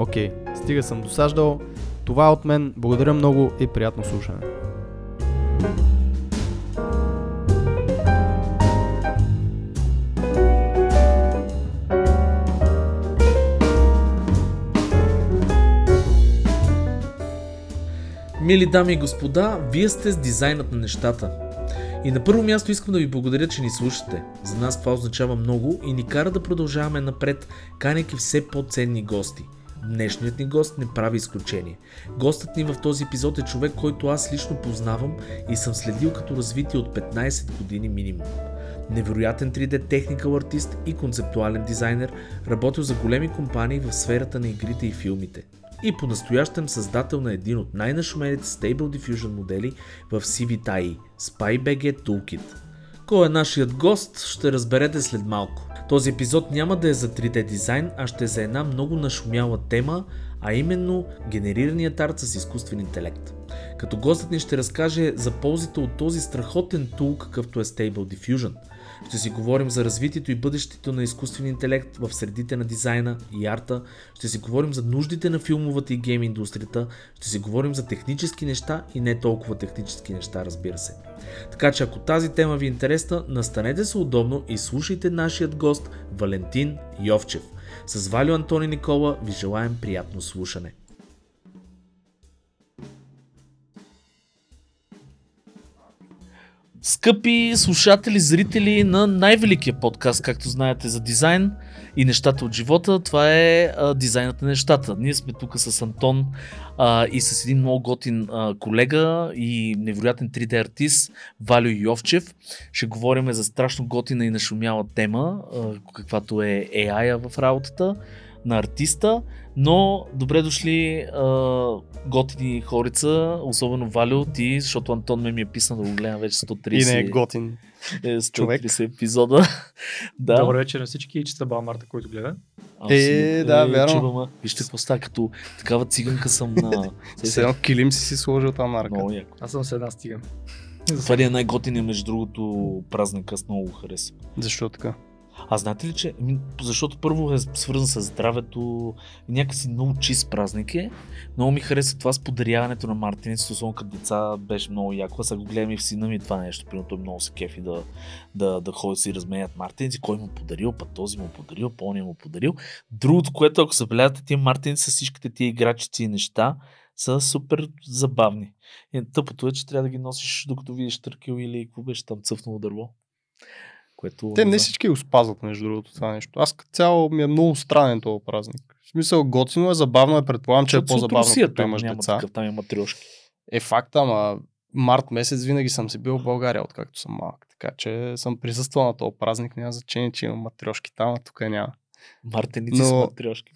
Окей, стига съм досаждал. Това е от мен. Благодаря много и приятно слушане. Мили дами и господа, вие сте с дизайнът на нещата. И на първо място искам да ви благодаря, че ни слушате. За нас това означава много и ни кара да продължаваме напред, канейки все по-ценни гости. Днешният ни гост не прави изключение. Гостът ни в този епизод е човек, който аз лично познавам и съм следил като развитие от 15 години минимум. Невероятен 3D техникал артист и концептуален дизайнер, работил за големи компании в сферата на игрите и филмите. И по-настоящем създател на един от най-нашумените Stable Diffusion модели в CVTI – SpyBG Toolkit. Кой е нашият гост, ще разберете след малко. Този епизод няма да е за 3D дизайн, а ще е за една много нашумяла тема, а именно генерираният арт с изкуствен интелект. Като гостът ни ще разкаже за ползите от този страхотен тул, какъвто е Stable Diffusion. Ще си говорим за развитието и бъдещето на изкуствен интелект в средите на дизайна и арта. Ще си говорим за нуждите на филмовата и гейм индустрията. Ще си говорим за технически неща и не толкова технически неща, разбира се. Така че ако тази тема ви е интересна, настанете се удобно и слушайте нашият гост Валентин Йовчев. С Валю Антони Никола ви желаем приятно слушане. Скъпи слушатели, зрители на най-великия подкаст, както знаете, за дизайн и нещата от живота, това е а, дизайнът на нещата. Ние сме тук с Антон а, и с един много готин а, колега и невероятен 3D артист Валю Йовчев. Ще говорим за страшно готина и нашумяла тема, а, каквато е AI в работата на артиста, но добре дошли а, готини хорица, особено Валю, ти, защото Антон ме ми е писан да го гледам вече 130, И не е готин. е, 130 човек. епизода. да. Добър вечер на всички и честа баба Марта, който гледа. Абсолютно. Е, да, вярно. чувам, а. Вижте какво става, като такава циганка съм на... С едно килим си си сложил там на ръка. Аз съм с една стига. Това ли е най-готиният, между другото, празник, аз много го харесвам. Защо така? А знаете ли, че защото първо е свързан с здравето някакси много чист празник е. Много ми хареса това с подаряването на мартиници, особено като деца беше много яко. Аз го гледам и в сина ми това нещо, примерно той много се кефи да, да, да ходят си разменят мартиници, кой му подарил, път този му подарил, по му подарил. Другото, което ако забелязвате, тия мартиници с всичките тия играчици и неща са супер забавни. И тъпото е, че трябва да ги носиш докато видиш търкил или какво беше там цъфнало дърво. Което, Те не всички го спазват, между другото, това нещо. Аз като цяло ми е много странен този празник. В смисъл, готино е, забавно е, предполагам, че е Защото по-забавно, Русия, като имаш няма деца. Такъв, там има трешки. Е факт, ама март месец винаги съм си бил в България, откакто съм малък. Така че съм присъствал на този празник. Няма значение, че имам матрешки там, а тук няма. Мартеници Но- с матрешки.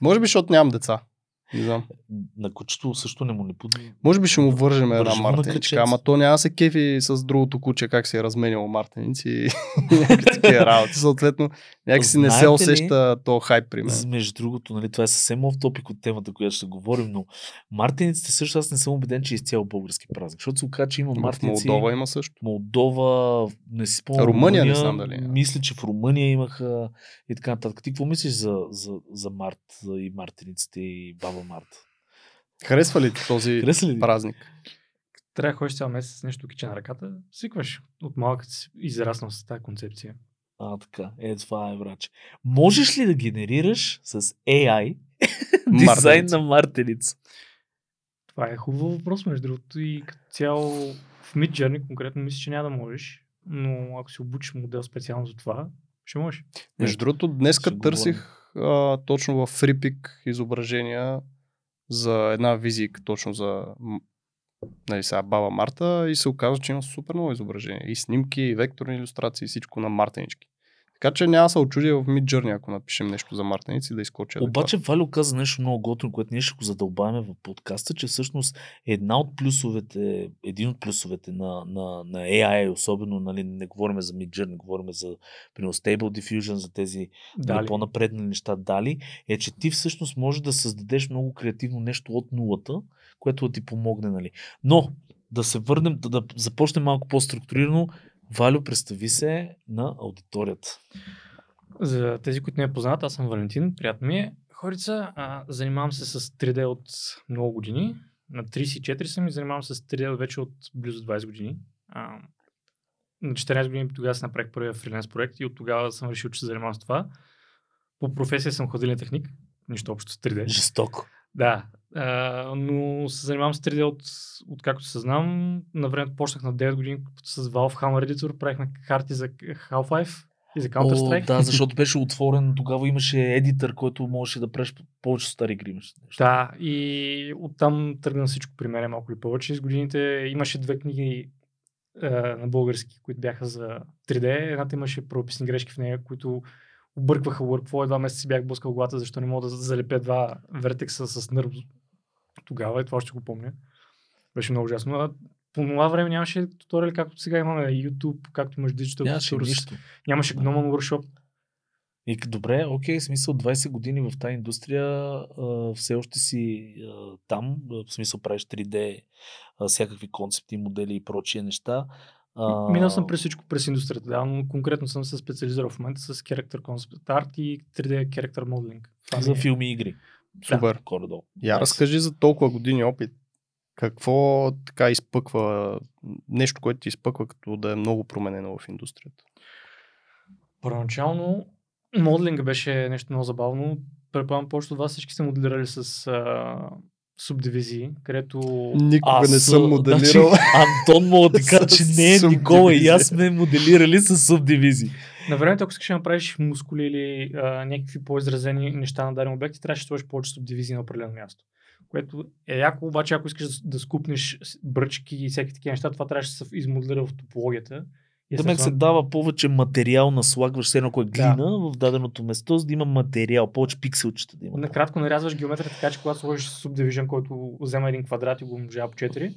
Може би, защото нямам деца. Не знам. На кучето също не му не пуди. Може би ще му вържем една мартеничка, ама то няма се кефи с другото куче, как се е разменяло мартеници и някакви такива работи. Съответно, някакси не се Знаете ли- усеща то хайп при мен. Между другото, нали, това е съвсем оф топик от темата, която ще говорим, но мартениците също аз не съм убеден, че е изцяло български празник. Защото се оказа, че има В мартеници. Молдова има също. Молдова, не си спомням. Румъния не знам дали има. Мисля, че в Румъния имаха и така нататък. Ти какво мислиш за, за, за Март и мартениците и баба Марта? Харесва ли този Хареса ли? празник? Трябва да ходиш цял месец с нещо киче на ръката, свикваш. От малък си израснал с тази концепция. А, така. Е, това е, враче. Можеш ли да генерираш с AI дизайн на мартеница? Това е хубав въпрос, между другото. И като цяло в Midjourney конкретно мисля, че няма да можеш. Но ако си обучиш модел специално за това, ще можеш. Между другото, днеска ще търсих а, точно в FreePic изображения за една визика, точно за нали, сега баба Марта и се оказва, че има супер много изображения. И снимки, и векторни иллюстрации, всичко на мартенички. Така че няма да се очудя в Midjourney, ако напишем нещо за мартеници, да изкочи. Обаче Валю каза нещо много готино, което ние ще го задълбаваме в подкаста, че всъщност една от плюсовете, един от плюсовете на, на, на AI, особено, нали, не говорим за Midjourney, говорим за примерно, Stable Diffusion, за тези нали, Дали. по-напредни неща дали, е, че ти всъщност можеш да създадеш много креативно нещо от нулата, което да ти помогне. Нали. Но да се върнем, да, да започнем малко по-структурирано. Валю, представи се на аудиторията. За тези, които не я познават, аз съм Валентин, приятно ми е. Хорица, а, занимавам се с 3D от много години. На 34 съм и занимавам се с 3D вече от близо 20 години. А, на 14 години тогава си направих първия фриленс проект и от тогава съм решил, че се занимавам с това. По професия съм ходилен техник, нищо общо с 3D. Жестоко. Да, а, но се занимавам с 3D от, от както се знам. На времето почнах на 9 години с Valve Hammer Editor, правихме карти за Half-Life и за О, Counter-Strike. да, защото беше отворен, тогава имаше едитър, който можеше да правиш повече стари игри. имаше нещо. Да, и оттам тръгна всичко при мен малко или повече. С годините имаше две книги е, на български, които бяха за 3D. Едната имаше правописни грешки в нея, които объркваха workflow. Два месеца си бях блъскал главата, защо не мога да залепя два вертекса с нърв тогава и това ще го помня. Беше много ужасно. А по това време нямаше туториали, както сега имаме YouTube, както имаш Digital Нямаше Resource. нищо. Нямаше Gnomon Workshop. И добре, окей, смисъл 20 години в тази индустрия а, все още си а, там, в смисъл правиш 3D, а, всякакви концепти, модели и прочие неща. А, Минал съм през всичко през индустрията, да, но конкретно съм се специализирал в момента с Character Concept Art и 3D Character Modeling. Това за е- филми и игри. Супер. Горе-долу. Я разкажи за толкова години опит. Какво така изпъква, нещо, което ти изпъква като да е много променено в индустрията? Първоначално моделинга беше нещо много забавно. Предполагам, повечето от вас всички са моделирали с а, субдивизии, където... Никога не Аз, съм а, моделирал. Значи, Антон мога да кажа, че не е Никола и аз сме моделирали с субдивизии. На времето, ако искаш да направиш мускули или а, някакви по-изразени неща на даден обект, трябваше да сложиш повече субдивизии на определено място. Което е яко, обаче ако искаш да, да скупнеш бръчки и всеки такива неща, това трябваше да се измоделира в топологията. И Да ме се дава повече материал, наслагваш все едно ако е Да. глина в даденото место, за да има материал, повече пикселчета да има. Накратко нарязваш геометрия, така че когато сложиш subdivision, който взема един квадрат и го умножава по 4,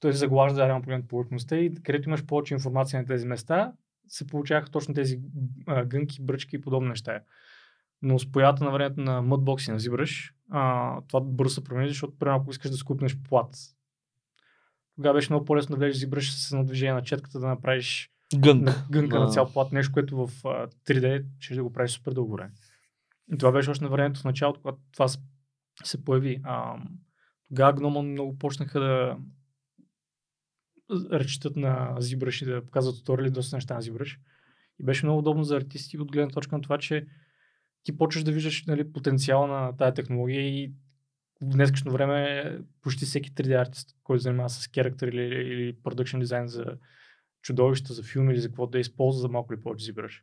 той се заглажда дадено поглед по повърхността и където имаш повече информация на тези места, се получаваха точно тези а, гънки, бръчки и подобни неща. Но с появата на времето на Mudbox и на ZBrush, а, това бързо се промени, защото примерно ако искаш да скупнеш плат, тогава беше много по-лесно да влезеш ZBrush с едно движение на четката да направиш Гънк. на гънка на А, цял плат, нещо, което в а, 3D ще да го правиш супер дълго време. И това беше още на времето в началото, когато това се появи. А, тогава Гномон много почнаха да речетат на ZBrush и да показват туториали доста неща на ZBrush. И беше много удобно за артисти от гледна точка на това, че ти почваш да виждаш нали, потенциала на тази технология и в днескашно време почти всеки 3D артист, който занимава с character или, или production дизайн за чудовища, за филми или за какво да използва за малко или повече ZBrush.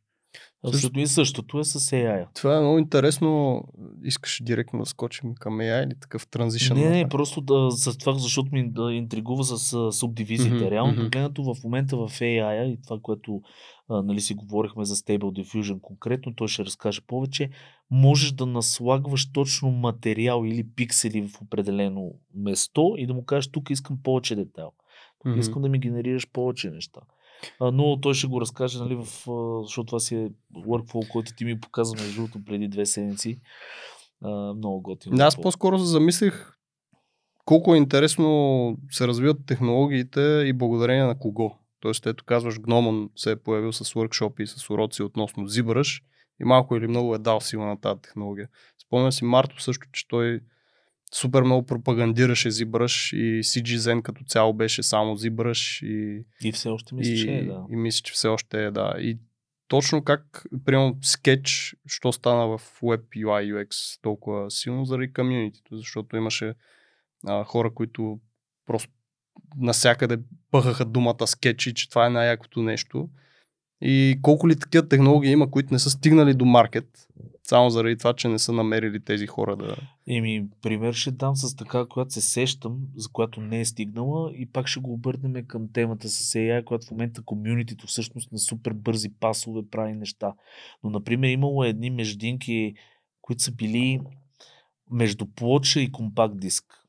Абсолютно и същото е с AI. Това е много интересно. Искаш директно да скочим към AI или такъв транзишън? Не, не, просто да, за това, защото ми да интригува с субдивизиите. Мгм, Реално мгм. погледнато в момента в AI и това, което а, нали, си говорихме за Stable Diffusion конкретно, той ще разкаже повече, можеш да наслагваш точно материал или пиксели в определено место и да му кажеш тук искам повече детайл. Тук Мгм. искам да ми генерираш повече неща. Но той ще го разкаже, нали, в, защото това си е workflow, който ти ми показа между другото преди две седмици. Много готино. Аз по-скоро се замислих колко е интересно се развиват технологиите и благодарение на кого. Тоест, ето казваш, Гномон се е появил с workshop и с уроци относно ZBrush и малко или много е дал сила на тази технология. Спомням си Марто също, че той супер много пропагандираше ZBrush и CGZen като цяло беше само ZBrush и, И все още мисля, и, че е, да. и мисля, че все още е, да. И точно как, примерно, Sketch, що стана в Web UI UX толкова силно заради комьюнитито, защото имаше а, хора, които просто насякъде пъхаха думата скетчи, че това е най-якото нещо. И колко ли такива технологии има, които не са стигнали до маркет, само заради това, че не са намерили тези хора да... Еми, пример ще дам с така, която се сещам, за която не е стигнала и пак ще го обърнем към темата с AI, която в момента комюнитито всъщност на супер бързи пасове прави неща. Но, например, имало едни междинки, които са били между плоча и компакт диск.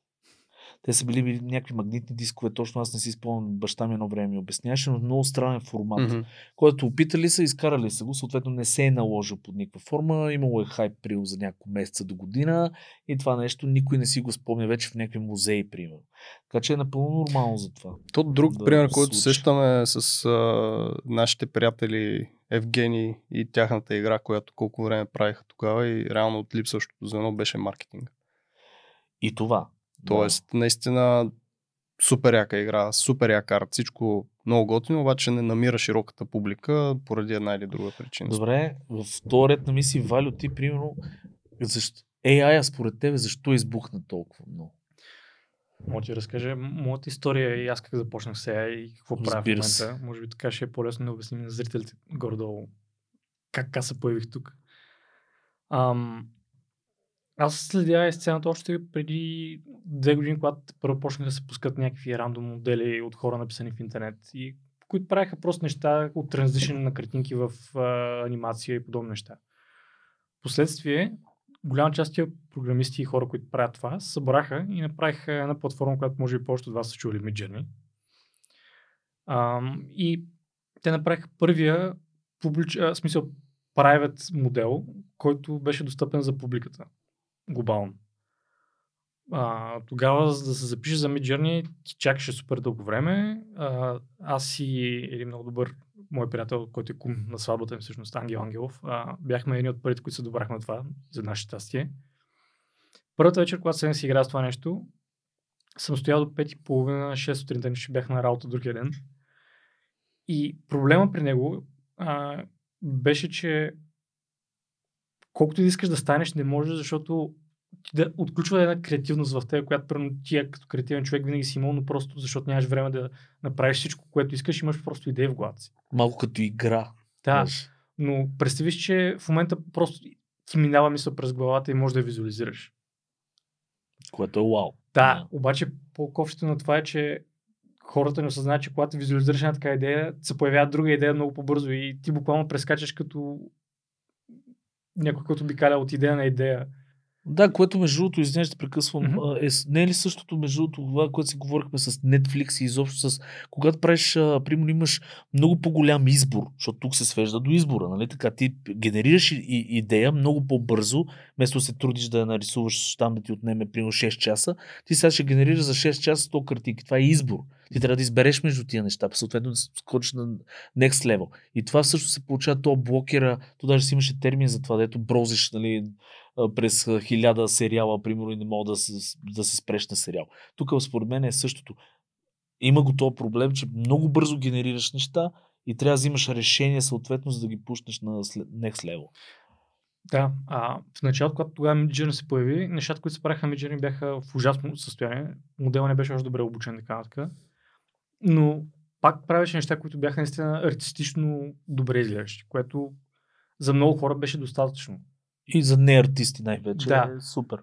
Те са били, били някакви магнитни дискове, точно аз не си спомням, баща ми едно време ми обясняваше, но много странен формат, mm-hmm. който опитали са, изкарали са го, съответно не се е наложил под никаква форма, имало е хайп прием за няколко месеца до година и това нещо никой не си го спомня вече в някакви музеи, примерно. Така че е напълно нормално за това. То друг да пример, който сещаме с а, нашите приятели Евгений и тяхната игра, която колко време правиха тогава и реално от липсващото звено беше маркетинг. И това. Тоест, да. наистина супер яка игра, супер як арт, всичко много готино, обаче не намира широката публика поради една или друга причина. Добре, в този ред на мисли, Валю, ти примерно, защо, AI според тебе защо избухна толкова много? Мога ти разкажа моята история и аз как започнах сега и какво правя в момента. Може би така ще е по-лесно да обясним на зрителите горе-долу как аз се появих тук. Ам, аз следя сцената още преди две години, когато първо почнаха да се пускат някакви рандом модели от хора написани в интернет и които правиха просто неща от транзишен на картинки в а, анимация и подобни неща. Последствие, голяма част от програмисти и хора, които правят това, събраха и направиха една платформа, която може би повечето от вас са чули Midjourney. И те направиха първия публич... смисъл private модел, който беше достъпен за публиката глобално. А, тогава, за да се запишеш за Midjourney, ти чакаше супер дълго време. А, аз и един много добър мой приятел, който е кум на сватбата ми, всъщност Ангел Ангелов, а, бяхме едни от първите, които се добрахме това, за наше щастие. Първата вечер, когато съм си играл с това нещо, съм стоял до 5.30, 6 сутринта, ще бях на работа другия ден. И проблема при него а, беше, че колкото и да искаш да станеш, не можеш, защото да отключва една креативност в теб, която първо ти като креативен човек винаги си имал, но просто защото нямаш време да направиш всичко, което искаш, имаш просто идея в главата си. Малко като игра. Да, но представи си, че в момента просто ти минава мисъл през главата и можеш да я визуализираш. Което е вау. Да, обаче по-ковщето на това е, че хората не осъзнаят, че когато визуализираш една така идея, се появява друга идея много по-бързо и ти буквално прескачаш като някой, който би калял от идея на идея. Да, което между другото, извинявай, ще прекъсвам, mm-hmm. е, не е ли същото между другото това, което си говорихме с Netflix и изобщо с... Когато правиш, а, примерно имаш много по-голям избор, защото тук се свежда до избора, нали така? Ти генерираш и, и, идея много по-бързо, вместо се трудиш да я нарисуваш там да ти отнеме примерно 6 часа, ти сега ще генерираш за 6 часа 100 картинки. Това е избор. Ти трябва да избереш между тия неща, съответно да скочиш на next level. И това също се получава, то блокера, то даже си имаше термин за това, дето брозиш, нали, през хиляда сериала, примерно, и не мога да се, да се спреш на сериал. Тук според мен е същото. Има го този проблем, че много бързо генерираш неща и трябва да взимаш решение съответно, за да ги пуснеш на next level. Да, а в началото, когато тогава Midjourney се появи, нещата, които се правиха Midjourney бяха в ужасно състояние. Моделът не беше още добре обучен, така така. Но пак правеше неща, които бяха наистина артистично добре изглеждащи, което за много хора беше достатъчно. И за неартисти най-вече. Да. Е супер.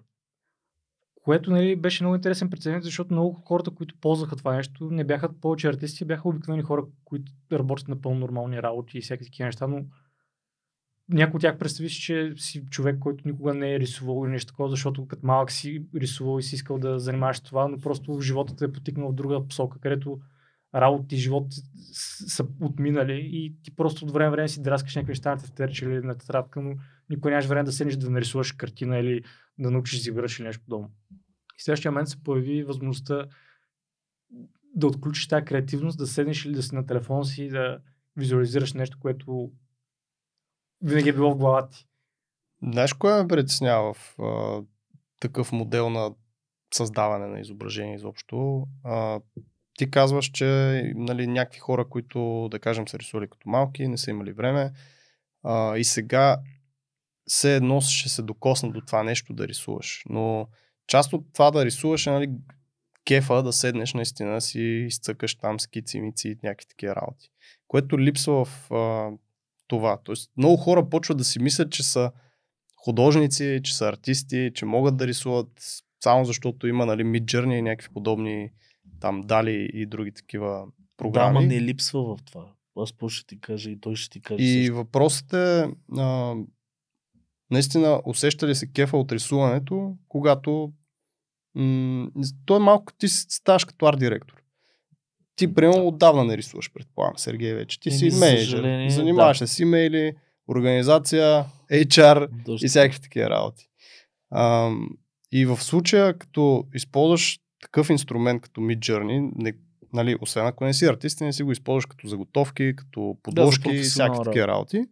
Което нали, беше много интересен прецедент, защото много хората, които ползваха това нещо, не бяха повече артисти, бяха обикновени хора, които работят на пълно нормални работи и всякакви такива неща, но някой от тях представи си, че си човек, който никога не е рисувал или нещо такова, защото като малък си рисувал и си искал да занимаваш това, но просто живота те е потикнал в друга посока, където работи и живот са отминали и ти просто от време време си драскаш някакви неща на тефтерче или на тетрадка, но никой нямаш време да седнеш да нарисуваш картина или да научиш да играш или нещо подобно. И в следващия момент се появи възможността да отключиш тази креативност, да седнеш или да си на телефон си и да визуализираш нещо, което винаги е било в главата ти. Знаеш, кое ме притеснява в а, такъв модел на създаване на изображение изобщо? А, ти казваш, че нали, някакви хора, които, да кажем, са рисували като малки, не са имали време а, и сега все едно ще се докосна до това нещо да рисуваш. Но част от това да рисуваш е нали, кефа да седнеш наистина си изцъкаш там скици, мици и някакви такива работи. Което липсва в а, това. Тоест, много хора почват да си мислят, че са художници, че са артисти, че могат да рисуват само защото има нали, Midjourney и някакви подобни там дали и други такива програми. Да, ма не липсва в това. Аз по ще ти кажа и той ще ти каже. И също. въпросът е, а, наистина, усеща ли се кефа от рисуването, когато м- той е малко, ти си ставаш като арт-директор. Ти, примерно, отдавна не рисуваш, предполагам, Сергей вече. Ти Еми, си за менеджер. Занимаваш да. се с имейли, организация, HR Доста. и всякакви такива работи. А, и в случая, като използваш такъв инструмент като Midjourney, не, нали, освен ако не си артист, не си го използваш като заготовки, като подложки и професионална всякакви такива работи.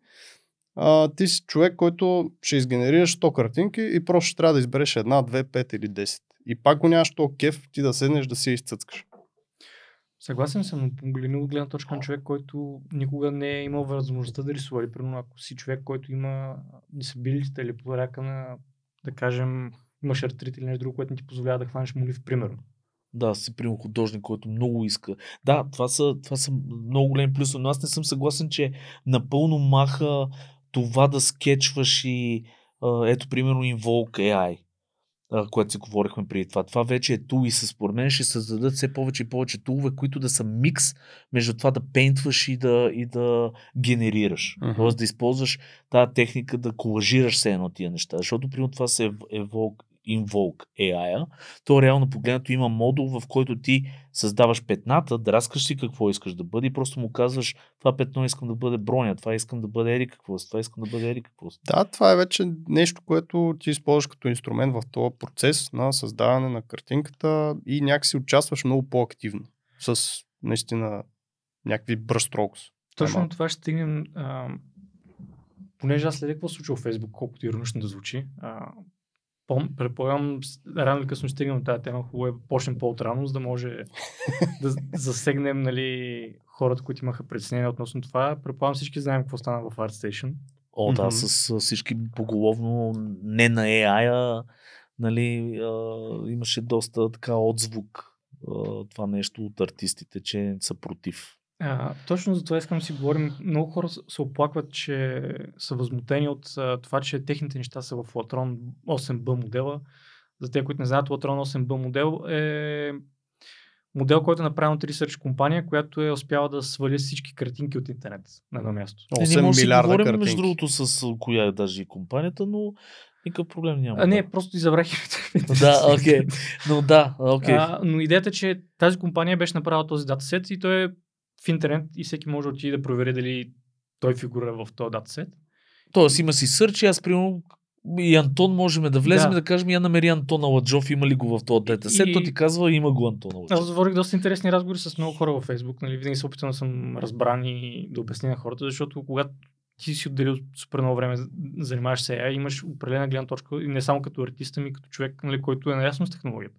А, ти си човек, който ще изгенерираш 100 картинки и просто ще трябва да избереш една, две, пет или 10. И пак го нямаш то кеф ти да седнеш да си я изцъцкаш. Съгласен съм, но погледни от гледна точка на човек, който никога не е имал възможността да рисува. Или, примерно, ако си човек, който има дисабилитета или поряка на, да кажем, имаш артрит или нещо друго, което не ти позволява да хванеш молив, примерно. Да, си приема художник, който много иска. Да, това са, това са много големи плюсове, но аз не съм съгласен, че напълно маха това да скетчваш и ето примерно Invoke AI, което си говорихме преди това. Това вече е тул и според мен ще създадат все повече и повече тулове, които да са микс между това да пейнтваш и да, и да генерираш. Мгм. Тоест да използваш тази техника да колажираш все едно тия неща. Защото примерно това се Evoke, Invoke AI, то реално погледнато има модул, в който ти създаваш петната, драскаш си какво искаш да бъде и просто му казваш това петно искам да бъде броня, това искам да бъде ери какво, си, това искам да бъде ери какво. си. Да, това е вече нещо, което ти използваш като инструмент в този процес на създаване на картинката и някакси участваш много по-активно с наистина някакви бръстрокс. Точно това ще стигнем. А, понеже аз следя какво се случва в Facebook, колкото иронично да звучи. А, предполагам, рано или късно ще стигнем до тази тема, хубаво е почнем по-отрано, за да може да засегнем нали, хората, които имаха притеснения относно това. Предполагам всички знаем какво стана в ArtStation. О, да, Мгм. с всички поголовно, не на AI, а, нали, а, имаше доста така отзвук а, това нещо от артистите, че са против. А, точно за това искам да си говорим. Много хора се оплакват, че са възмутени от а, това, че техните неща са в Latron 8B модела. За те, които не знаят, Latron 8B модел е модел, който е направен от Research компания, която е успяла да свали всички картинки от интернет на едно място. Е, 8 не може да си милиарда говорим, картинки. между другото, с коя е даже и компанията, но никакъв проблем няма. А, не, просто избрах името. Да, окей. Но да, окей. А, но идеята е, че тази компания беше направила този датасет и той е в интернет и всеки може да отиде да провери дали той фигура в този датасет. Тоест има си сърч и аз примерно и Антон можем да влезем Да. да, кажем я намери Антона Ладжов, има ли го в този дата. След И- то ти казва има го Антона Ладжов. Аз говорих доста интересни разговори с много хора във Facebook. Нали? Винаги се опитвам да съм разбран и да обясня на хората, защото когато ти си отделил супер много време, занимаваш се имаш определена гледна точка и не само като артист, ами като човек, нали, който е наясно с технологията.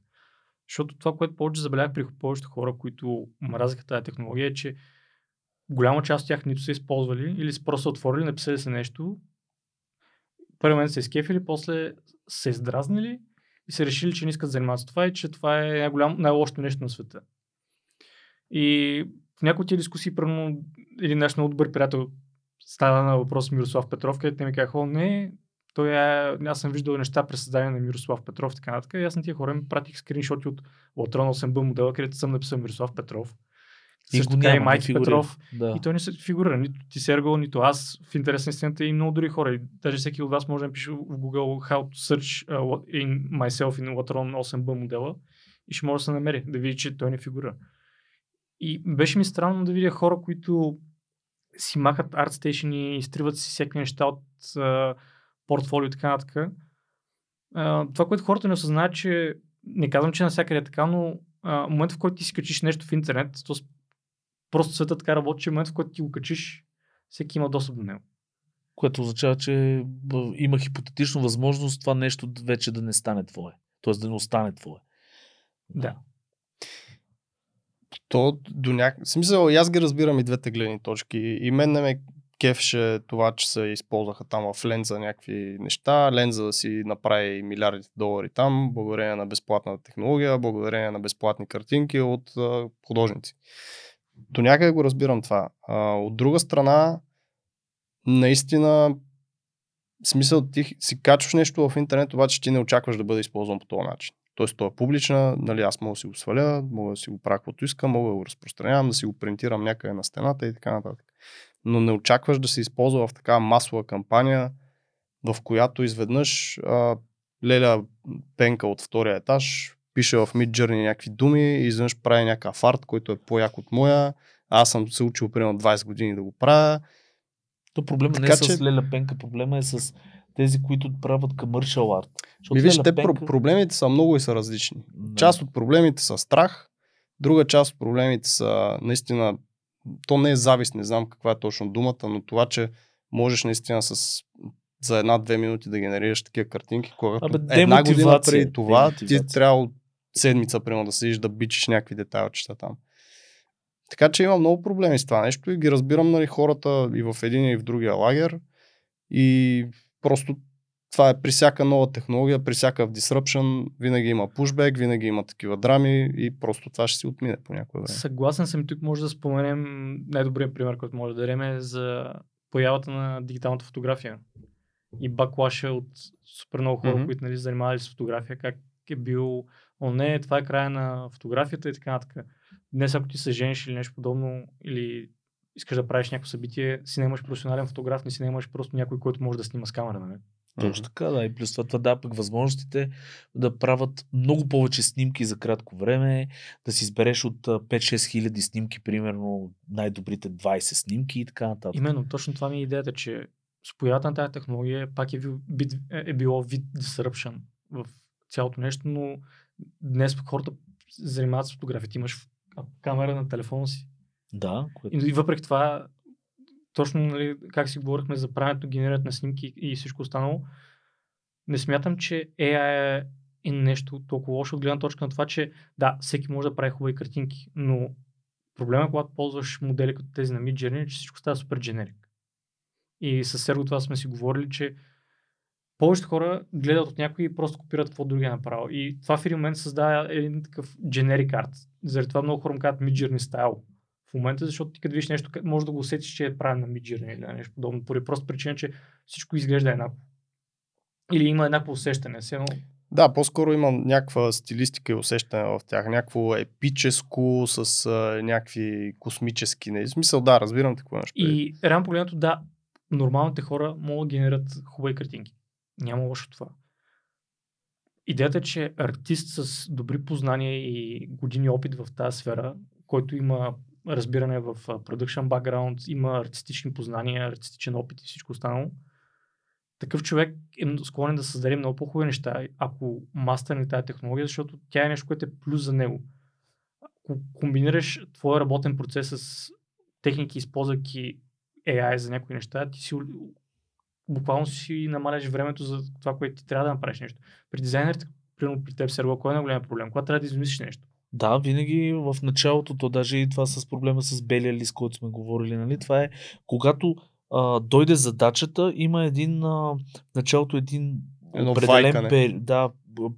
Защото това, което повече забелязах при повечето хора, които мразиха тази технология, е, че голяма част от тях нито са използвали или са просто отворили, написали са нещо, първи момент се изкефили, после се издразнили и са решили, че не искат да занимават с това и че това е най-голям, най-лошото нещо на света. И в някои от тези дискусии, примерно, един наш много добър приятел стана на въпрос Мирослав Петров, където те ми казаха, не, той е, аз съм виждал неща през създание на Мирослав Петров, така нататък. И аз на тия хора ми пратих скриншоти от Латрон 8B модела, където съм написал Мирослав Петров. И Също така и Майки. Петров. Да. И той не се фигурира. Нито ти Сергол, нито аз в интерес на истината и много други хора. И даже всеки от вас може да напише в Google how to search uh, in myself in Latron 8B модела и ще може да се намери, да види, че той не фигурира. И беше ми странно да видя хора, които си махат ArtStation и изтриват си всякакви неща от uh, портфолио и така нататък. Това, което хората не осъзнаят, че не казвам, че навсякъде е така, но uh, момент в който ти си качиш нещо в интернет, то просто света така работи, че в момент в който ти го качиш, всеки има достъп до него. Което означава, че има хипотетично възможност това нещо вече да не стане твое. Тоест да не остане твое. Да. То до някак... В смисъл, аз ги разбирам и двете гледни точки. И мен не ме кефше това, че се използваха там в ленза някакви неща. Ленза да си направи милиарди долари там, благодарение на безплатна технология, благодарение на безплатни картинки от художници. До някъде го разбирам това. А, от друга страна, наистина, смисъл ти си качваш нещо в интернет, обаче ти не очакваш да бъде използван по този начин. Тоест, то е публична, нали, аз мога да си го сваля, мога да си го правя каквото искам, мога да го разпространявам, да си го принтирам някъде на стената и така нататък. Но не очакваш да се използва в такава масова кампания, в която изведнъж а, Леля Пенка от втория етаж пише в Midjourney някакви думи и изведнъж прави някакъв арт, който е по-як от моя. Аз съм се учил примерно 20 години да го правя. То проблема не е Така с че- Леля Пенка, проблема е с тези, които правят commercial арт. Ми виж, те Пенка- про- проблемите са много и са различни. Да. Част от проблемите са страх, друга част от проблемите са наистина, то не е завист, не знам каква е точно думата, но това, че можеш наистина с за една-две минути да генерираш такива картинки, когато Абе, една година преди това ти трябва седмица, примерно, да седиш да бичиш някакви детайлчета там. Така че има много проблеми с това нещо и ги разбирам нали, хората и в един и в другия лагер. И просто това е при всяка нова технология, при всякакъв disruption, винаги има pushback, винаги има такива драми и просто това ще си отмине по някое време. Съгласен съм и тук може да споменем най-добрият пример, който може да дадем е за появата на дигиталната фотография. И баклаша от супер много хора, mm-hmm. които нали, занимавали с фотография, как е бил, о не, това е края на фотографията и така нататък. Днес ако ти се жениш или нещо подобно, или искаш да правиш някакво събитие, си нямаш професионален фотограф, не си нямаш просто някой, който може да снима с камера, нали? Точно така, да. И плюс това, това дава пък възможностите да правят много повече снимки за кратко време, да си избереш от а, 5-6 хиляди снимки, примерно най-добрите 20 снимки и така нататък. Именно, точно това ми е идеята, че с появата на тази технология пак е, бил, бит, е било вид disruption в цялото нещо, но днес хората занимават с фотография. Ти имаш камера на телефона си. Да, което... И въпреки това, точно нали, как си говорихме за правенето, генерирането на снимки и всичко останало, не смятам, че AI е е нещо толкова лошо от гледна точка на това, че да, всеки може да прави хубави картинки, но проблема, когато ползваш модели като тези на Midjourney, е, че всичко става супер дженерик. И с Серго това сме си говорили, че повечето хора гледат от някой и просто копират какво другия е направил. И това в един момент създава един такъв generic арт. Заради това много хора му казват Midjourney стайл в момента, защото ти като видиш нещо, може да го усетиш, че е правен на Midjourney или нещо подобно, поради просто причина, че всичко изглежда еднакво. Или има еднакво усещане. Все едно, Да, по-скоро имам някаква стилистика и усещане в тях. Някакво епическо с а, някакви космически. Не, в смисъл, да, разбирам имаш предвид. И реално погледнато, да, нормалните хора могат да генерират хубави картинки. Няма лошо това. Идеята е, че артист с добри познания и години опит в тази сфера, който има разбиране в production background, има артистични познания, артистичен опит и всичко останало, такъв човек е склонен да създаде много по-хубави неща, ако мастърне тази технология, защото тя е нещо, което е плюс за него. Ако комбинираш твоя работен процес с техники, използвайки AI за някои неща, ти си буквално си намаляш времето за това, което ти трябва да направиш нещо. При дизайнерите, примерно при теб, Серго, кой е най-голям проблем? Когато трябва да измислиш нещо? Да, винаги в началото, то даже и това с проблема с белия лист, който сме говорили, нали? Това е когато а, дойде задачата, има един, а, в началото един Едно определен пер, да,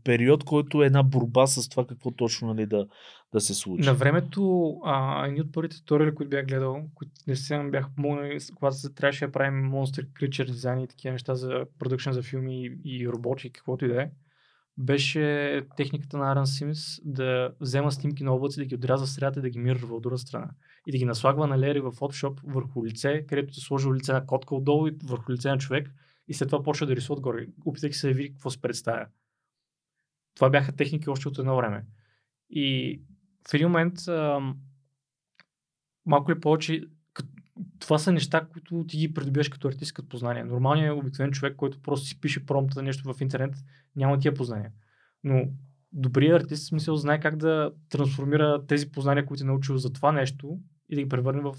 период, който е една борба с това какво точно нали, да, да се случи. На времето, а, едни от първите туториали, които бях гледал, които наистина ми бяха помогнали, когато се трябваше да правим Monster Creature дизайн и такива неща за продъкшн за филми и, и роботи, и каквото и да е, беше техниката на Aaron Sims да взема снимки на облаци, да ги отрязва в средата и да ги мирва от друга страна. И да ги наслагва на лери в Photoshop върху лице, където се сложил лице на котка отдолу и върху лице на човек и след това почва да рисува отгоре, опитайки се да види какво се представя. Това бяха техники още от едно време. И в един момент ам, малко ли повече това са неща, които ти ги придобиваш като артист, като познание. Нормалният обикновен човек, който просто си пише промпта нещо в интернет, няма тия познания. Но добрият артист, смисъл, знае как да трансформира тези познания, които е научил за това нещо и да ги превърне в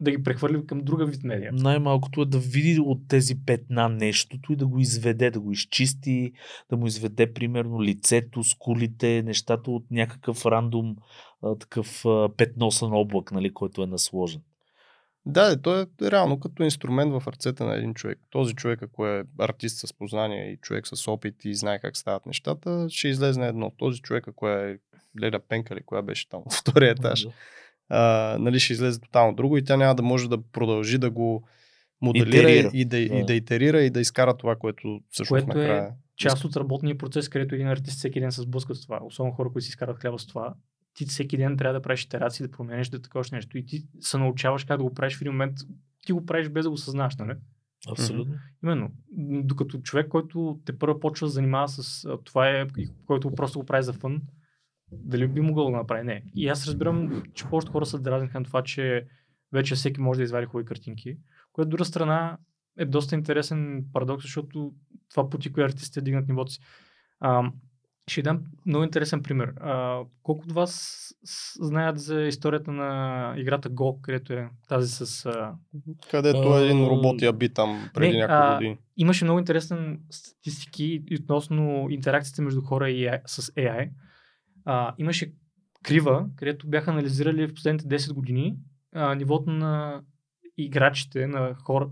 да ги прехвърли към друга вид медия. Най-малкото е да види от тези петна нещото и да го изведе, да го изчисти, да му изведе примерно лицето, скулите, нещата от някакъв рандом а, такъв а, петносан облак, нали, който е насложен. Да, то е реално като инструмент в ръцете на един човек. Този човек, ако е артист с познание и човек с опит и знае как стават нещата, ще излезне едно. Този човек, ако е Леля Пенка или коя беше там втория етаж, а, нали, ще излезе тотално друго и тя няма да може да продължи да го моделира Итерира. и да, Да. и да итерира и да изкара това, което всъщност Което е накрая... част от работния процес, където един артист всеки ден се сблъска с това. Особено хора, които си изкарат хляба с това. Ти всеки ден трябва да правиш итерации, да променеш, да такова нещо. И ти се научаваш как да го правиш в един момент. Ти го правиш без да го съзнаш, нали? Абсолютно. Именно. М, Докато човек, който те първо почва да занимава с това е, който просто го прави за фън, дали би могъл да го направи? Не. И аз разбирам, че повечето хора се дразниха на това, че вече всеки може да извади хубави картинки, което от друга страна е доста интересен парадокс, защото това пути, кои артистите дигнат нивото си. А, ще дам много интересен пример. А, колко от вас с- знаят за историята на играта Go, където е тази с а, Където един А, робот я би там преди не, няколко а, години. имаше много интересен статистики и относно интеракциите между хора и AI, с AI. А, имаше крива, където бяха анализирали в последните 10 години а, нивото на играчите, на хора,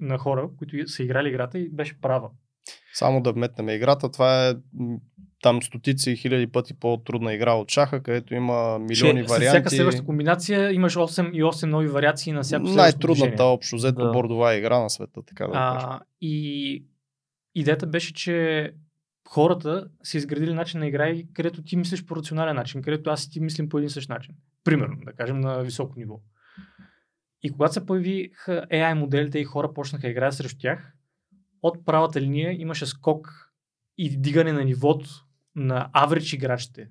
на хора, които са играли играта и беше права. Само да вметнем играта, това е там стотици и хиляди пъти по-трудна игра от шаха, където има милиони Че варианти. всяка следваща комбинация имаш 8 и 8 нови вариации на всяко Най-трудната общо взето Да. бордова игра на света, така да кажа. А, и идеята беше, че хората са изградили начин на игра, и където ти мислиш по рационален начин, където аз и ти мислим по един същ начин. Примерно, да кажем, на високо ниво. И когато се появиха AI моделите и хора почнаха да играят срещу тях, от правата линия имаше скок и дигане на нивото на average играчите,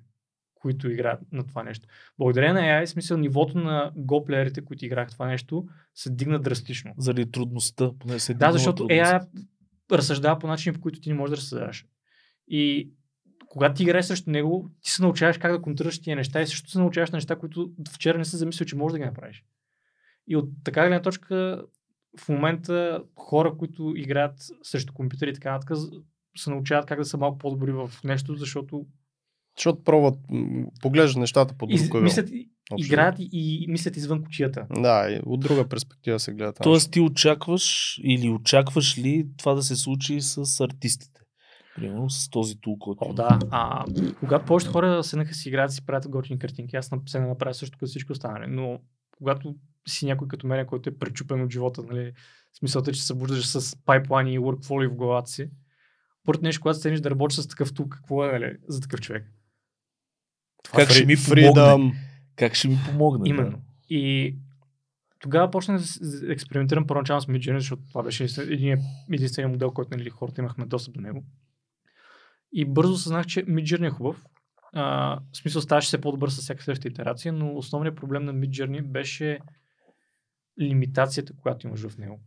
които играят на това нещо. Благодарение на AI, смисъл нивото на Go плеерите, които играха това нещо, се дигна драстично. Заради трудността. Поне се е Да, защото. AI разсъждава по начини, по които ти не можеш да разсъждаваш. И когато ти играеш срещу него, ти се научаваш как да контрираш тия неща и също се научаваш на неща, които вчера не си замислил, че можеш да ги направиш. И от така гледна точка, в момента хора, които играят срещу компютъри и така нататък, се научават как да са малко по-добри в нещо, защото Защото пробват, поглеждат нещата по друг мислят, и- общо играят и, и мислят извън кучията. Да, и от друга перспектива се гледа. това Тоест ти очакваш или очакваш ли това да се случи с артистите? Примерно с този тул, който... О, да. А, когато повечето хора седнаха си играят, си правят готини картинки, аз на- се направя също като всички останали. Но когато си някой като мен, който е пречупен от живота, нали, смисълта, че се събуждаш с пайплайни и workflow в главата си, първото нещо, когато седнеш да работиш с такъв тул, какво е нали, за такъв човек? Как ще ми помогне? Как ще ми помогне? да. Именно. И тогава почнах да експериментирам първоначално с Midjourney, защото това беше един единствения модел, който нали, хората имахме достъп до него. И бързо съзнах, че Midjourney е хубав. А, в смисъл ставаше все по-добър с всяка следваща итерация, но основният проблем на Midjourney беше лимитацията, която имаш в него.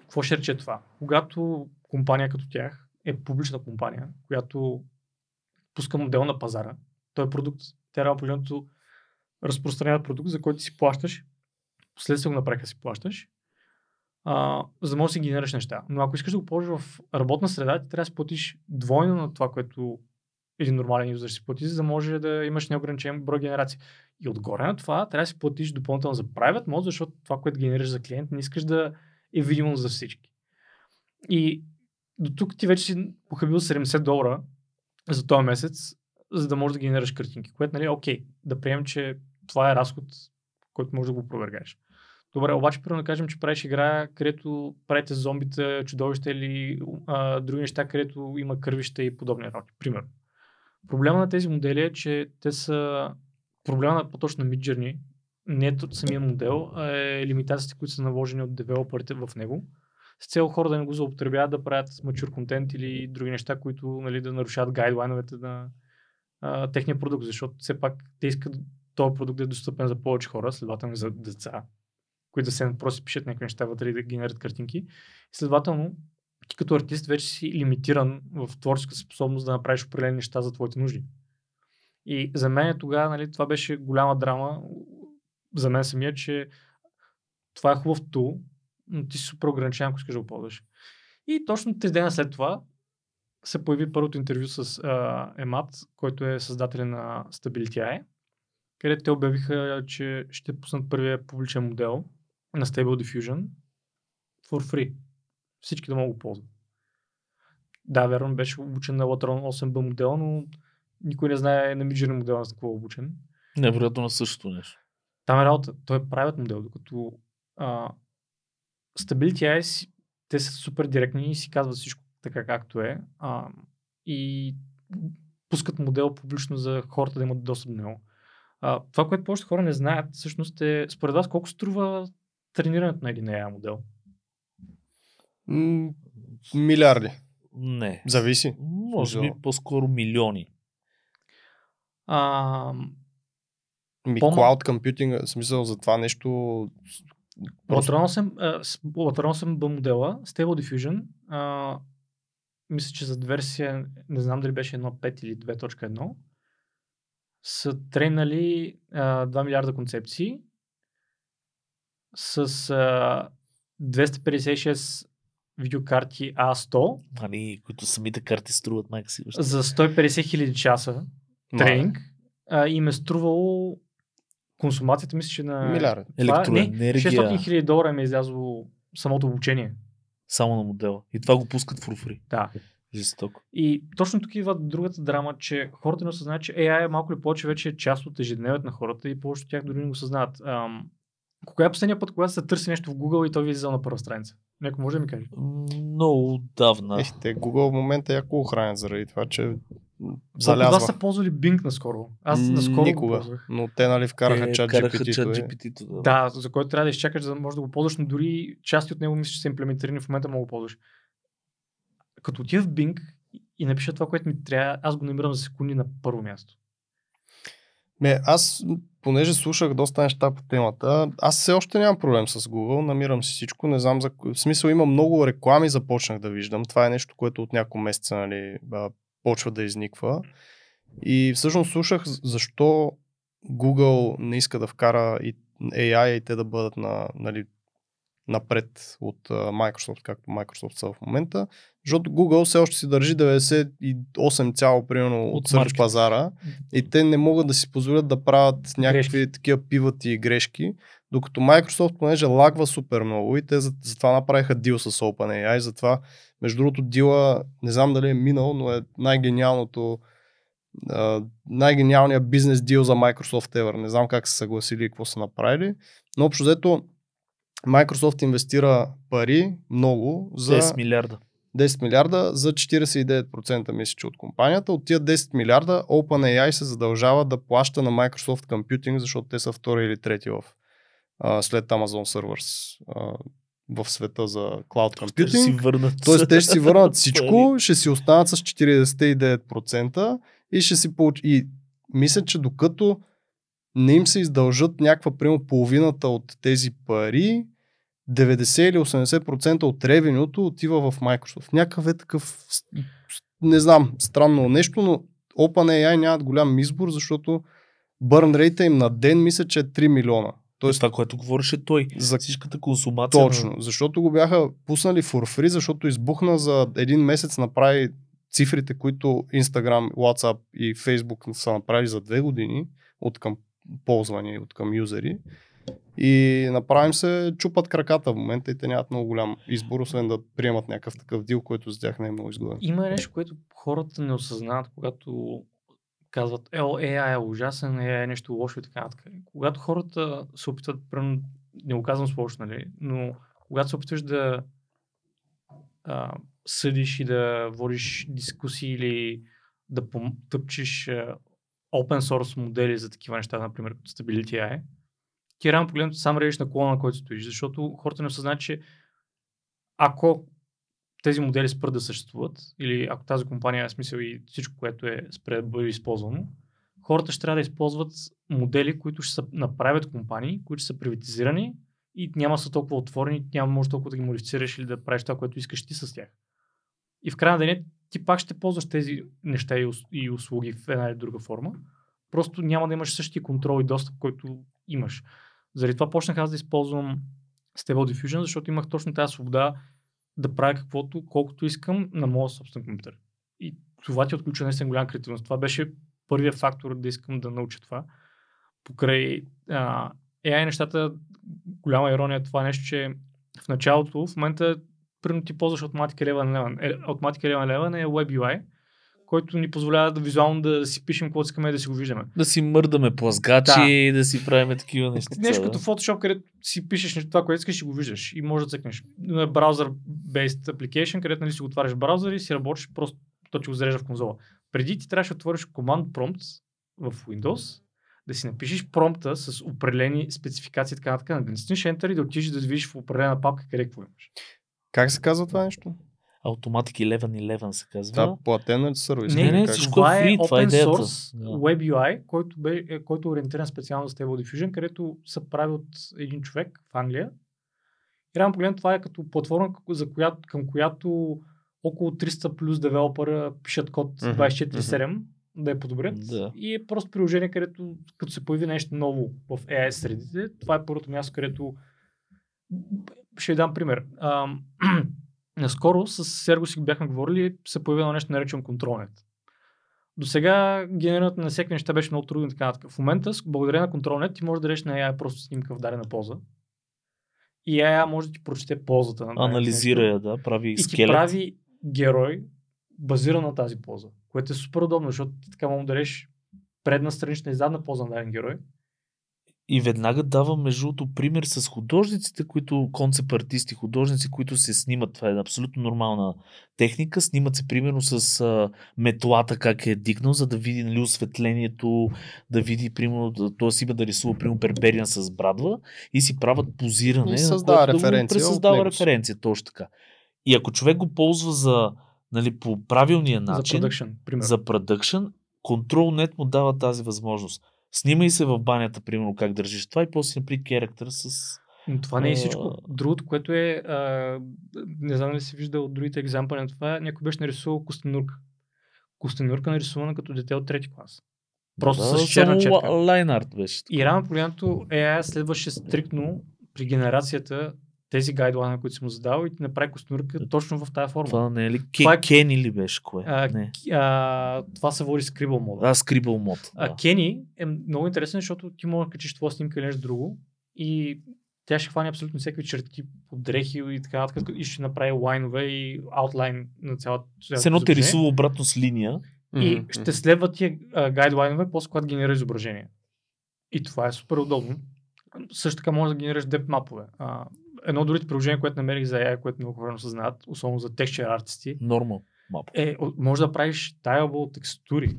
Какво ще рече това? Когато компания като тях е публична компания, която пуска модел на пазара, той е продукт. Те реално погледнато разпространяват продукт, за който си плащаш, последствие го направиха си плащаш, а, за да можеш да си генерираш неща. Но ако искаш да го ползваш в работна среда, ти трябва да си платиш двойно на това, което един нормален юзер си плати, за да може да имаш неограничен брой генерации. И отгоре на това трябва да си платиш допълнително за private mode, защото това, което генерираш за клиент, не искаш да е видимо за всички. И до тук ти вече си похабил 70 долара за този месец, за да можеш да генерираш картинки, което, нали, окей, да приемем, че това е разход, който можеш да го опровергаеш. Добре, обаче, примерно да кажем, че правиш игра, където правите зомбита, чудовища или а, други неща, където има кървища и подобни работи. Примерно. Проблема на тези модели е, че те са... Проблема на по-точно на Midjourney не е от самия модел, а е лимитациите, които са наложени от девелоперите в него, с цел хора да не го злоупотребяват да правят мачур контент или други неща, които нали, да нарушават гайдлайновете на а, техния продукт, защото все пак те искат този продукт да е достъпен за повече хора, следователно за деца, които да се просто пишат някакви неща вътре и да генерират картинки. И следователно, като артист вече си лимитиран в творческата способност да направиш определени неща за твоите нужди. И за мен тогава нали, това беше голяма драма за мен самия, че това е хубав тул, но ти си супер ограничен, ако искаш да го ползваш. И точно три дена след това се появи първото интервю с Емат, който е създателя на Stability AI, където те обявиха, че ще пуснат първия публичен модел на Stable Diffusion for free. Всички да могат го ползват. Да, верно, беше обучен на Latron 8B модел, но никой не знае на Midjourney модела на какво е обучен. Невероятно на същото нещо. Там е работа. Той е правят модел, докато а, Stability AI, те са супер директни и си казват всичко така както е. А, и пускат модел публично за хората да имат достъп до него. А, това, което повечето хора не знаят, всъщност е, според вас, колко струва тренирането на един AI модел? М, милиарди. Не. Зависи. Може би по-скоро милиони. А, Ми, cloud computing, в смисъл за това нещо... Просто- Lateral 8, а, с- Lateral 8B модела, Stable Diffusion, а, мисля, че за версия, не знам дали беше 1.5 или 2.1, са тренали а, 2 милиарда концепции с а, 256 видеокарти A100 Нали, които самите карти струват майка си. още. за 150 хиляди часа тренинг а, им е струвало консумацията, мисля, че на... Не, Електроенергия. 600 хиляди долара ми е излязло самото обучение. Само на модела. И това го пускат в руфри. Да. Жестоко. И точно тук идва другата драма, че хората не осъзнават, че AI е малко или повече вече е част от ежедневието на хората и повечето от тях дори не го осъзнават. Ам, кога е последния път, когато се търси нещо в Google и той ви излиза на първа страница? Някой може да ми каже? Много отдавна. Ех, те Google в момента яко охранят заради това, че залязва. са ползвали Bing наскоро? Аз наскоро Никога. го ползвах. Но те нали вкараха Те чат GPT. -то, е. GPT-то, да. Да, за който трябва да изчакаш, за да можеш да го ползваш, но дори части от него мисля, че са имплементирани в момента мога да ползваш. Като отида в Bing и напиша това, което ми трябва, аз го намирам за секунди на първо място. Ме, аз, понеже слушах доста неща по темата, аз все още нямам проблем с Google, намирам си всичко, не знам за... В смисъл има много реклами, започнах да виждам. Това е нещо, което от няколко месеца нали, почва да изниква. И всъщност слушах защо Google не иска да вкара и AI и те да бъдат на, нали, напред от Microsoft, както Microsoft са в момента, защото Google все още си държи 98 цяло примерно от, От маркет. пазара и те не могат да си позволят да правят някакви Грешки. такива пивати и грешки, докато Microsoft, понеже лагва супер много и те за- затова направиха дил с OpenAI, затова между другото дила, не знам дали е минал, но е най-гениалното най-гениалният бизнес дил за Microsoft ever. Не знам как са съгласили и какво са направили, но общо взето Microsoft инвестира пари много за 10 милиарда. 10 милиарда за 49% мисля, че от компанията. От тия 10 милиарда OpenAI се задължава да плаща на Microsoft Computing, защото те са втори или трети в, а, след Amazon Servers а, в света за Cloud Ще си Computing. върнат. Тоест те ще си върнат всичко, ще си останат с 49% и ще си получат. И мисля, че докато не им се издължат някаква, примерно половината от тези пари, 90 или 80% от ревенюто отива в Microsoft. Някакъв е такъв, не знам, странно нещо, но OpenAI нямат голям избор, защото burn rate им на ден мисля, че е 3 милиона. Тоест, това, което говореше той. За Всичката консумация. точно, защото го бяха пуснали for free, защото избухна за един месец направи цифрите, които Instagram, WhatsApp и Facebook са направили за две години от към ползване и от към юзери. И направим се чупат краката в момента и те нямат много голям избор, освен да приемат някакъв такъв дил, който за тях не е много изгоден. Има нещо, което хората не осъзнават, когато казват, е, AI е ужасен, AI е нещо лошо и така нататък. Когато хората се опитват, примерно, не го казвам с лошо, нали, но когато се опитваш да а, съдиш и да водиш дискусии или да тъпчеш а, open source модели за такива неща, например, като Stability AI, ти реално погледнато сам режеш на колона, на който стоиш, защото хората не осъзнават, че ако тези модели спрат да съществуват, или ако тази компания е смисъл и всичко, което е спре да бъде използвано, хората ще трябва да използват модели, които ще са направят компании, които ще са приватизирани и няма са толкова отворени, няма може толкова да ги модифицираш или да правиш това, което искаш ти с тях. И в края на деня ти пак ще ползваш тези неща и, и услуги в една или друга форма. Просто няма да имаш същия контрол и достъп, който имаш. Заради това почнах аз да използвам Stable Diffusion, защото имах точно тази свобода да правя каквото, колкото искам на моя собствен компютър. И това ти отключва наистина голяма креативност. Това беше първият фактор да искам да науча това. Покрай а, AI нещата, голяма ирония това нещо, че в началото, в момента, примерно ти ползваш Automatic 11, е, Automatic 11 е WebUI, който ни позволява да визуално да си пишем какво искаме и да си го виждаме. Да си мърдаме плазгачи, да, да си правим такива неща. Нещо да. като Photoshop, където си пишеш нещо, това, което искаш и го виждаш и можеш да цъкнеш. Браузър-based application, където нали си го отваряш браузър и си работиш, просто то ти го зарежда в конзола. Преди ти трябваше да отвориш Command Prompt в Windows, да си напишеш промпта с определени спецификации и така нататък, да натиснеш Enter и да отидеш да видиш в определена папка къде какво имаш. Как се казва това нещо? Automatic 1111 се казва. Това платен е сервис. Не, не, как? всичко това е free, това е open идеята. source Да. WebUI, който, бе, е, който е ориентиран специално за Stable Diffusion, където се прави от един човек в Англия. И реално погледно това е като платформа, за която, към която около 300 плюс девелопера пишат код Мгм, 24-7 да я подобрят. Да. И е просто приложение, където като се появи нещо ново в AI средите, това е първото място, където ще ви дам пример. Ам, наскоро с Серго си бяхме говорили, се появи едно нещо наречено контролнет. До сега генерирането на всеки неща беше много трудно и така нататък. В момента, благодарение на контролнет, ти можеш да речеш на AI просто снимка в дадена поза. И AI може да ти прочете ползата на Анализира я, да, прави и ти скелет. прави герой, базиран на тази поза, което е супер удобно, защото ти така можеш да речеш предна странична и задна поза на даден герой. И веднага дава между другото пример с художниците, които концепт артисти, художници, които се снимат. Това е абсолютно нормална техника. Снимат се примерно с а, метлата как е дигнал, за да види нали, осветлението, да види, примерно, да- т.е. има да рисува, примерно, Бербериан с брадва и си правят позиране. И на създава да го референция него си. референция, точно така. И ако човек го ползва за, нали, по правилния За начин, продъкшн, примерно. за продъкшн, Control.net му дава тази възможност. Снимай се в банята, примерно, как държиш това и после направи керактер с... Но това не е всичко. Другото, което е, а, не знам дали си виждал от другите екзампли на това, някой беше нарисувал костенурка. Костенурка нарисувана като дете от трети клас. Просто да, с черна четка. ла- лайн арт беше. И рано погледнато AI следваше стриктно при генерацията тези гайдлайна, които си му задал и ти направи костенурка точно в тази форма. Това не е ли? Това е- Ке, Кени ли беше кое? А, не. а, това се води Scribble мода. А, Scribble мод. А Да. Кени е много интересен, защото ти можеш да качиш твоя снимка или нещо друго и тя ще хване абсолютно всеки черти по дрехи и така нататък и ще направи лайнове и аутлайн на цялата. Все едно те рисува обратно с линия. И Мгм, ще следва тия а, гайдлайнове, после когато генерира изображение. И това е супер удобно. Също така може да генерираш деп мапове. Едно от другите приложения, което намерих за AI, което много хора се знаят, особено за texture артисти, Нормал е, може да правиш tileable текстури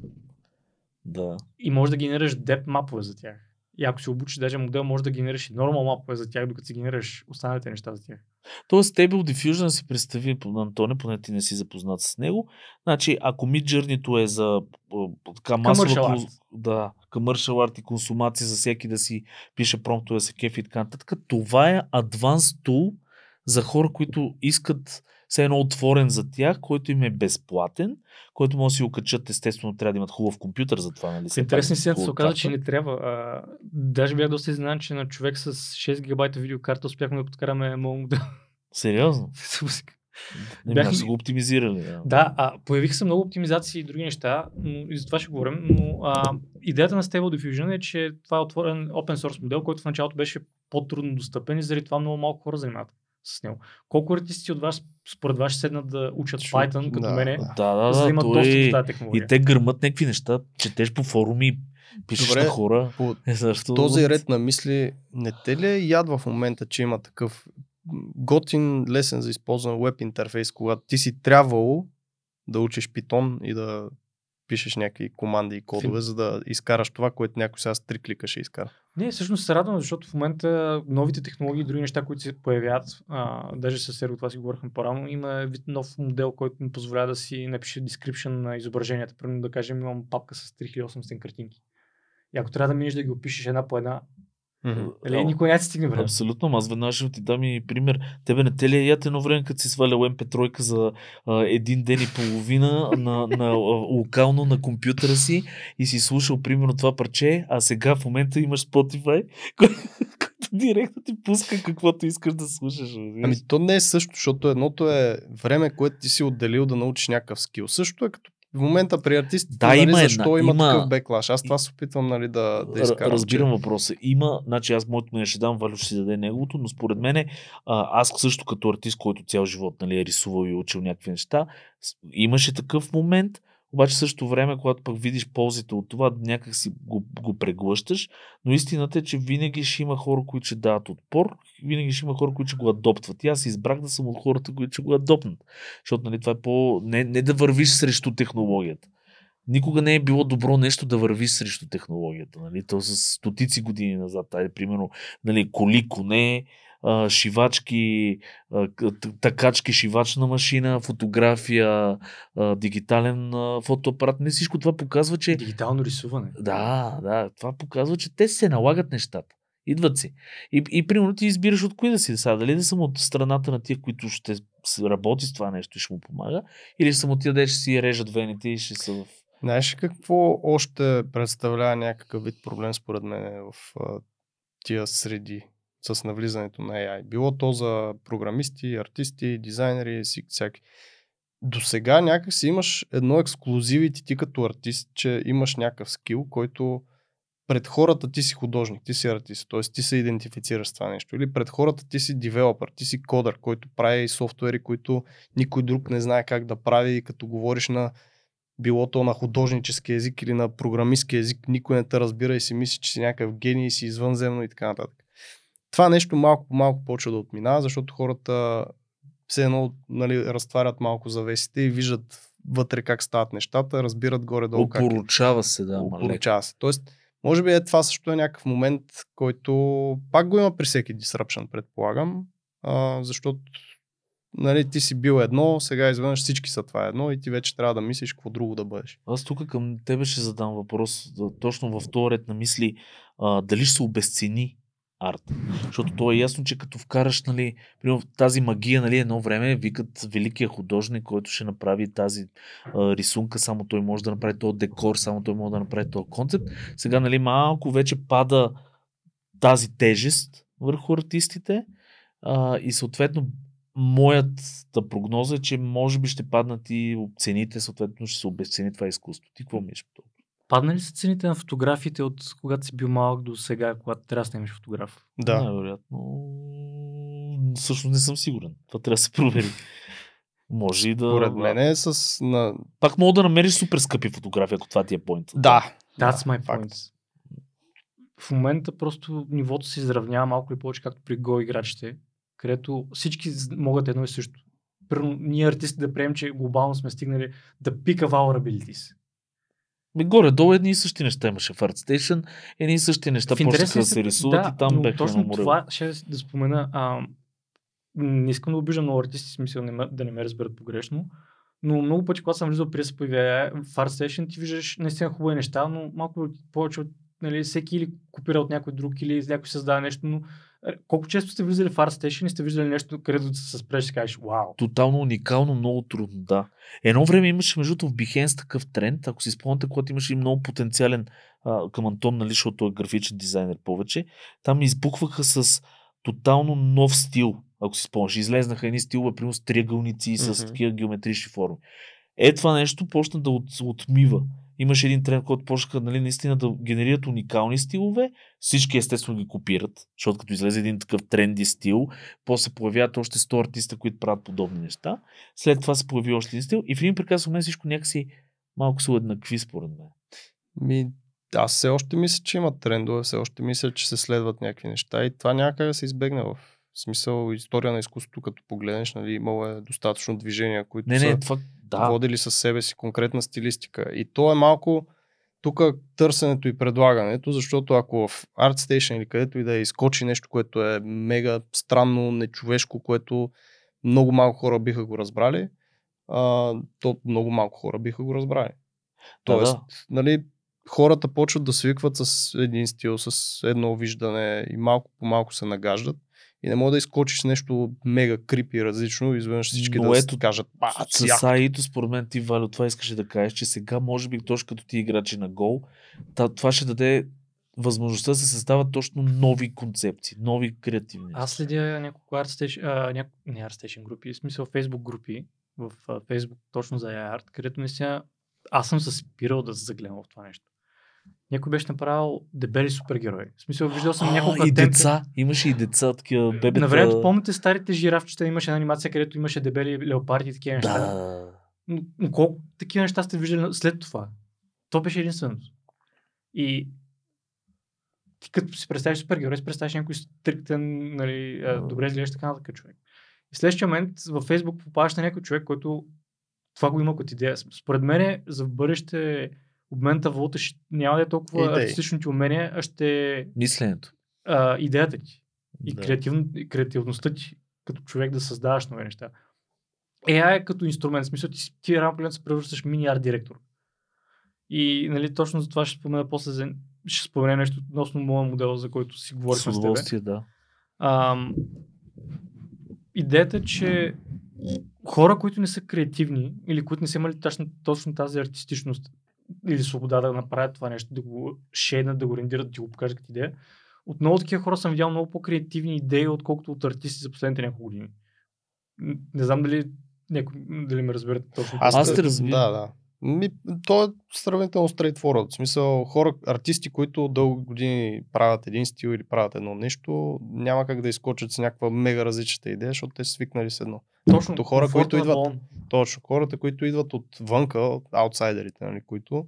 Да. и може да генерираш деп мапове за тях. И ако си обучиш даже модел, може да генерираш и нормал мапове за тях, докато си генерираш останалите неща за тях. Тоест, Stable Diffusion си представи, Антоне, поне ти не си запознат с него. Значи, ако Midjourney е за така масова... Commercial. Да, commercial art и консумация за всеки да си пише промптове, да се кефи и така нататък. Това е advanced tool за хора, които искат все едно отворен за тях, който им е безплатен, който може да си го качат, естествено трябва да имат хубав компютър за това, нали? Интересни си се оказа, че не трябва. А, даже бях доста изненадан, че на човек с 6 гигабайта видеокарта успяхме да подкараме моят модел. Сериозно? Не, Бяхме... са го оптимизирали. Да. Да, а, появиха се много оптимизации и други неща, но и за това ще говорим, но а, идеята на Stable Diffusion е, че това е отворен open source модел, който в началото беше по-трудно достъпен и заради това много малко хора занимават с него. Колко артисти от вас, според вас, ще седнат да учат Чу- Python, като да, мене, да. Да, да, за да имат той достъп до тази технология? И те гърмат някакви неща, четеш по форуми, пишеш Добре, на хора. По Е, защо? този ред на мисли, не те ли е яд в момента, че има такъв готин, лесен за използване веб интерфейс, когато ти си трябвало да учиш Python и да пишеш някакви команди и кодове, за да изкараш това, което някой сега с три клика ще изкара. Не, всъщност се радвам, защото в момента новите технологии и други неща, които се появяват, а, даже с Серго това си говорихме по-рано, има вид нов модел, който ми позволява да си напише description на изображенията. Примерно да кажем, имам папка с 3800 картинки. И ако трябва да минеш да ги опишеш една по една, нали, никой няма да стигне време. Абсолютно, аз веднага ще ти дам и пример. Тебе не те ли е яд едно време, като си свалял MP3 за а, един ден и половина на, на, а, локално на компютъра си и си слушал примерно това парче, а сега в момента имаш Spotify, който директно ти пуска каквото искаш да слушаш. Ами то не е също, защото едното е време, което ти си отделил да научиш някакъв скил. Също е като в момента при артистите, Да, нали, има една- защо има, има- такъв беклаш? Аз това се опитвам нали, да, да изкарам. Разбирам въпроса. Има, значи аз моето не ще дам, Валю ще си даде неговото, но според мен аз също като артист, който цял живот нали, е рисувал и учил някакви неща, имаше такъв момент, обаче в същото време, когато пък видиш ползите от това, някак си го, го преглъщаш, но истината е, че винаги ще има хора, които ще дават отпор, винаги ще има хора, които ще го адоптват. И аз избрах да съм от хората, които ще го адопнат. Защото нали, това е по... Не, не да вървиш срещу технологията. Никога не е било добро нещо да вървиш срещу технологията. Нали? То с стотици години назад. Айде, примерно, нали, коли, коне, а, шивачки, а, такачки, шивачна машина, фотография, а, дигитален а, фотоапарат. Не всичко това показва, че Дигитално рисуване. да, да, това показва, че те се налагат нещата. Идват си. И, и примерно ти избираш от кои да си. Сега, дали да съм от страната на тия, които ще работи с това нещо и ще му помага, или съм от тия, де ще си режат вените и ще са в... Знаеш ли какво още представлява някакъв вид проблем според мен в а, тия среди с навлизането на AI? Било то за програмисти, артисти, дизайнери, всяки. До сега някак си имаш едно ексклюзивити ти като артист, че имаш някакъв скил, който пред хората ти си художник, ти си артист, т.е. ти се идентифицираш с това нещо. Или пред хората ти си девелопър, ти си кодър, който прави софтуери, които никой друг не знае как да прави като говориш на било то на художнически език или на програмистски език, никой не те разбира и си мисли, че си някакъв гений и си извънземно и така нататък. Това нещо малко по малко почва да отминава, защото хората все едно нали, разтварят малко завесите и виждат вътре как стават нещата, разбират горе-долу как е. Опоручава се, да. Получава се. Тоест, може би е това също е някакъв момент, който пак го има при всеки disruption, предполагам, а, защото нали, ти си бил едно, сега изведнъж всички са това едно и ти вече трябва да мислиш какво друго да бъдеш. Аз тук към тебе ще задам въпрос, точно в този ред на мисли, а, дали ще се обесцени арт. Защото то е ясно, че като вкараш нали, тази магия, нали, едно време викат великия художник, който ще направи тази а, рисунка, само той може да направи този декор, само той може да направи този концепт. Сега нали, малко вече пада тази тежест върху артистите а, и съответно моята прогноза е, че може би ще паднат и цените, съответно ще се обесцени това изкуство. Ти какво мислиш по това? Паднали ли са цените на фотографиите от когато си бил малък до сега, когато трябва да снимаш фотограф? Да. Най-вероятно. Всъщност не съм сигурен. Това трябва да се провери. Може и да. Според мен е с... На... Пак мога да намериш супер скъпи фотографии, ако това ти е поинт. Да. That's my point. В момента просто нивото се изравнява малко или повече, както при Go играчите, където всички могат едно и също. Примерно, ние артисти да приемем, че глобално сме стигнали да pick of our abilities. Ми горе-долу едни и същи неща имаше в ArtStation, едни и същи неща почнаха да се рисуват да, и там но беха точно море. това ще да спомена. А, не искам да обиждам много артисти, смисъл не ме, да не ме разберат погрешно, но много пъти, когато съм влизал да се в Art Station, ти виждаш наистина хубави неща, но малко повече от нали, всеки или копира от някой друг, или някой създава нещо, но колко често сте влизали в Art Station и сте виждали нещо, където се спреш и кажеш, вау. Тотално уникално, много трудно, да. Едно време имаше, между другото, в Behance такъв тренд, ако си спомняте, когато имаше и много потенциален а, към Антон, нали, защото е графичен дизайнер повече, там избухваха с тотално нов стил, ако си спомняш. Излезнаха едни стилове, примерно с триъгълници и с Мгм. такива геометрични форми. Е, това нещо почна да от, отмива. Имаше един тренд, който почнаха нали, наистина да генерират уникални стилове. Всички естествено ги копират, защото като излезе един такъв тренди стил, после появяват още 100 артиста, които правят подобни неща. След това се появи още един стил и в един прекрасен момент всичко някакси малко се уеднакви според мен. Ми, аз все още мисля, че има трендове, все още мисля, че се следват някакви неща и това някак да се избегне в смисъл история на изкуството, като погледнеш, нали, имало е достатъчно движения, които Не, са не, това да. водили със себе си конкретна стилистика. И то е малко тук търсенето и предлагането, защото ако в ArtStation или където и да е изкочи нещо, което е мега странно, нечовешко, което много малко хора биха го разбрали, а, то много малко хора биха го разбрали. Тоест, да. нали, хората почват да свикват с един стил, с едно виждане и малко по малко се нагаждат. И не мога да изкочиш нещо мега крипи различно и изведнъж всички Но да ето, кажат, ба, С AI-то, според мен, ти, Валю, това искаше да кажеш, че сега, може би, точно като ти играчи на гол, това ще даде възможността да се създават точно нови концепции, нови креативни. Аз следя няколко ArtStation, а, няко... не ArtStation групи, в смисъл Facebook групи, в а, Facebook точно за Art, където наистина аз съм се спирал да се загледам в това нещо. Някой беше направил дебели супергерои. В смисъл, виждал съм няколко и деца. Имаше и деца, такива бебета. На времето помните старите жирафчета, имаше една анимация, където имаше дебели леопарди и такива неща. Да. Но, но колко такива неща сте виждали след това? То беше единственото. И ти като си представиш супергерой, си представиш някой стриктен, нали, а, добре изглеждащ така нататък човек. И в следващия момент във Фейсбук попадаш на някой човек, който това го има като идея. Според мен за в бъдеще обмента валута ще, няма да е толкова Идеи. артистичните умения, а ще е Мисленето. а, идеята ти и, Да. креативн, и креативността ти като човек да създаваш нови неща. AI е като инструмент, в смисъл ти, си- ти рано се превръщаш мини арт директор. И нали, точно за това ще спомена после, за, ще спомена нещо относно моя модел, за който си С говорихме с тебе. удоволствие, да. Ам, идеята, че хора, които не са креативни или които не са имали точно, точно тази артистичност или свобода да направят това нещо, да го шейнат, да го рендират, да го покажат като идея, от много такива хора съм видял много по-креативни идеи, отколкото от артисти за последните няколко години. Не знам дали, някой, дали ме разбирате точно. Аз те разбирам. Да, да. Ми, то е сравнително straightforward. В смисъл, хора, артисти, които дълги години правят един стил или правят едно нещо, няма как да изкочат с някаква мега различната идея, защото те са свикнали с едно. Точно като хора, които идват- балон. Точно. Хората, които идват от вънка, от аутсайдерите, нали, които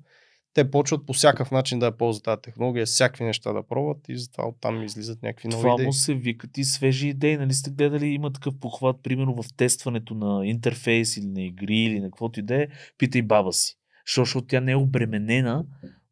те почват по всякакъв начин да я ползват тази технология, всякакви неща да пробват и затова оттам излизат някакви нови Това идеи. му се викат и свежи идеи. Нали сте гледали, има такъв похват, примерно в тестването на интерфейс или на игри или на каквото и да е, питай баба си. Защо, защото тя не е обременена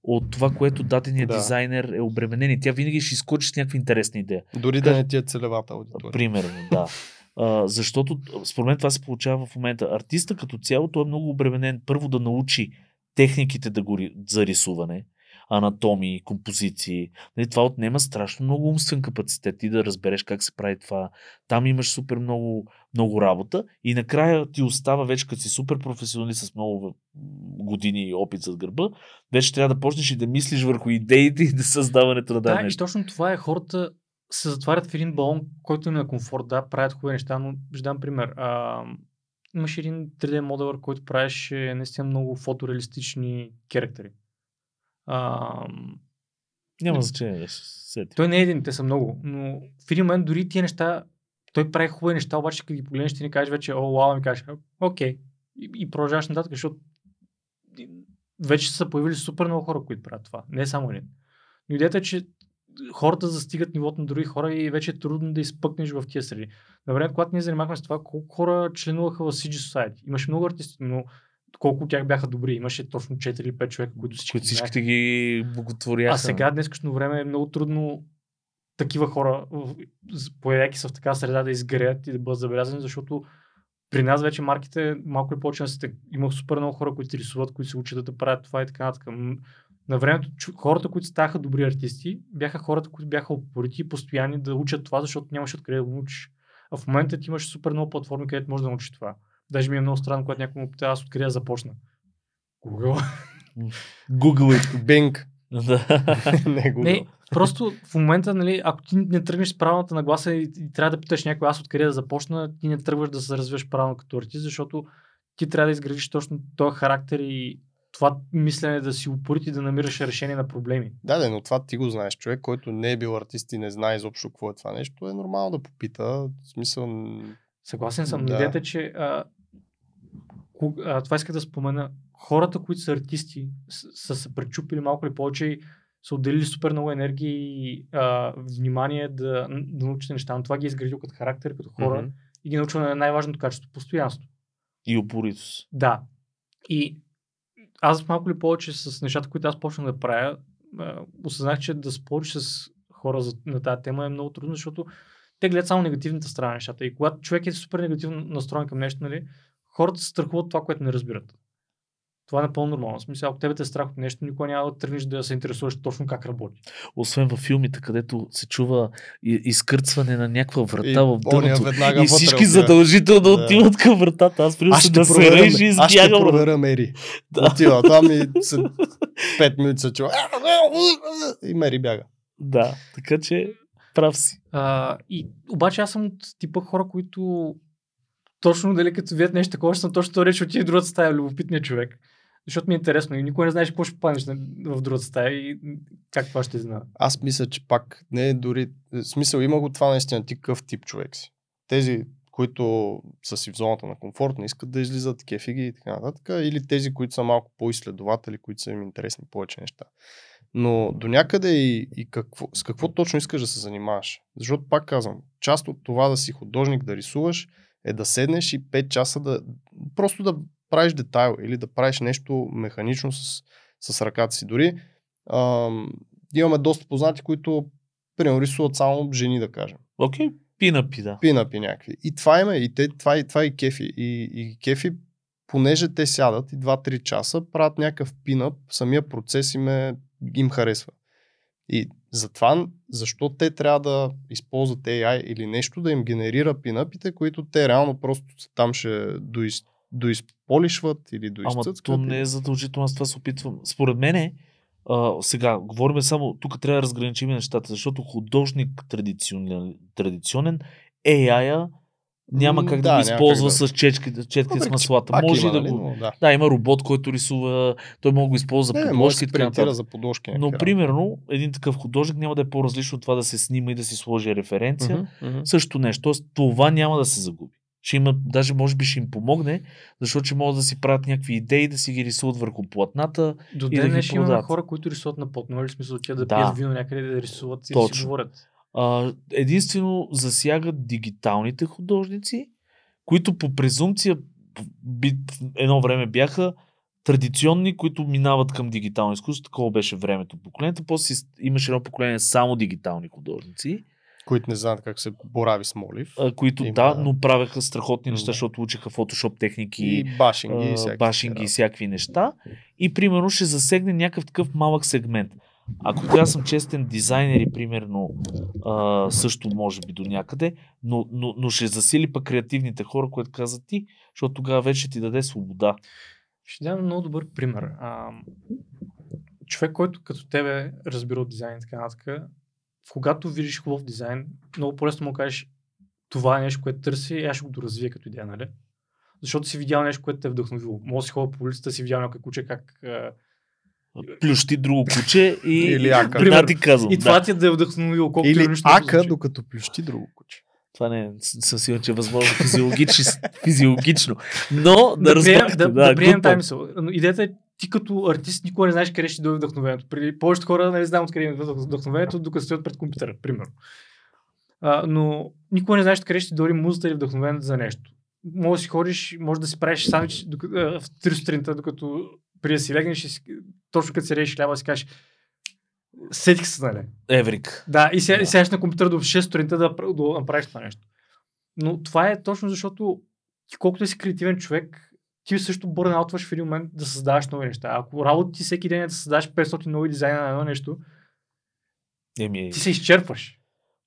от това, което даденият Да. дизайнер е обременен и тя винаги ще изкочи с някаква интересна идея. Дори да не ти е целевата аудитория. Примерно, да. А, защото според мен това се получава в момента. Артиста като цяло той е много обременен първо да научи техниките да го, за рисуване, анатомии, композиции. Нали, това отнема страшно много умствен капацитет и да разбереш как се прави това. Там имаш супер много, много работа и накрая ти остава вече като си супер професионалист с много години и опит зад гърба, вече трябва да почнеш и да мислиш върху идеите и да създаването на Да, и нещо. точно това е хората се затварят в един балон, който им е на комфорт, да, правят хубави неща, но ще дам пример. А, имаш един 3D моделър, който правеше наистина много фотореалистични керактери. А, Няма значение да се сети. той не е един, те са много, но в един момент дори тия неща, той прави хубави неща, обаче като ги погледнеш, ти не кажеш вече, о, вау, ми кажеш, окей. И, и продължаваш нататък, защото вече са появили супер много хора, които правят това. Не е само един. Но идеята е, че хората застигат нивото на други хора и вече е трудно да изпъкнеш в тия среди. На времето, когато ние занимахме с това, колко хора членуваха в CG Society. Имаше много артисти, но колко от тях бяха добри. Имаше точно 4 или 5 човека, които всички, които всичките ги боготворяха. А сега, днескашно време, е много трудно такива хора, появяйки се в така среда, да изгреят и да бъдат забелязани, защото при нас вече марките малко или повече. Има супер много хора, които рисуват, които се учат да правят това и така нататък. На времето хората, които ставаха добри артисти, бяха хората, които бяха упорити и постоянни да учат това, защото нямаше откъде да го научиш. А в момента ти имаш супер много платформи, където можеш да научиш това. Даже ми е много странно, когато някой му пита аз откъде да започна. Google. Google it. Bing. Да. не Google. Не, просто в момента, нали, ако ти не тръгнеш с правилната нагласа и, и трябва да питаш някой аз откъде да започна, ти не тръгваш да се развиваш правилно като артист, защото ти трябва да изградиш точно този характер и това мислене да си упорит и да намираш решение на проблеми. Да, да, но това ти го знаеш. Човек, който не е бил артист и не знае изобщо какво е това нещо, е нормално да попита. В смисъл, Съгласен съм. Да. Идеята е, че а, ку- а, това иска да спомена. Хората, които са артисти, с- са се пречупили малко или повече и са отделили супер много енергия и а, внимание да, да научат неща. Но това ги е изградил като характер, като хора мгм. и ги научва на най-важното качество постоянство. И упоритост. Да. И аз малко ли повече с нещата, които аз почнах да правя, осъзнах, че да спориш с хора за, на тази тема е много трудно, защото те гледат само негативната страна на нещата. И когато човек е супер негативно настроен към нещо, нали, хората се страхуват това, което не разбират. Това е напълно нормално. Смисъл, ако тебе те е страх от нещо, никога няма да тръгнеш да се интересуваш точно как работи. Освен във филмите, където се чува изкърцване на някаква врата И в дъното. И вътре всички отива. задължително Да. отиват към вратата. Аз се ще да се режи и аз ще избягам. проверя Мери. Да. Отива там и след 5 минути се чува. И Мери бяга. да, така че прав си. А, и, обаче аз съм от типа хора, които точно дали като видят нещо такова, ще съм точно реч отиде другата стая, любопитният човек. Защото ми е интересно и никой не знаеш какво ще паднеш на- в другата стая и как това ще знае. Аз мисля, че пак не е дори... В смисъл има го това наистина ти какъв тип човек си. Тези, които са си в зоната на комфорт, не искат да излизат кефи ги и така нататък, или тези, които са малко по-изследователи, които са им интересни повече неща. Но до някъде и, и какво, с какво точно искаш да се занимаваш. Защото пак казвам, част от това да си художник, да рисуваш, е да седнеш и 5 часа да просто да правиш детайл или да правиш нещо механично с, с ръката си. Дори ам, имаме доста познати, които примерно рисуват само жени, да кажем. Окей, пинапи, да. Пинапи някакви. И това има, и те, това, и, това и кефи. И, и кефи, понеже те сядат и 2-3 часа, правят някакъв пинап, самия процес им, е, им харесва. И затова, защо те трябва да използват AI или нещо да им генерира пинапите, които те реално просто там ще доиз, доизполишват или Ама доизцъцкат. то не е задължително, аз това се опитвам. Според мен, а, сега, говорим само, тук трябва да разграничим нещата, защото художник традиционен, традиционен AI-а няма как да, да, няма използва да. с четките, четки с маслата. пак Може има, да нали, го... да. Да, има робот, който рисува, той може да го използва Не, за подложки и така за подложки. Но, някакви примерно, един такъв художник няма да е по-различно от това да се снима и да си сложи референция. Мгм, мгм. Също нещо. Тоест, това няма да се загуби. Ще има, даже може би ще им помогне, защото ще могат да си правят някакви идеи, да си ги рисуват върху платната. До да ден ги днес има хора, които рисуват на платно, или в смисъл тя да, Да. пият вино някъде да рисуват и да си говорят. А, единствено засягат дигиталните художници, които по презумпция би, едно време бяха традиционни, които минават към дигитално изкуство. Такова беше времето. Поколението. После имаше едно поколение само дигитални художници, Които не знаят как се борави с молив. а, които Има, да, да. но правеха страхотни неща, Да. защото учиха фотошоп техники. И башинги, и а, всякакви башинги и такива. всякакви неща. И примерно ще засегне някакъв такъв малък сегмент. Ако трябва да съм честен, дизайнери, примерно, а, също може би до някъде, но, но, но ще засили пък креативните хора, което каза ти, защото тогава вече ти даде свобода. Ще дам много добър пример. А, човек, който като тебе разбира от дизайн и така нататък, когато видиш хубав дизайн, много по-лесно му кажеш това е нещо, което търси и аз ще го доразвия като идея, нали? Защото си видял нещо, което те е вдъхновило. Може да си ходя по улицата, си видял някой куче как... Плющи друго куче и... Или ака. Да, ти казвам. И да. това ти е да е вдъхновило, колкото Или да ака, докато плющи друго куче. Това не е със сигурно, че е възможно физиологично, физиологично. Но да, да, разбрахте. да, да, good приемем тази мисъл. Идеята е, ти като артист никога не знаеш къде ще дойде вдъхновението. При повечето хора не знаем откъде идва вдъхновението, докато стоят пред компютъра, примерно. А, но никога не знаеш къде ще дойде музата или вдъхновението за нещо. Може да си ходиш, може да си правиш сандвич в 3 сутринта, докато преди да си легнеш, точно като си режеш хляба, си кажеш Сетих се, нали? Еврик. Да, и сега Да. да. сядаш на компютъра до 6 сутринта да, да направиш това нещо. Но това е точно защото ти колкото си креативен човек, ти също бърнаутваш в един момент да създаваш нови неща. Ако работа ти всеки ден е да създаваш 500 нови дизайна на едно нещо, Еми, ти се изчерпваш.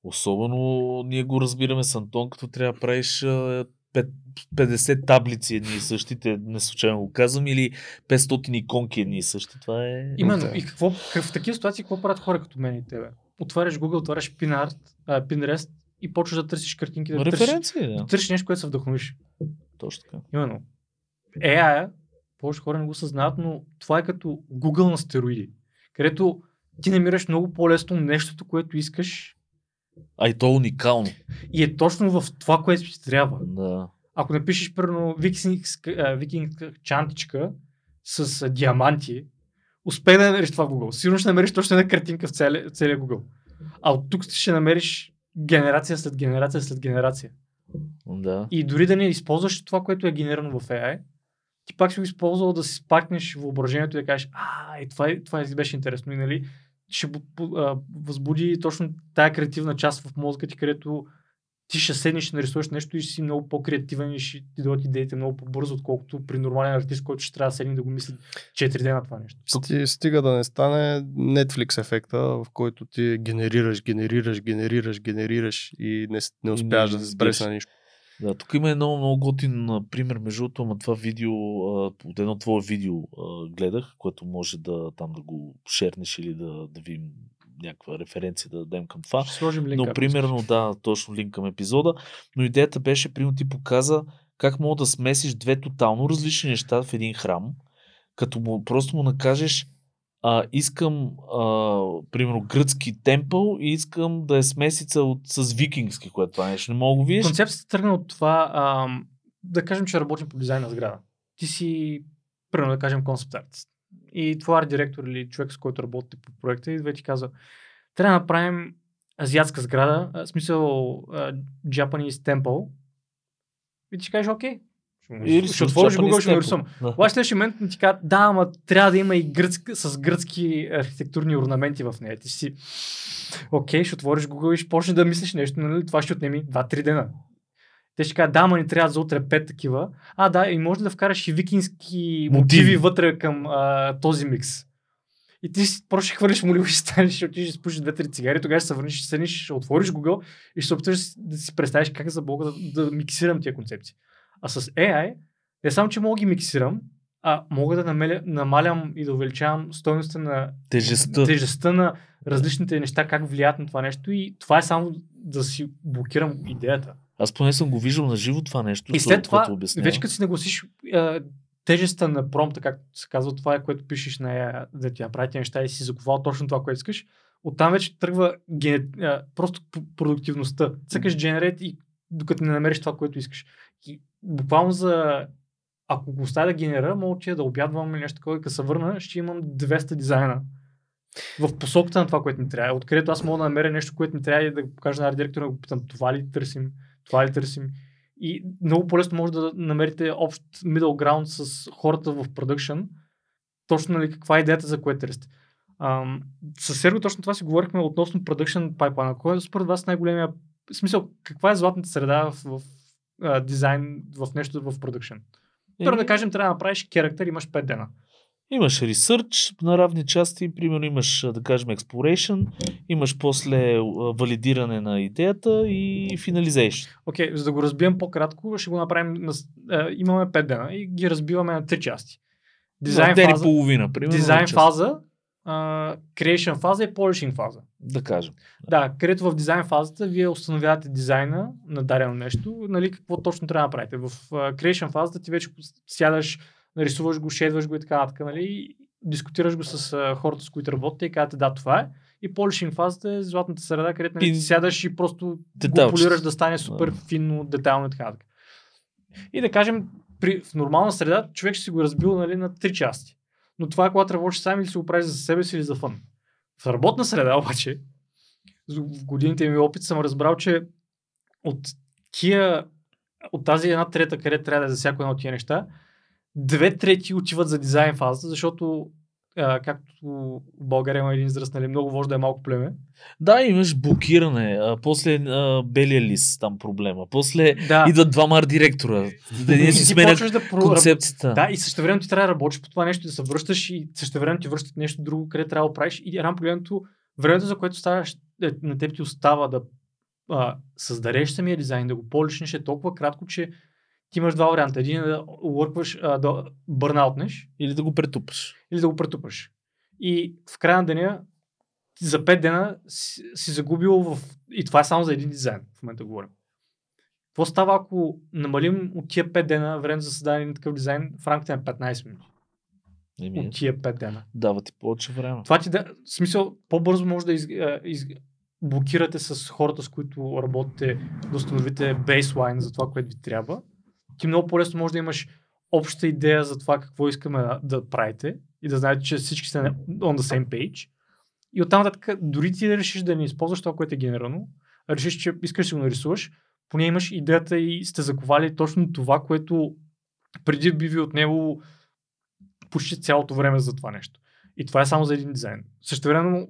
Особено ние го разбираме с Антон, като трябва да правиш а, пет- 50 таблици едни и същите, не случайно го казвам, или 500 иконки едни и същи. Това е... Именно. Да. И какво, как, в такива ситуации какво правят хора като мен и тебе? Отваряш Google, отваряш Pinart, а, Pinterest и почваш да търсиш картинки, да търсиш, Референции, да. да търсиш нещо, което се вдъхновиш. Точно така. Именно. AI, повече хора не го съзнават, но това е като Google на стероиди, където ти намираш много по-лесно нещото, което искаш А и то е уникално. и е точно в това, което ти трябва. Да. Ако напишеш, примерно, викингска, чантичка с диаманти, успей да намериш това в Google. Сигурно ще намериш точно една картинка в целия, целия Google. А от тук ще намериш генерация след генерация след генерация. да. И дори да не използваш това, което е генерирано в AI, ти пак си го използвал да си спаркнеш въображението и да кажеш, а, и това, е- това е- беше интересно. И нали, ще а, възбуди точно тая креативна част в мозъка ти, където ти ще седнеш, ще нарисуваш нещо и ще си много по-креативен и ще ти дадат идеите много по-бързо, отколкото при нормален артист, който ще трябва да седне да го мисли 4 дена това нещо. Сти, стига да не стане Netflix ефекта, в който ти генерираш, генерираш, генерираш, генерираш и не, не И успяваш не да се спреш на нищо. Да, тук има едно много готин пример, между другото, ама това видео, от едно твое видео гледах, което може да там да го шернеш или да, да видим някаква референция да дадем към това. Ще сложим линк. Но примерно, да, точно линк към епизода. Но идеята беше, примерно ти показа как мога да смесиш две тотално различни неща в един храм, като му, просто му накажеш а, искам, а, примерно, гръцки темпъл и искам да е смесица от, с викингски, което това нещо не мога да видиш. Концепцията тръгна от това, а, да кажем, че работим по дизайн на сграда. Ти си, примерно да кажем, концепт артист. И твой директор или човек, с който работите по проекта, идва и ти казва, трябва да направим азиатска сграда, в смисъл а, Japanese Temple. И ти кажеш, окей, Или ще отвориш Google, ще го рисувам. Да. Обаче следващия момент ти кажа, да, ама трябва да има и гръцк, с гръцки архитектурни орнаменти в нея. Ти си, окей, ще отвориш Google и ще почнеш да мислиш нещо, нали? това ще отнеми 2-3 дена. Те ще кажат, да, ама ни трябва за утре 5 такива. А, да, и може да вкараш и викински мотиви, Мотиви. вътре към а, този микс. И ти си просто ще хвърлиш моливо, ще станеш, ще отидеш, ще спушиш две-три цигари, тогава ще се върнеш, ще седнеш, ще отвориш Google и ще се опиташ да си представиш как за Бога да, да миксирам тия концепции. А с AI, не само, че мога да ги миксирам, а мога да намаля, намалям и да увеличавам стойността на Тежестта. тежестта на различните неща, как влияят на това нещо и това е само да си блокирам идеята. Аз поне съм го виждал на живо това нещо. И след това, обяснява. вече като си нагласиш а, тежестта на промпта, както се казва, това е което пишеш на нея, да ти направи тези неща и си заковал точно това, което искаш, оттам вече тръгва ген... а, просто продуктивността. Цъкаш generate и докато не намериш това, което искаш. Буквално за ако го оставя да генера, мога да обядвам или нещо такова и като се върна, ще имам 200 дизайна в посоката на това, което ми трябва. Откъдето аз мога да намеря нещо, което ми трябва и да го покажа на арт директора, да го питам, това ли търсим, това ли търсим. И много по-лесно може да намерите общ middle ground с хората в продъкшн, точно нали, каква е идеята, за което търсите. Ам, с Серго точно това си говорихме относно продъкшн пайплайна. Кой е според вас най-големия смисъл, каква е златната среда в, в а, дизайн, в нещо в продъкшн? Първо да кажем, трябва да направиш характер, имаш 5 дена. Имаш research на равни части, примерно имаш, да кажем, exploration, имаш после валидиране на идеята и finalization. Окей, за да го разбием по-кратко, ще го направим. На, а, имаме 5 дена и ги разбиваме на 3 части. Дизайн фаза, половина, примерно. дизайн фаза, creation фаза и polishing фаза. Да кажем. Да, където в дизайн фазата вие установявате дизайна на дадено нещо, нали, какво точно трябва да направите. В creation фазата ти вече сядаш, нарисуваш го, шедваш го и така нататък, нали, и дискутираш го с а, хората, с които работите и казвате да, това е. И polishing фазата е златната среда, където нали, ти сядаш и просто го Детайлчета. полираш да стане супер финно, детайлно и така нататък. И да кажем, при, в нормална среда човек ще си го разбил нали, на три части. Но това е когато работиш сам или си го правиш за себе си или за фън. В работна среда обаче, в годините ми опит съм разбрал, че от тия, от тази една трета, където трябва да е за всяко едно от тия неща, две трети отиват за дизайн фазата, защото а, както в България има един израз, нали, много може да е малко племе. Да, имаш блокиране, а, после а, белия лист там проблема, после Да. идват двама арт директора, да не си сменят да про... концепцията. Да, и също време ти трябва да работиш по това нещо, да се връщаш и също време ти връщат нещо друго, къде трябва да правиш. И рано погледнато, времето, за което ставаш, е, на теб ти остава да а, създадеш самия дизайн, да го полишнеш е толкова кратко, че ти имаш два варианта. Един е да а, да бърнаутнеш Или да го претупаш. или да го претупаш. И в края на деня, за 5 дена си, си загубил в... И това е само за един дизайн, в момента говорим. Какво става, ако намалим от тия 5 дена време за създаване на такъв дизайн в рамките на 15 минути? Еми, От тия 5 дена. дава ти повече време. Това ти да... В смисъл, по-бързо може да из, из, блокирате с хората, с които работите, да установите бейслайн за това, което ви трябва. Ти много по-лесно може да имаш обща идея за това какво искаме да, да правите и да знаете, че всички на- on the same page. И оттам нататък, дори ти да решиш да не използваш това, което е генерирано, решиш, че искаш да го нарисуваш, поне имаш идеята и сте заковали точно това, което преди би ви отнело почти цялото време за това нещо. И това е само за един дизайн. Също време,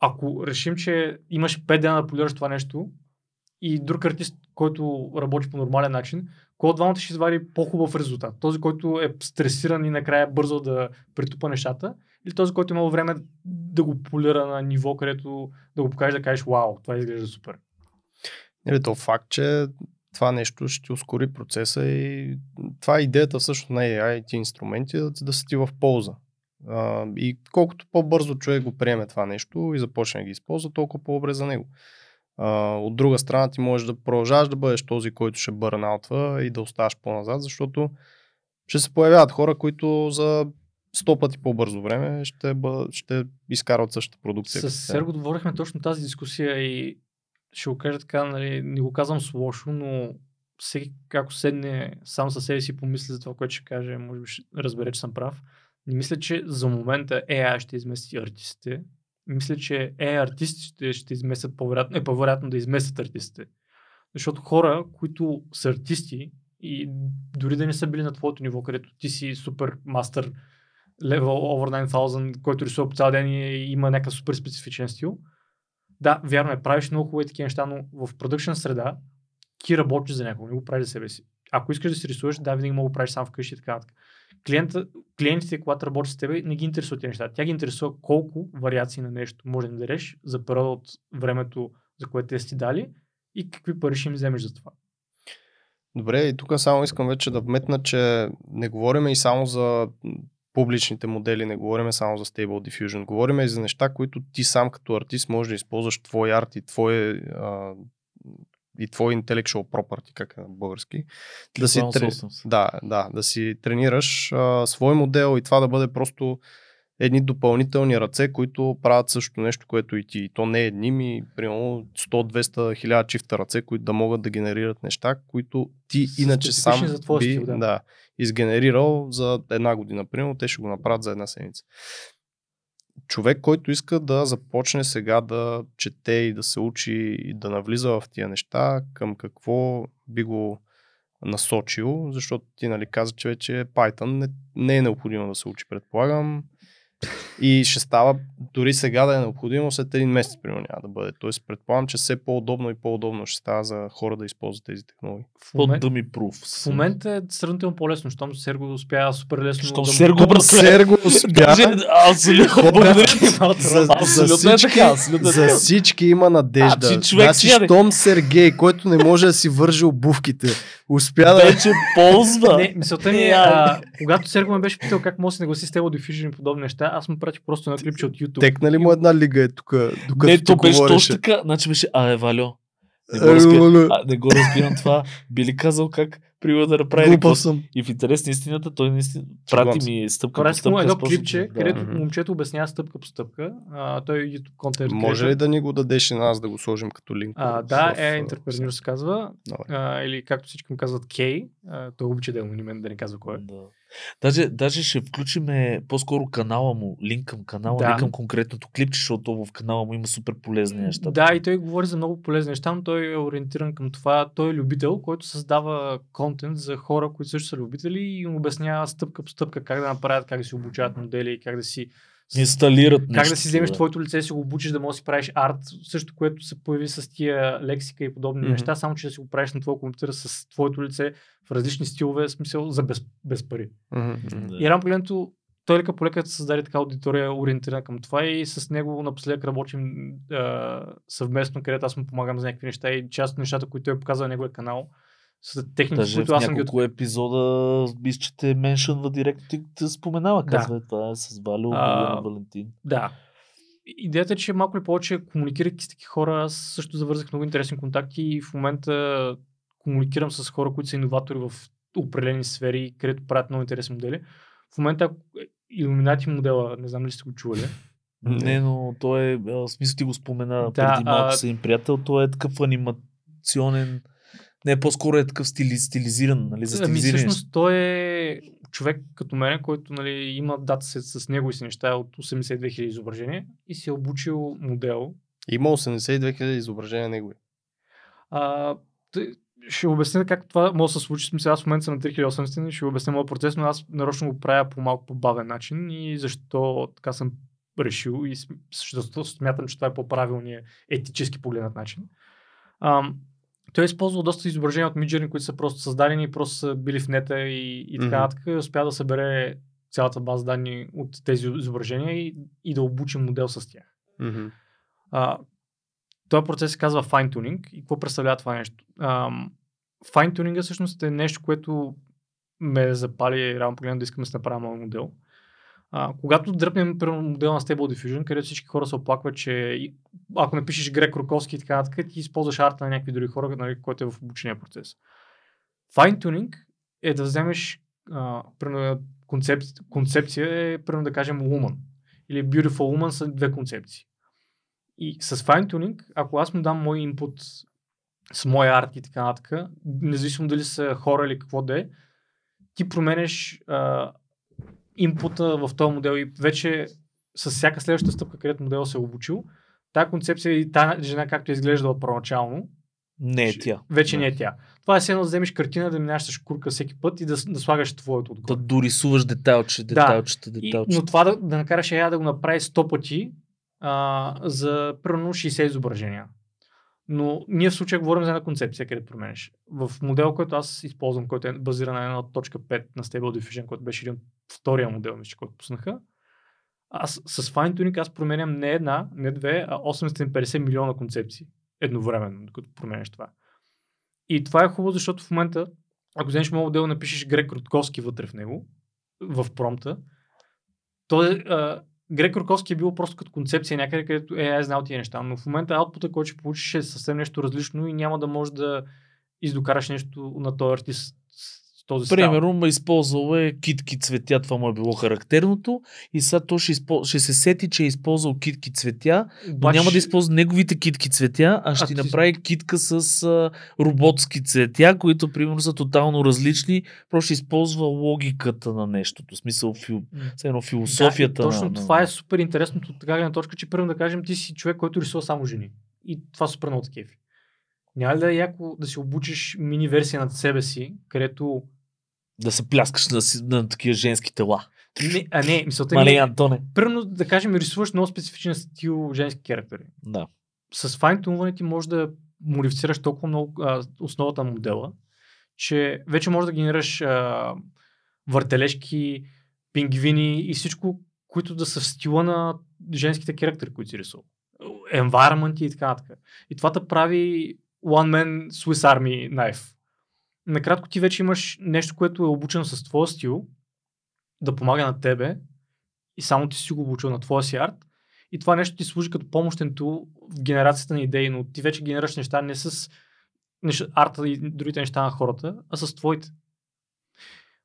ако решим, че имаш 5 дена да полираш това нещо и друг артист, който работи по нормален начин, кой от двамата ще извади по-хубав резултат? Този, който е стресиран и накрая бързо да притупа нещата, или този, който има време да го полира на ниво, където да го покажеш да кажеш, вау, това изглежда супер. Или то факт, че това нещо ще ускори процеса и това е идеята всъщност на AI инструменти да, да са ти в полза. И колкото по-бързо човек го приеме това нещо и започне да ги използва, толкова по-добре за него. А, от друга страна ти можеш да продължаваш да бъдеш този, който ще бърнаутва и да оставаш по-назад, защото ще се появяват хора, които за сто пъти по-бързо време ще, бъ... ще изкарват същата продукция. С Серго говорихме точно тази дискусия и ще го кажа така, нали, не го казвам с лошо, но всеки како седне сам със себе си помисли за това, което ще каже, може би ще разбере, че съм прав. Не мисля, че за момента AI ще измести артистите. Мисля, че AI артистите ще изместят по-вероятно, е по-вероятно да изместят артистите. Защото хора, които са артисти и дори да не са били на твоето ниво, където ти си супер мастър, level over 9000, който рисува по цял ден и има някакъв супер специфичен стил. Да, вярно е, правиш много хубави такива неща, но в продъкшн среда ти работиш за някого, не го правиш за себе си. Ако искаш да си рисуваш, да, винаги мога да правиш сам вкъщи и така нататък. Клиента, клиентите, когато работят с теб, не ги интересуват тези неща. Тя ги интересува колко вариации на нещо може да дадеш за период от времето, за което те си дали и какви пари ще им вземеш за това. Добре, и тук само искам вече да вметна, че не говорим и само за публичните модели, не говорим само за Stable Diffusion, говорим и за неща, които ти сам като артист можеш да използваш твой арт и твой, а, и твой intellectual property, как е на български. Да си, трени... да, да, да си тренираш а, свой модел и това да бъде просто едни допълнителни ръце, които правят също нещо, което и ти. И то не е едни ми, примерно 100-200 1000 чифта ръце, които да могат да генерират неща, които ти С иначе сам за би стил, да. Да, изгенерирал за една година. Примерно те ще го направят за една седмица. Човек, който иска да започне сега да чете и да се учи и да навлиза в тия неща, към какво би го насочил, защото ти нали каза, че вече Python не, не е необходимо да се учи, предполагам. И ще става дори сега да е необходимо, след един месец, примерно, няма да бъде. Тоест, предполагам, че все по-удобно и по-удобно ще става за хора да използват тези технологии. В, момент, да ми пруф. В момента е сравнително по-лесно, щом Серго успя супер лесно. Щом да... Серго, брат, Серго успя. Даже, абсолютно, благодаря. за, е всички, е за има надежда. А, че човек значи, щом Сергей, който не може да си вържи обувките, успя да... Вече ползва. Не, мисълта ми е, а, когато Серго ме беше питал как може да се нагласи с Stable Diffusion и подобни неща, аз му пратих просто едно клипче от YouTube. Текна ли му една лига е тук, докато Не, то беше точно така. Значи беше, а, е, Валю, не го, Е, разбирам, Валю. а, не го разбирам това. Би ли казал как примерно да направи съм. И в интерес на истината, той наистина прати ми стъпка по Пратих му стъпка. едно клипче, да- където момчето обяснява стъпка по стъпка. А, той е YouTube контент. Може ли да ни го дадеш и на нас да го сложим като линк? А, да, е Entrepreneur се казва. А, или както всички му казват Кей. Той обича да е анонимен, да не казва кой е. Да. Даже, даже ще включим по-скоро канала му, линк към канала, Да. не към конкретното клипче, защото в канала му има супер полезни неща. Да, и той говори за много полезни неща, но той е ориентиран към това. Той е любител, който създава контент за хора, които също са любители и им обяснява стъпка по стъпка как да направят, как да си обучават модели, как да си Инсталират как нещо. да си вземеш да. твоето лице и си го обучиш да можеш да си правиш арт, също което се появи с тия лексика и подобни Мгм. неща, само че да си го правиш на твоя компютър с твоето лице в различни стилове, смисъл за без, без пари. Да. И рано погледнато той лека по лека създаде така аудитория ориентирана към това и с него напоследък работим а, съвместно, където аз му помагам за някакви неща и част от нещата, които той е показал на неговия канал, са техники, Даже които аз съм ги няколко епизода мисля, че те меншънва директно, ти те споменава, Да. казва, това е с Валю, А. Валентин. Да. Идеята е, че малко или повече, комуникирайки с такива хора, аз също завързах много интересни контакти и в момента комуникирам с хора, които са иноватори в определени сфери, където правят много интересни модели. В момента ако- Illuminati модела, не знам ли сте го чували. Не, но той е, в смисъл ти го спомена Да, преди малко а- с един приятел, той е такъв анимационен, не, по-скоро е такъв стили, стилизиран, нали, за Ами всъщност той е човек като мен, който нали, има датасет с него и си неща от 82 000 изображения и си е обучил модел. Има 82 000 изображения негови. А, тъй- ще обясня как това може да се случи. Смисъл, аз в момента съм на 3800 и ще обясня моят процес, но аз нарочно го правя по малко по-бавен начин и защо така съм решил и защото смятам, че това е по-правилният етически погледнат начин. Ам, той е използвал доста изображения от Midjourney, които са просто създадени и просто са били в нета и, и така нататък. И успя да събере цялата база данни от тези изображения и, и да обучи модел с тях. Мгм. А, този процес се казва fine-tuning. И какво представлява това нещо? Ам, fine-tuning всъщност е нещо, което ме запали рано погледно да искам да направя моят модел. А, когато дръпнем примерно, модел на Stable Diffusion, където всички хора се оплакват, че ако напишеш Грек Руковски и така нататък, ти използваш арта на някакви други хора, нали, който е в обучения процес. Fine-tuning е да вземеш, а, примерно, концеп... концепция е, примерно да кажем, Woman. Или Beautiful Woman са две концепции. И с fine-tuning, ако аз му дам мой инпут с моя арт и така нататък, независимо дали са хора или какво да е, ти променеш а, инпута в този модел и вече с всяка следваща стъпка, където модел се е обучил, тази концепция и тази жена, както е изглеждала първоначално, Не е тя. вече Да. не е тя. Това е все едно да вземеш картина, да минаш с шкурка всеки път и да, да слагаш твоето Да отгоре. дорисуваш детайлче, детайлчета, И, детайлчета. но това да, да накараш я да го направи 100 пъти а, за примерно 60 изображения. Но ние в случая говорим за една концепция, къде променеш. В модел, който аз използвам, който е базиран на 1.5 на Stable Diffusion, който беше един втория модел, мисля, който пуснаха, аз с fine-tuning аз променям не една, не две, а 850 милиона концепции едновременно, докато променеш това. И това е хубаво, защото в момента, ако вземеш моят модел, напишеш Грек Рудковски вътре в него, в промпта, то е, Грек Рудковски е бил просто като концепция някъде, където е, аз знал тия неща, но в момента аутпута, който ще получиш е съвсем нещо различно и няма да можеш да издокараш нещо на този артист този. Примерно ме използвал е китки цветя, това му е било характерното и сега то ще, изпол... ще се сети, че е използвал китки цветя, но Обаче- няма да използва неговите китки цветя, а ще А ти направи китка с а, роботски цветя, които примерно са тотално различни, просто ще използва логиката на нещото, смисъл фил... едно философията да, точно на, това е супер интересното от така гледна точка, че първо да кажем, ти си човек, който рисува само жени. И това супер много такива. Няма ли да е яко да си обучиш мини версия над себе си, където... да се пляскаш на, на такива женски тела. Не, а не, мисълта Мале, ми е, Антоне. първо да кажем, рисуваш много специфичен стил женски характери. Да. с fine ти може да модифицираш толкова много а, основата на модела, че вече можеш да генерираш а, въртележки, пингвини и всичко, които да са в стила на женските характери, които си рисувал. Environment и така нататък. И това те прави One Man Swiss Army Knife. Накратко ти вече имаш нещо, което е обучено с твоя стил, да помага на тебе и само ти си го обучил на твоя си арт и това нещо ти служи като помощен тул в генерацията на идеи, но ти вече генерираш неща не с неща, арта и другите неща на хората, а с твоите.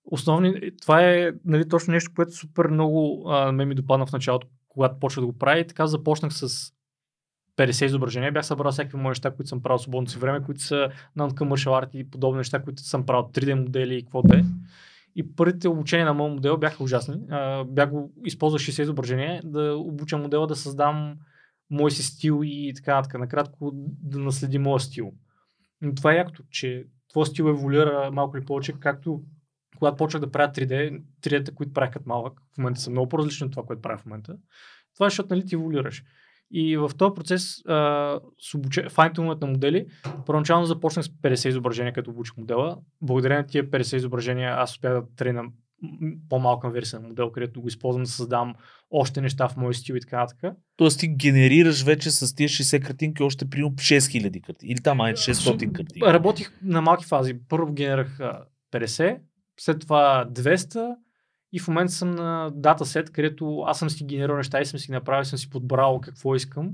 Основни, това е нали, точно нещо, което супер много а, ме ми допадна в началото, когато почнах да го правя и така започнах с 50 изображения. Бях събрал всякакви мои неща, които съм правил в свободното си време, които са non-commercial art и подобни неща, които съм правил 3D модели и какво е. И първите обучения на моят модел бяха ужасни. Бях го използвал 60 изображения да обуча модела да създам мой си стил и така нататък. Накратко да наследи моя стил. Но това е якото, че твой стил еволюира малко или повече, както когато почнах да правя 3D, 3D-та, които правях като малък, в момента са много по-различни от това, което правя в момента. Това е, защото нали, ти еволюираш. И в този процес а, с обуче... файнтунът на модели, първоначално започнах с 50 изображения, като обучих модела. Благодарение на тия 50 изображения аз успях да трена по-малка версия на модел, където го използвам да създавам още неща в мой стил и така нататък. Тоест ти генерираш вече с тия 60 картинки още примерно 6000 картинки. Или там май 600 картинки. Работих на малки фази. Първо генерах а, 50, след това 200 и в момента съм на датасет, където аз съм си генерирал неща и съм си ги направил, съм си подбрал какво искам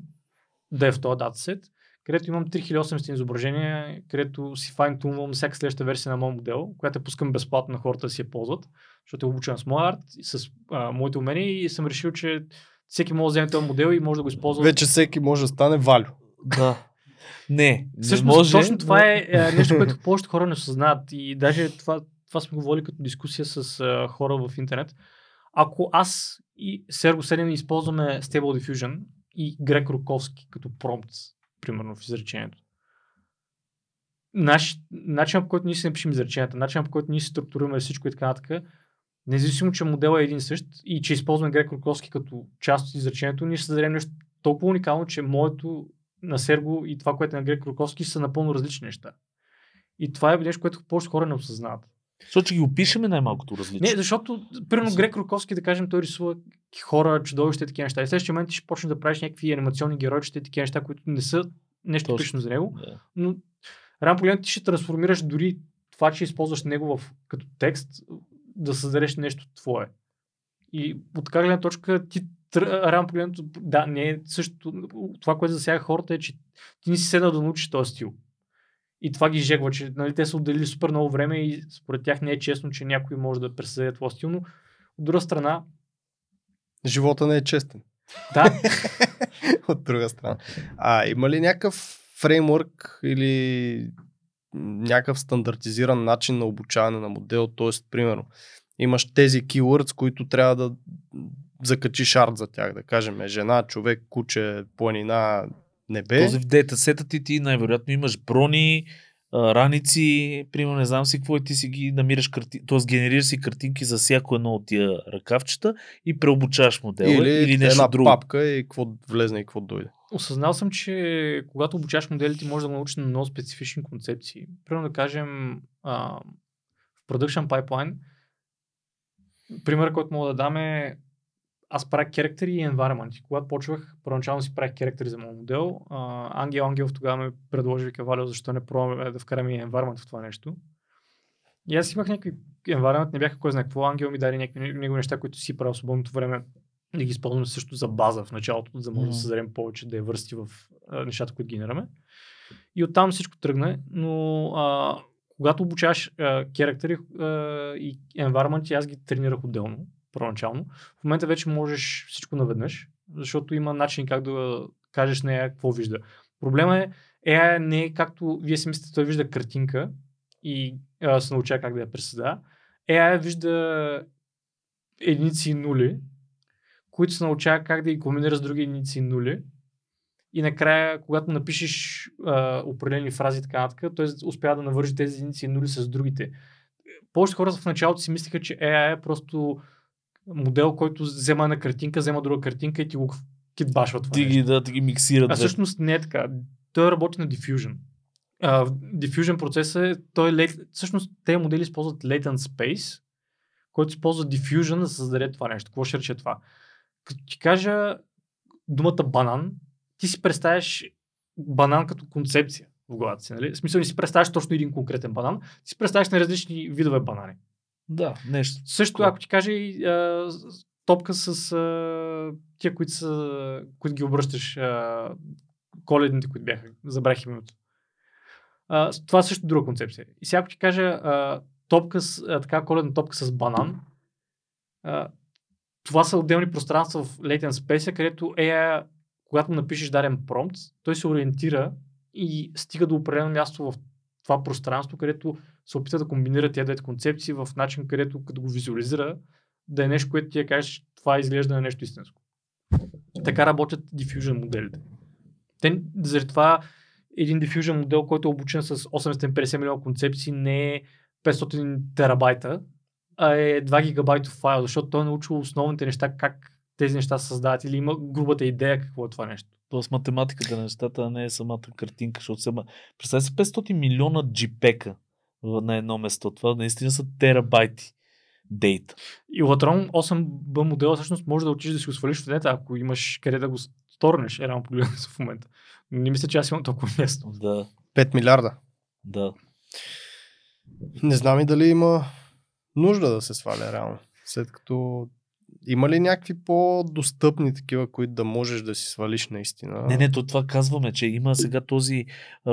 да е в този датасет, където имам 3800 изображения, където си файн-тунвам всяка следваща версия на моят модел, която я пускам безплатно на хората да си я ползват, защото е обучен с моя арт, с а, моите умения и съм решил, че всеки може да вземе този модел и може да го използва. Вече всеки може да стане Валю. Да. Не, не Всъщност, може. точно това но- е, е нещо, което повечето хора не осъзнават. И даже това, това сме говорили като дискусия с а, хора в интернет. Ако аз и Серго Седен използваме Stable Diffusion и Грек Руковски като промпт, примерно в изречението, наш, начинът по който ние си напишем изреченията, начинът по който ние си структурираме всичко и така нататък, независимо, че моделът е един същ и че използваме Грек Руковски като част от изречението, ние ще създадем нещо толкова уникално, че моето на Серго и това, което е на Грек Руковски са напълно различни неща. И това е нещо, което повечето хора не осъзнават. Защото че ги опишеме най-малкото различно. Не, защото, примерно. Грек Руковски, да кажем, той рисува хора, чудовища и такива неща. И следващия момент ти ще почнеш да правиш някакви анимационни геройчета и такива неща, които не са нещо Точно. за него. Да. Но рано погледнато ти ще трансформираш дори това, че използваш него в, като текст, да създадеш нещо твое. И от така гледна точка ти рано погледнато, да, не е също. Това, което засяга хората е, че ти не си седнал да научиш този стил. И това ги жегва, че нали, те са отделили супер много време и според тях не е честно, че някой може да пресъде твой стил, но От друга страна, Живота не е честен. да, От друга страна. А има ли някакъв фреймворк или някакъв стандартизиран начин на обучаване на модел? Тоест, примерно, имаш тези keywords, които трябва да закачиш арт за тях, да кажем жена, човек, куче, планина, небе. Този в дейтасета ти, ти най-вероятно имаш брони, раници, примерно не знам си какво и ти си ги намираш, карти... т.е. генерираш си картинки за всяко едно от тия ръкавчета и преобучаваш модела или, или, нещо една друго. папка и какво влезне и какво дойде. осъзнал съм, че когато обучаваш моделите, може да научиш на много специфични концепции. Примерно да кажем а, в Production Pipeline, пример, който мога да дам е аз правя керактери и environment. Когато почвах, първоначално си правих керактери за моят модел. А, Ангел Ангелов тогава ме предложи, вика, Валио, защо не пробваме да вкараме и environment в това нещо. И аз имах някакви environment, не бяха кой знае какво. Ангел ми даде някакви него неща, които си правил в свободното време да ги използваме също за база в началото, за да може да Мгм. създадем повече да я върсти в а, нещата, които генерираме. И оттам всичко тръгна, но а, когато обучаваш керактери и environment, аз ги тренирах отделно, първоначално. В момента вече можеш всичко наведнъж, защото има начин как да кажеш нея какво вижда. Проблема е, AI не е както вие си мислите, той вижда картинка и а, се научава как да я пресъздава. AI вижда единици и нули, които се научава как да ги комбинира с други единици и нули. И накрая, когато напишеш а, определени фрази и така нататък, той успява да навържи тези единици и нули с другите. Повечето хора в началото си мислиха, че AI е просто модел, който взема една картинка, взема друга картинка и ти го китбашва това Ти ги, да, ти ги миксират. А всъщност не е така. Той работи на diffusion. Diffusion процеса е, той е, late- всъщност тези модели използват latent space, който използва diffusion да създаде това нещо. Какво ще рече това? Като ти кажа думата банан, ти си представяш банан като концепция в главата си. Нали? В смисъл не си представяш точно един конкретен банан, ти си представяш на различни видове банани. Да, нещо. Също, ако ти кажа и а, топка с а, тия, които, са, които ги обръщаш, а, коледните, които бяха, забрах името. А, това е също друга концепция. И сега ако ти кажа а, топка с, а, така коледна топка с банан, а, това са отделни пространства в Latent Space, където AI, когато напишеш даден промпт, той се ориентира и стига до определено място в това пространство, където се опита да комбинира тези двете концепции в начин, където като го визуализира, да е нещо, което ти я кажеш, това изглежда на нещо истинско. Така работят diffusion моделите. Те, заради това един diffusion модел, който е обучен с 850 милиона концепции, не е 500 терабайта, а е 2 гигабайтов файл, защото той е научил основните неща, как тези неща се създават или има грубата идея какво е това нещо. Тоест математиката на нещата, не е самата картинка, защото сега... Представя си 500 милиона JPEG на едно место. Това наистина са терабайти дейта. И Latron 8B модела всъщност може да отидеш да си го свалиш в дете, ако имаш къде да го сторнеш, е реално погледнато в момента. Не мисля, че аз имам толкова място. Да, 5 милиарда. да. Не знам и дали има нужда да се сваля реално. След като има ли някакви по-достъпни такива, които да можеш да си свалиш наистина? Не, не, то това казваме, че има сега този,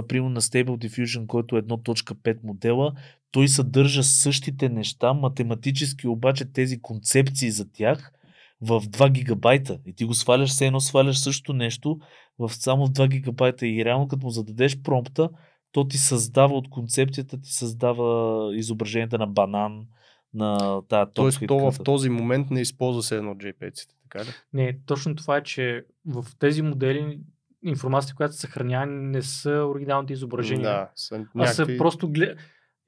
примерно на Stable Diffusion, който е 1.5 модела, той съдържа същите неща, математически обаче тези концепции за тях в 2 гигабайта. И ти го сваляш, все едно сваляш същото нещо в само в 2 гигабайта и реално като му зададеш промпта, то ти създава от концепцията, ти създава изображенията на банан, на тази топка. Тоест то в този момент не използва се едно JPEG-ците, така ли? Не, точно това е, че в тези модели информацията, която се съхранява, не са оригиналните изображения. Да, са а са някакви... просто глед...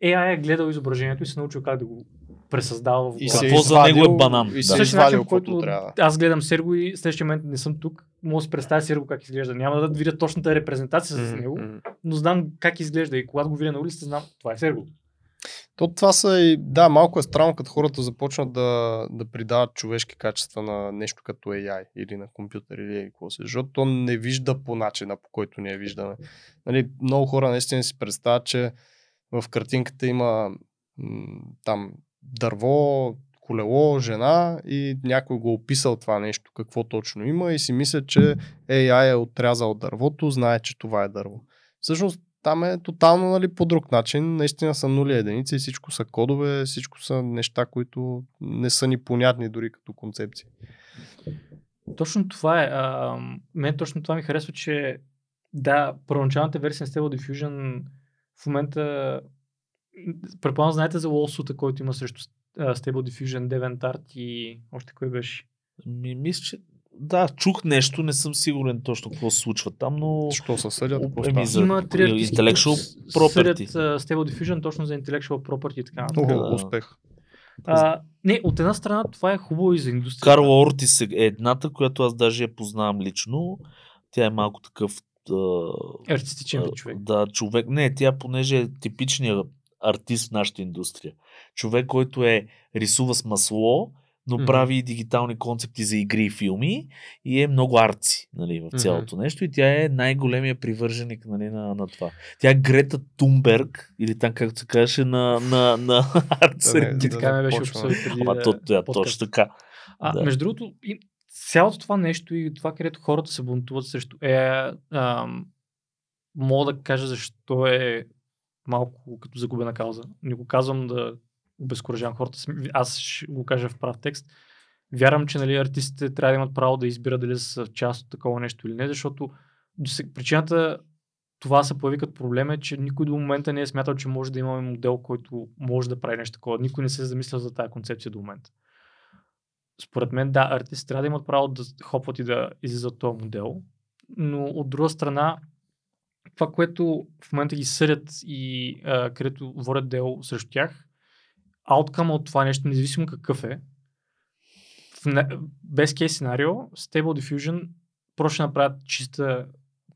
AI е гледал изображението и се научил как да го пресъздава в И главата. се е Какво за него е банан, И да. се е Същия начин, който трябва. аз гледам Серго и в следващия момент не съм тук, мога да си представя Серго как изглежда. Няма да видя точната репрезентация с Мгм, него, но знам как изглежда и когато го видя на улицата, знам, това е Серго. То това са и, да, малко е странно, като хората започнат да, да придават човешки качества на нещо като AI или на компютър или какво се, защото то не вижда по начина, по който ние виждаме. Нали, много хора наистина си представят, че в картинката има там дърво, колело, жена и някой го е описал това нещо, какво точно има и си мислят, че AI е отрязал дървото, знае, че това е дърво. Всъщност там е тотално нали, по друг начин. Наистина са нули единици, всичко са кодове, всичко са неща, които не са ни понятни дори като концепции. Точно това е. А, мен точно това ми харесва, че да, първоначалната версия на Stable Diffusion в момента предполагам знаете за лосута, който има срещу Stable Diffusion, DeventArt и още кой беше? Ми, мисля, че да, чух нещо, не съм сигурен точно какво се случва там, но... Що се съдят? Еми, за Има три intellectual които съдят property. uh, Stable Diffusion точно за Intellectual Property и така. Ого, Да. успех. А, не, от една страна това е хубаво и за индустрията. Карл Ортис е едната, която аз даже я познавам лично. Тя е малко такъв... а, Артистичен вид човек. Да, човек. Не, тя понеже е типичният артист в нашата индустрия. Човек, който е рисува с масло, но Мгм. прави и дигитални концепти за игри и филми и е много арци нали, в цялото нещо и тя е най-големия привърженик нали, на, на това. Тя е Грета Тумберг, или там както се казваше, на, на, на арт Да, да, така ме беше преди Ама да- то, да, подкаст. точно така. А, Да. Между другото, и цялото това нещо и това, където хората се бунтуват срещу е, ам, мога да кажа защо е малко като загубена кауза. Не го казвам да обезкуражавам хората. Аз ще го кажа в прав текст. Вярвам, че нали, артистите трябва да имат право да избират дали са част от такова нещо или не, защото причината това се появи като проблем е, че никой до момента не е смятал, че може да имаме модел, който може да прави нещо такова. Никой не се е замислял за тази концепция до момента. Според мен, да, артисти трябва да имат право да хопват и да излизат този модел, но от друга страна, това, което в момента ги съдят и а, където водят дело срещу тях, ауткъм от това нещо, независимо какъв е, в без кейс сценарио, Stable Diffusion просто направят чиста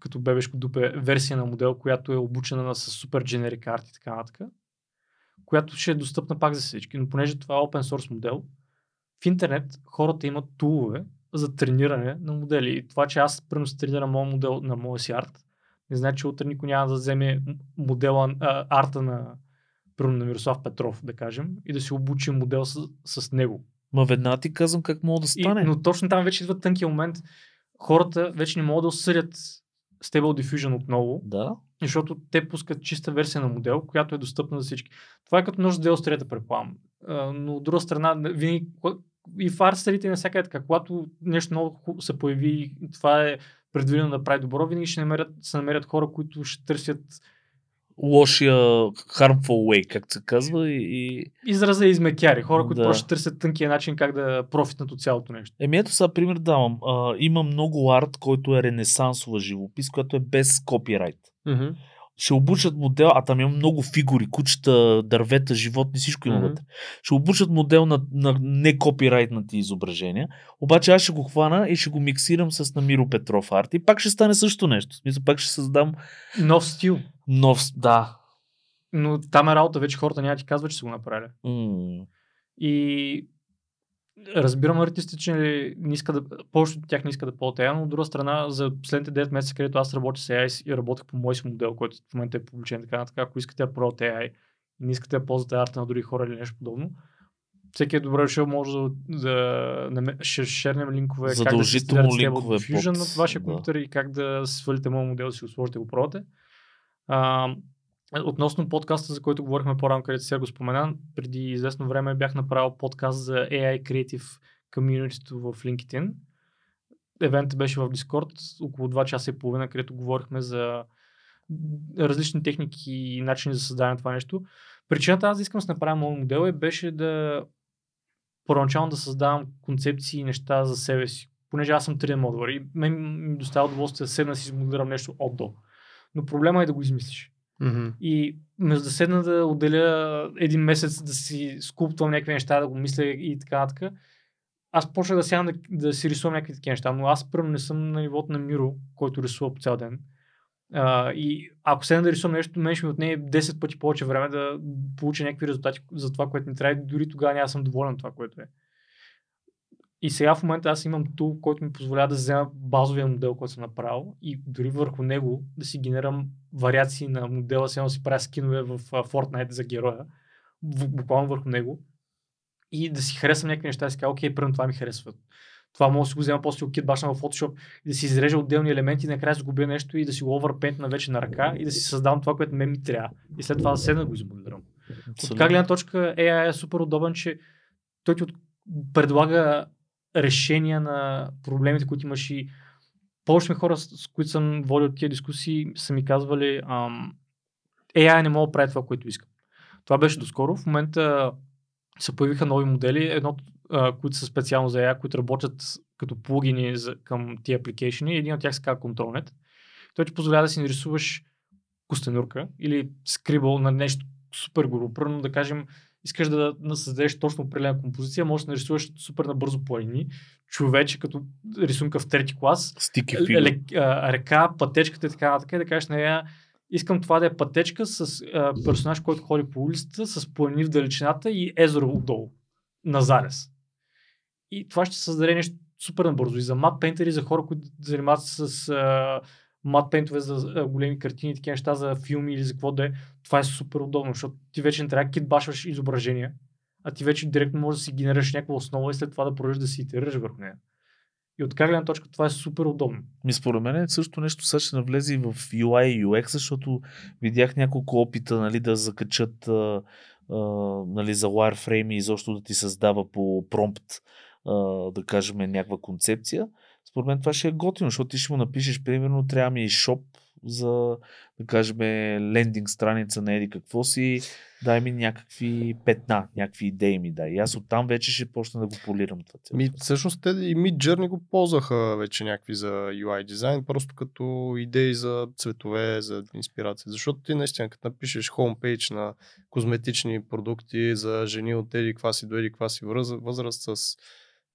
като бебешко дупе версия на модел, която е обучена на с супер generic карти и така нататък, която ще е достъпна пак за всички. Но понеже това е open source модел, в интернет хората имат тулове за трениране на модели. И това, че аз примерно тренирам моят модел на моя си арт, не значи, че утре никой няма да вземе модела, а, арта на, примерно на Мирослав Петров, да кажем, и да си обучи модел с, с него. Ма веднага ти казвам как мога да И, стане. но точно там вече идва тънкия момент. Хората вече не могат да осъдят Stable Diffusion отново, Да. защото те пускат чиста версия на модел, която е достъпна за всички. Това е като нож за трета, предполагам. Но от друга страна, винаги и в арстерите и навсякъде така, когато нещо ху- се появи, и това е предвидено да прави добро, винаги ще намерят, се намерят хора, които ще търсят Лошия harmful way, както се казва. И, израза измекяри, хора, които Да. просто търсят тънкия начин как да профитнат от цялото нещо. Еми ето сега пример давам. А, има много арт, който е ренесансова живопис, която е без копирайт. Ще обучат модел, а там има много фигури, кучета, дървета, животни, всичко има вътре. Ще обучат модел на, на не копирайтнати изображения, обаче аз ще го хвана и ще го миксирам с Намиро Петров арт и пак ще стане също нещо. В смисъл, пак ще създам Нов стил. нов, да. Но там е работа, вече хората няма ти казват, че са го направили. М, И разбирам артисти, че не иска да, повечето от тях не иска да ползват AI, но от друга страна за последните 9 месеца, където аз работя с AI и работех по мой си модел, който в момента е публичен, така нататък, ако искате да пробвате AI и не искате да ползвате арта на други хора или нещо подобно, всеки е добре дошъл, може да, да ще шернем линкове, как да линкове Diffusion под- на вашия да. компютър и как да свалите моят модел, да си го сложите го пробвате. А, Относно подкаста, за който говорихме по-рано, където сега го спомена, преди известно време бях направил подкаст за AI Creative Community в LinkedIn. Евентът беше в Discord, около 2 часа и половина, където говорихме за различни техники и начини за създаване на това нещо. Причината аз да искам да направя моят модел е беше да първоначално да създавам концепции и неща за себе си. Понеже аз съм 3D моделър и мен ми доставя удоволствие да седна си измоделирам нещо от до. Но проблема е да го измислиш. И вместо да седна да отделя един месец да си скулптвам някакви неща, да го мисля и така нататък, аз почнах да сядам да, да си рисувам някакви такива неща, но аз първо не съм на нивото на Миро, който рисува по цял ден. А, и ако седна да рисувам нещо, мен ще ми отнеме 10 пъти повече време да получа някакви резултати за това, което ми трябва. Дори тогава няма съм доволен от това, което е. И сега в момента аз имам тул, който ми позволява да взема базовия модел, който съм направил и дори върху него да си генерирам вариации на модела, сега да си правя скинове в Fortnite за героя, буквално върху него и да си харесвам някакви неща и си кажа, окей, първо това ми харесва. Това може да си го взема после от китбашна в Photoshop и да си изрежа отделни елементи накрая сгубя нещо и да си го оверпейнт вече на ръка и да си създавам това, което ме ми трябва. И след това да седна да го измоделирам. От така гледна точка AI е супер удобен, че той ти от... предлага решения на проблемите, които имаш и повече хора, с, които съм водил тия дискусии, са ми казвали, ам, AI не мога да прави това, което искам. Това беше доскоро. В момента се появиха нови модели, едно, а, които са специално за AI, които работят като плагини за, към тия апликейшени. Един от тях се казва ControlNet. Той ти позволява да си нарисуваш костенурка или скрибъл на нещо супер грубо. Първо да кажем, искаш да, да създадеш точно определена композиция, можеш да нарисуваш супер набързо планини, човече като рисунка в трети клас, Стики фигури. лек- а, река, пътечката и така нататък, и да кажеш на нея, искам това да е пътечка с а, персонаж, който ходи по улицата, с планини в далечината и езеро отдолу, на зарез. И това ще създаде нещо супер набързо. И за мат пейнтери, за хора, които занимават с а, мат пейнтове за а, големи картини, и такива неща за филми или за какво да е, това е супер удобно, защото ти вече не трябва да китбашваш изображения, а ти вече директно можеш да си генерираш някаква основа и след това да продължиш да си итерираш върху нея. И от как гледна точка това е супер удобно. Ми според мен е също нещо сега ще навлезе и в UI и UX, защото видях няколко опита нали, да закачат а, а, нали, за wireframe и изобщо да ти създава по промпт да кажем някаква концепция. Според мен това ще е готино, защото ти ще му напишеш, примерно, трябва ми и шоп за, да кажем, лендинг страница на еди какво си, дай ми някакви петна, някакви идеи ми дай. И аз оттам вече ще почна да го полирам това. Ми, всъщност те и Mid Journey го ползваха вече някакви за UI дизайн, просто като идеи за цветове, за инспирация. Защото ти наистина, като напишеш homepage на козметични продукти за жени от еди каква си до еди каква си връз- възраст с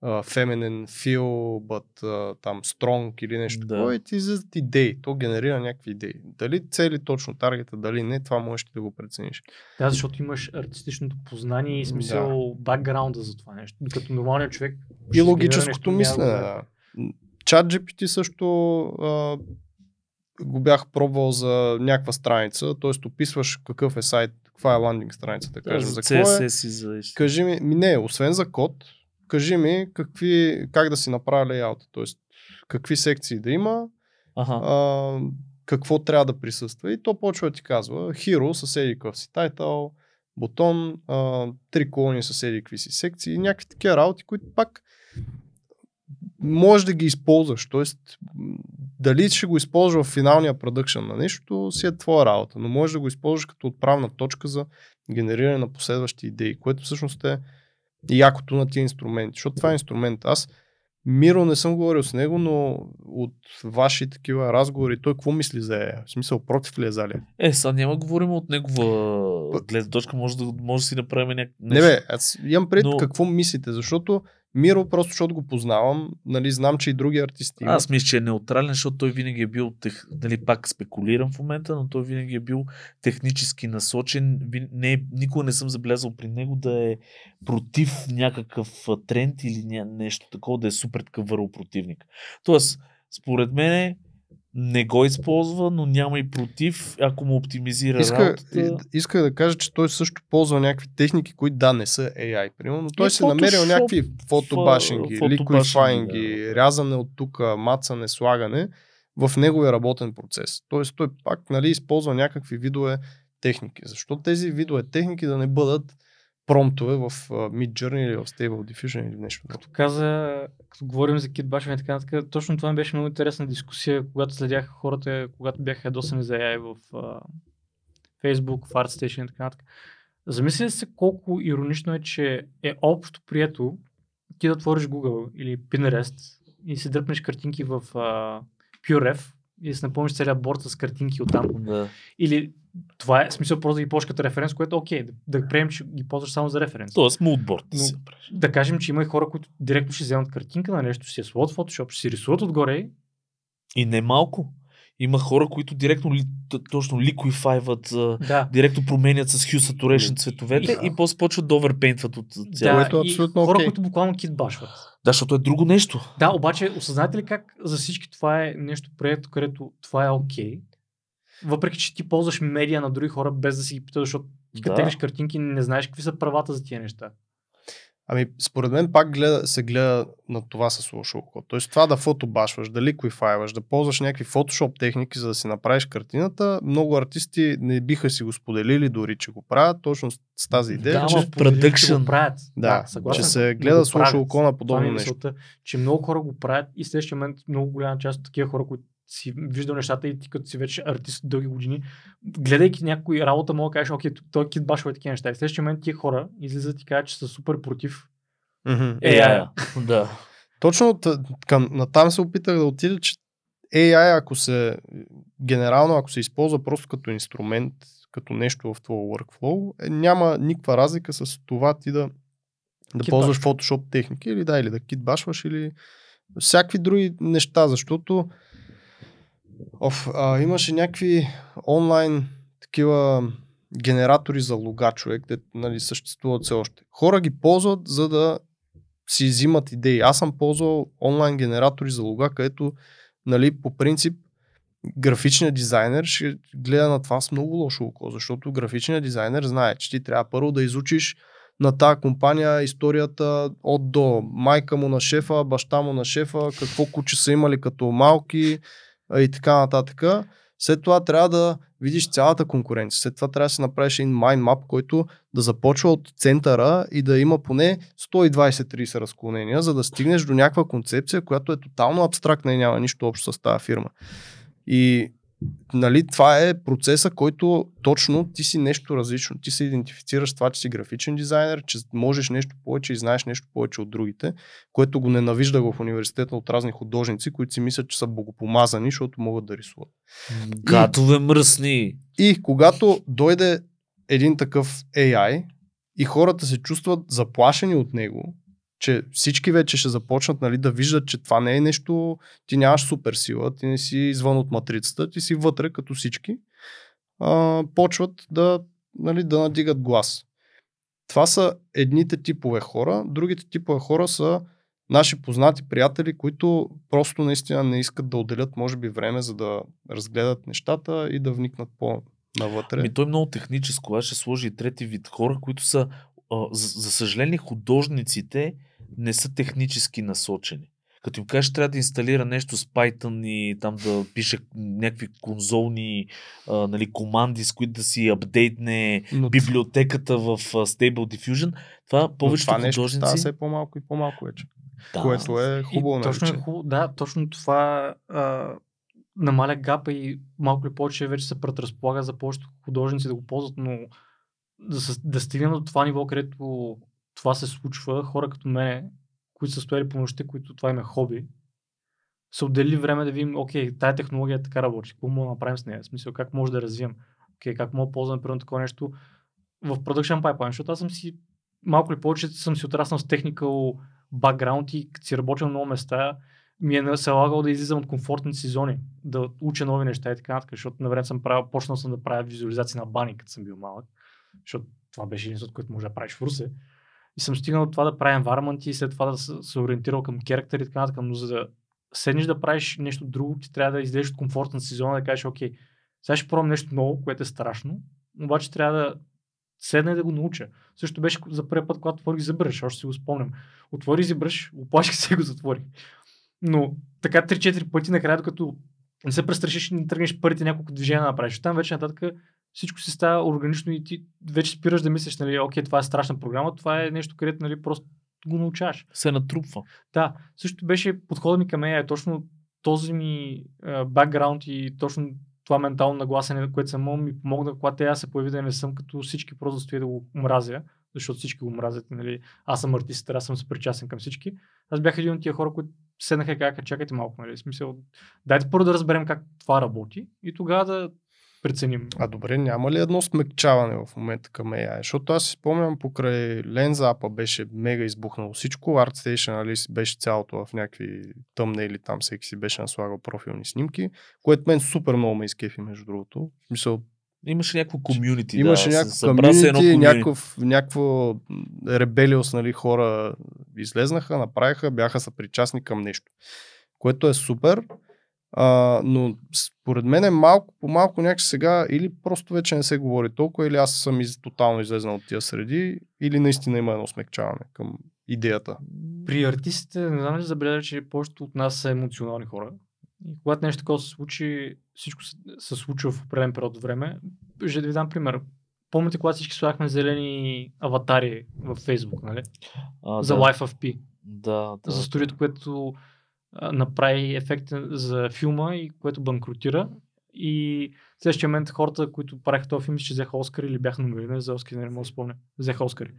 feel, but uh, там strong или нещо Да. такова и ти излизат идеи. То генерира някакви идеи. Дали цели точно таргета, дали не, това можеш да го прецениш. Да, защото имаш артистичното познание и смисъл бакграунда за това нещо. Докато нормалният човек. И логическото мислене. да Да. Чат GPT също а, го бях пробвал за някаква страница, т.е. описваш какъв е сайт, каква е ландинг страницата, да кажем. За какво е, CSS и за... кажи ми, ми не, освен за код, кажи ми какви, как да си направя лейаута, т.е. какви секции да има, Аха. а, какво трябва да присъства. И то почва да ти казва Hero с еди какъв си тайтъл, бутон, а, три колони с еди какви си секции, някакви такива работи, които пак можеш да ги използваш. Тоест, дали ще го използваш в финалния продъкшн на нещо, си е твоя работа, но можеш да го използваш като отправна точка за генериране на последващи идеи, което всъщност е якото на тия инструменти. Защото това е инструмент. Аз Миро не съм говорил с него, но от ваши такива разговори, той какво мисли за е? В смисъл, против ли е за ли? Е, сега няма да говорим от негова гледна точка, може да, може да си направим някакво Не бе, аз имам пред но... какво мислите, защото Миро, просто защото го познавам, нали, знам, че и други артисти. Аз мисля, че е неутрален, защото той винаги е бил, тех... нали, пак спекулирам в момента, но той винаги е бил технически насочен. Не, никога не съм забелязал при него да е против някакъв тренд или нещо такова, да е супер такъв противник. Тоест, според мен не го използва, но няма и против, ако му оптимизира Иска, работата. иска да кажа, че той също ползва някакви техники, които да, не са AI, примерно, но той Е, си намерил Photoshop, някакви фотобашинги, ликвифайнги, рязане от тук, мацане, слагане в неговия работен процес. Тоест той пак нали, използва някакви видове техники. Защо тези видове техники да не бъдат промптове в uh, Mid Journey или в Stable Diffusion или нещо? Като каза, като говорим за китбашване и така нататък, точно това ми беше много интересна дискусия, когато следях хората, когато бяха ядосани за AI в а, Facebook, в ArtStation и така нататък. Замисли ли се колко иронично е, че е общо прието ти да отвориш Google или Pinterest и си дръпнеш картинки в а, PureRef и да си напомниш целият борт с картинки оттам. Да. Или това е смисъл просто да ги ползваш като референс, което е окей, да, да приемем, че ги ползваш само за референс. Тоест, мултборд Но-. Да кажем, че има и хора, които директно ще вземат картинка на нещо, ще си я сложат в Photoshop, ще си рисуват отгоре И не малко. Има хора, които директно ли, точно ликвифайват, Да. директно променят с Hue Saturation цветовете И- и, после почват да оверпейнтват от да, цяло. Което е абсолютно хора, окей. които буквално китбашват. Да, защото е друго нещо. Да, обаче осъзнате ли как за всички това е нещо прието, където това е окей? Въпреки, че ти ползваш медиа на други хора без да си ги питаш, защото ти Да. картинки не знаеш какви са правата за тия неща. Ами, според мен пак гледа, се гледа на това с лошо око. Тоест това да фотобашваш, да ликвифайваш, да ползваш някакви фотошоп техники, за да си направиш картината, много артисти не биха си го споделили дори, че го правят, точно с тази идея, Да, че, че production. го правят. да, съгласен че се гледа с лошо око на подобно е нещо. мисълта, че много хора го правят и в следващия момент много голяма част от такива хора, които си виждал нещата и ти като си вече артист от дълги години, гледайки някой работа, мога да кажеш, окей, той кит башва и такива неща. И в следващия момент тия хора излизат и кажат, че са супер против. Е, AI. да. Точно т- към, натам се опитах да отида, че AI, ако се, генерално, ако се използва просто като инструмент, като нещо в твоя workflow, е, няма никаква разлика с това ти да, да ползваш Photoshop техники или да, или да китбашваш или всякакви други неща, защото оф, а, имаше някакви онлайн такива генератори за луга, човек, де нали, съществуват все още. Хора ги ползват, за да си взимат идеи. Аз съм ползвал онлайн генератори за луга, където нали, по принцип графичният дизайнер ще гледа на това с много лошо око, защото графичният дизайнер знае, че ти трябва първо да изучиш на тази компания историята от до. Майка му на шефа, баща му на шефа, какво куче са имали като малки и така нататък. След това трябва да видиш цялата конкуренция. След това трябва да си направиш един mind map, който да започва от центъра и да има поне 120-30 разклонения, за да стигнеш до някаква концепция, която е тотално абстрактна и няма нищо общо с тази фирма. И нали, това е процеса, който точно ти си нещо различно. Ти се идентифицираш с това, че си графичен дизайнер, че можеш нещо повече и знаеш нещо повече от другите, което го ненавиждах в университета от разни художници, които си мислят, че са богопомазани, защото могат да рисуват. Гадове мръсни. И когато дойде един такъв AI и хората се чувстват заплашени от него, че всички вече ще започнат нали, да виждат, че това не е нещо, ти нямаш супер сила, ти не си извън от матрицата, ти си вътре като всички, а, почват да, нали, да надигат глас. Това са едните типове хора, другите типове хора са наши познати приятели, които просто наистина не искат да отделят, може би, време, за да разгледат нещата и да вникнат по-навътре. Ами той е много техническо. Аз ще сложи и трети вид хора, които са, за съжаление, художниците не са технически насочени. Като им кажеш, трябва да инсталира нещо с Python и там да пише някакви конзолни а, нали, команди, с които да си апдейтне Но библиотеката в а, Stable Diffusion, това повечето това нещо художници... става все по-малко и по-малко вече. да, Което е хубаво. И точно, е хубаво, да, точно това а, намаля гапа и малко или повече вече се предразполага за повечето художници да го ползват, но да, да стигнем до това ниво, където това се случва, хора като мен, които са стояли по нощта, които това им е хоби, са отделили време да видим, окей, тая технология така работи, какво мога да направим с нея, в смисъл как може да развием, окей, как мога да ползваме примерно такова нещо в Production Pipeline, защото аз съм си малко или повече съм си отраснал с technical бакграунд и като си работил на много места, ми е се налагало да излизам от комфортните си зони, да уча нови неща и така нататък, защото на време съм правил, почнал съм да правя визуализации на бани, като съм бил малък, защото това беше единството, което може да правиш в Русе. И съм стигнал до това да правя environment и след това да се, ориентирал към керактери и така нататък, но за да седнеш да правиш нещо друго, ти трябва да излезеш от комфортната си зона, да кажеш, окей, сега ще пробвам нещо ново, което е страшно, обаче трябва да седна и да го науча. Също беше за първи път, когато отворих ZBrush, още си го спомням. Отворих ZBrush, оплаших се и го затворих. Но така 3-4 пъти накрая, докато не се престрашиш и не тръгнеш първите няколко движения да направиш. Там вече нататък всичко се става органично и ти вече спираш да мислиш, нали, окей, това е страшна програма, това е нещо, където нали, просто го научаваш. се натрупва. Да, също беше подхода ми към нея, е точно този ми бакграунд и точно това ментално нагласене, което съм ми помогна, когато тя се появи да не съм като всички, просто да стоя да го мразя, защото всички го мразят. Нали? Аз съм артист, аз съм съпричастен към всички. Аз бях един от тия хора, които седнаха и казаха, чакайте малко, нали? Смисъл, дайте първо да разберем как това работи и тогава да преценим. А добре, няма ли едно смекчаване в момента към AI? Защото аз си спомням покрай Ленза апа беше мега избухнало всичко, ArtStation нали, си беше цялото в някакви тъмне или там всеки си беше наслагал профилни снимки, което мен супер много ме изкефи между другото. В смисъл, Имаше някакво комюнити. имаше да, някакво комюнити. някакъв, някакво ребелиос, нали, хора излезнаха, направиха, бяха съпричастни към нещо. Което е супер, а, но според мен е малко по малко някак сега или просто вече не се говори толкова, или аз съм из, тотално излезнал от тия среди, или наистина има едно смекчаване към идеята. При артистите, не знам ли забелязали, че повечето от нас са емоционални хора. И когато нещо такова се случи, всичко се, се случва в определен период от време. Ще да ви дам пример. Помните, когато всички слагахме зелени аватари в Фейсбук, нали? А, За да, Life of P. Да, да. за студиото, което направи ефекта за филма и което банкротира. И в следващия момент хората, които правиха този филм, че взеха Оскар или бяха номинирани за Оскар, не мога да спомня. Взеха Оскари.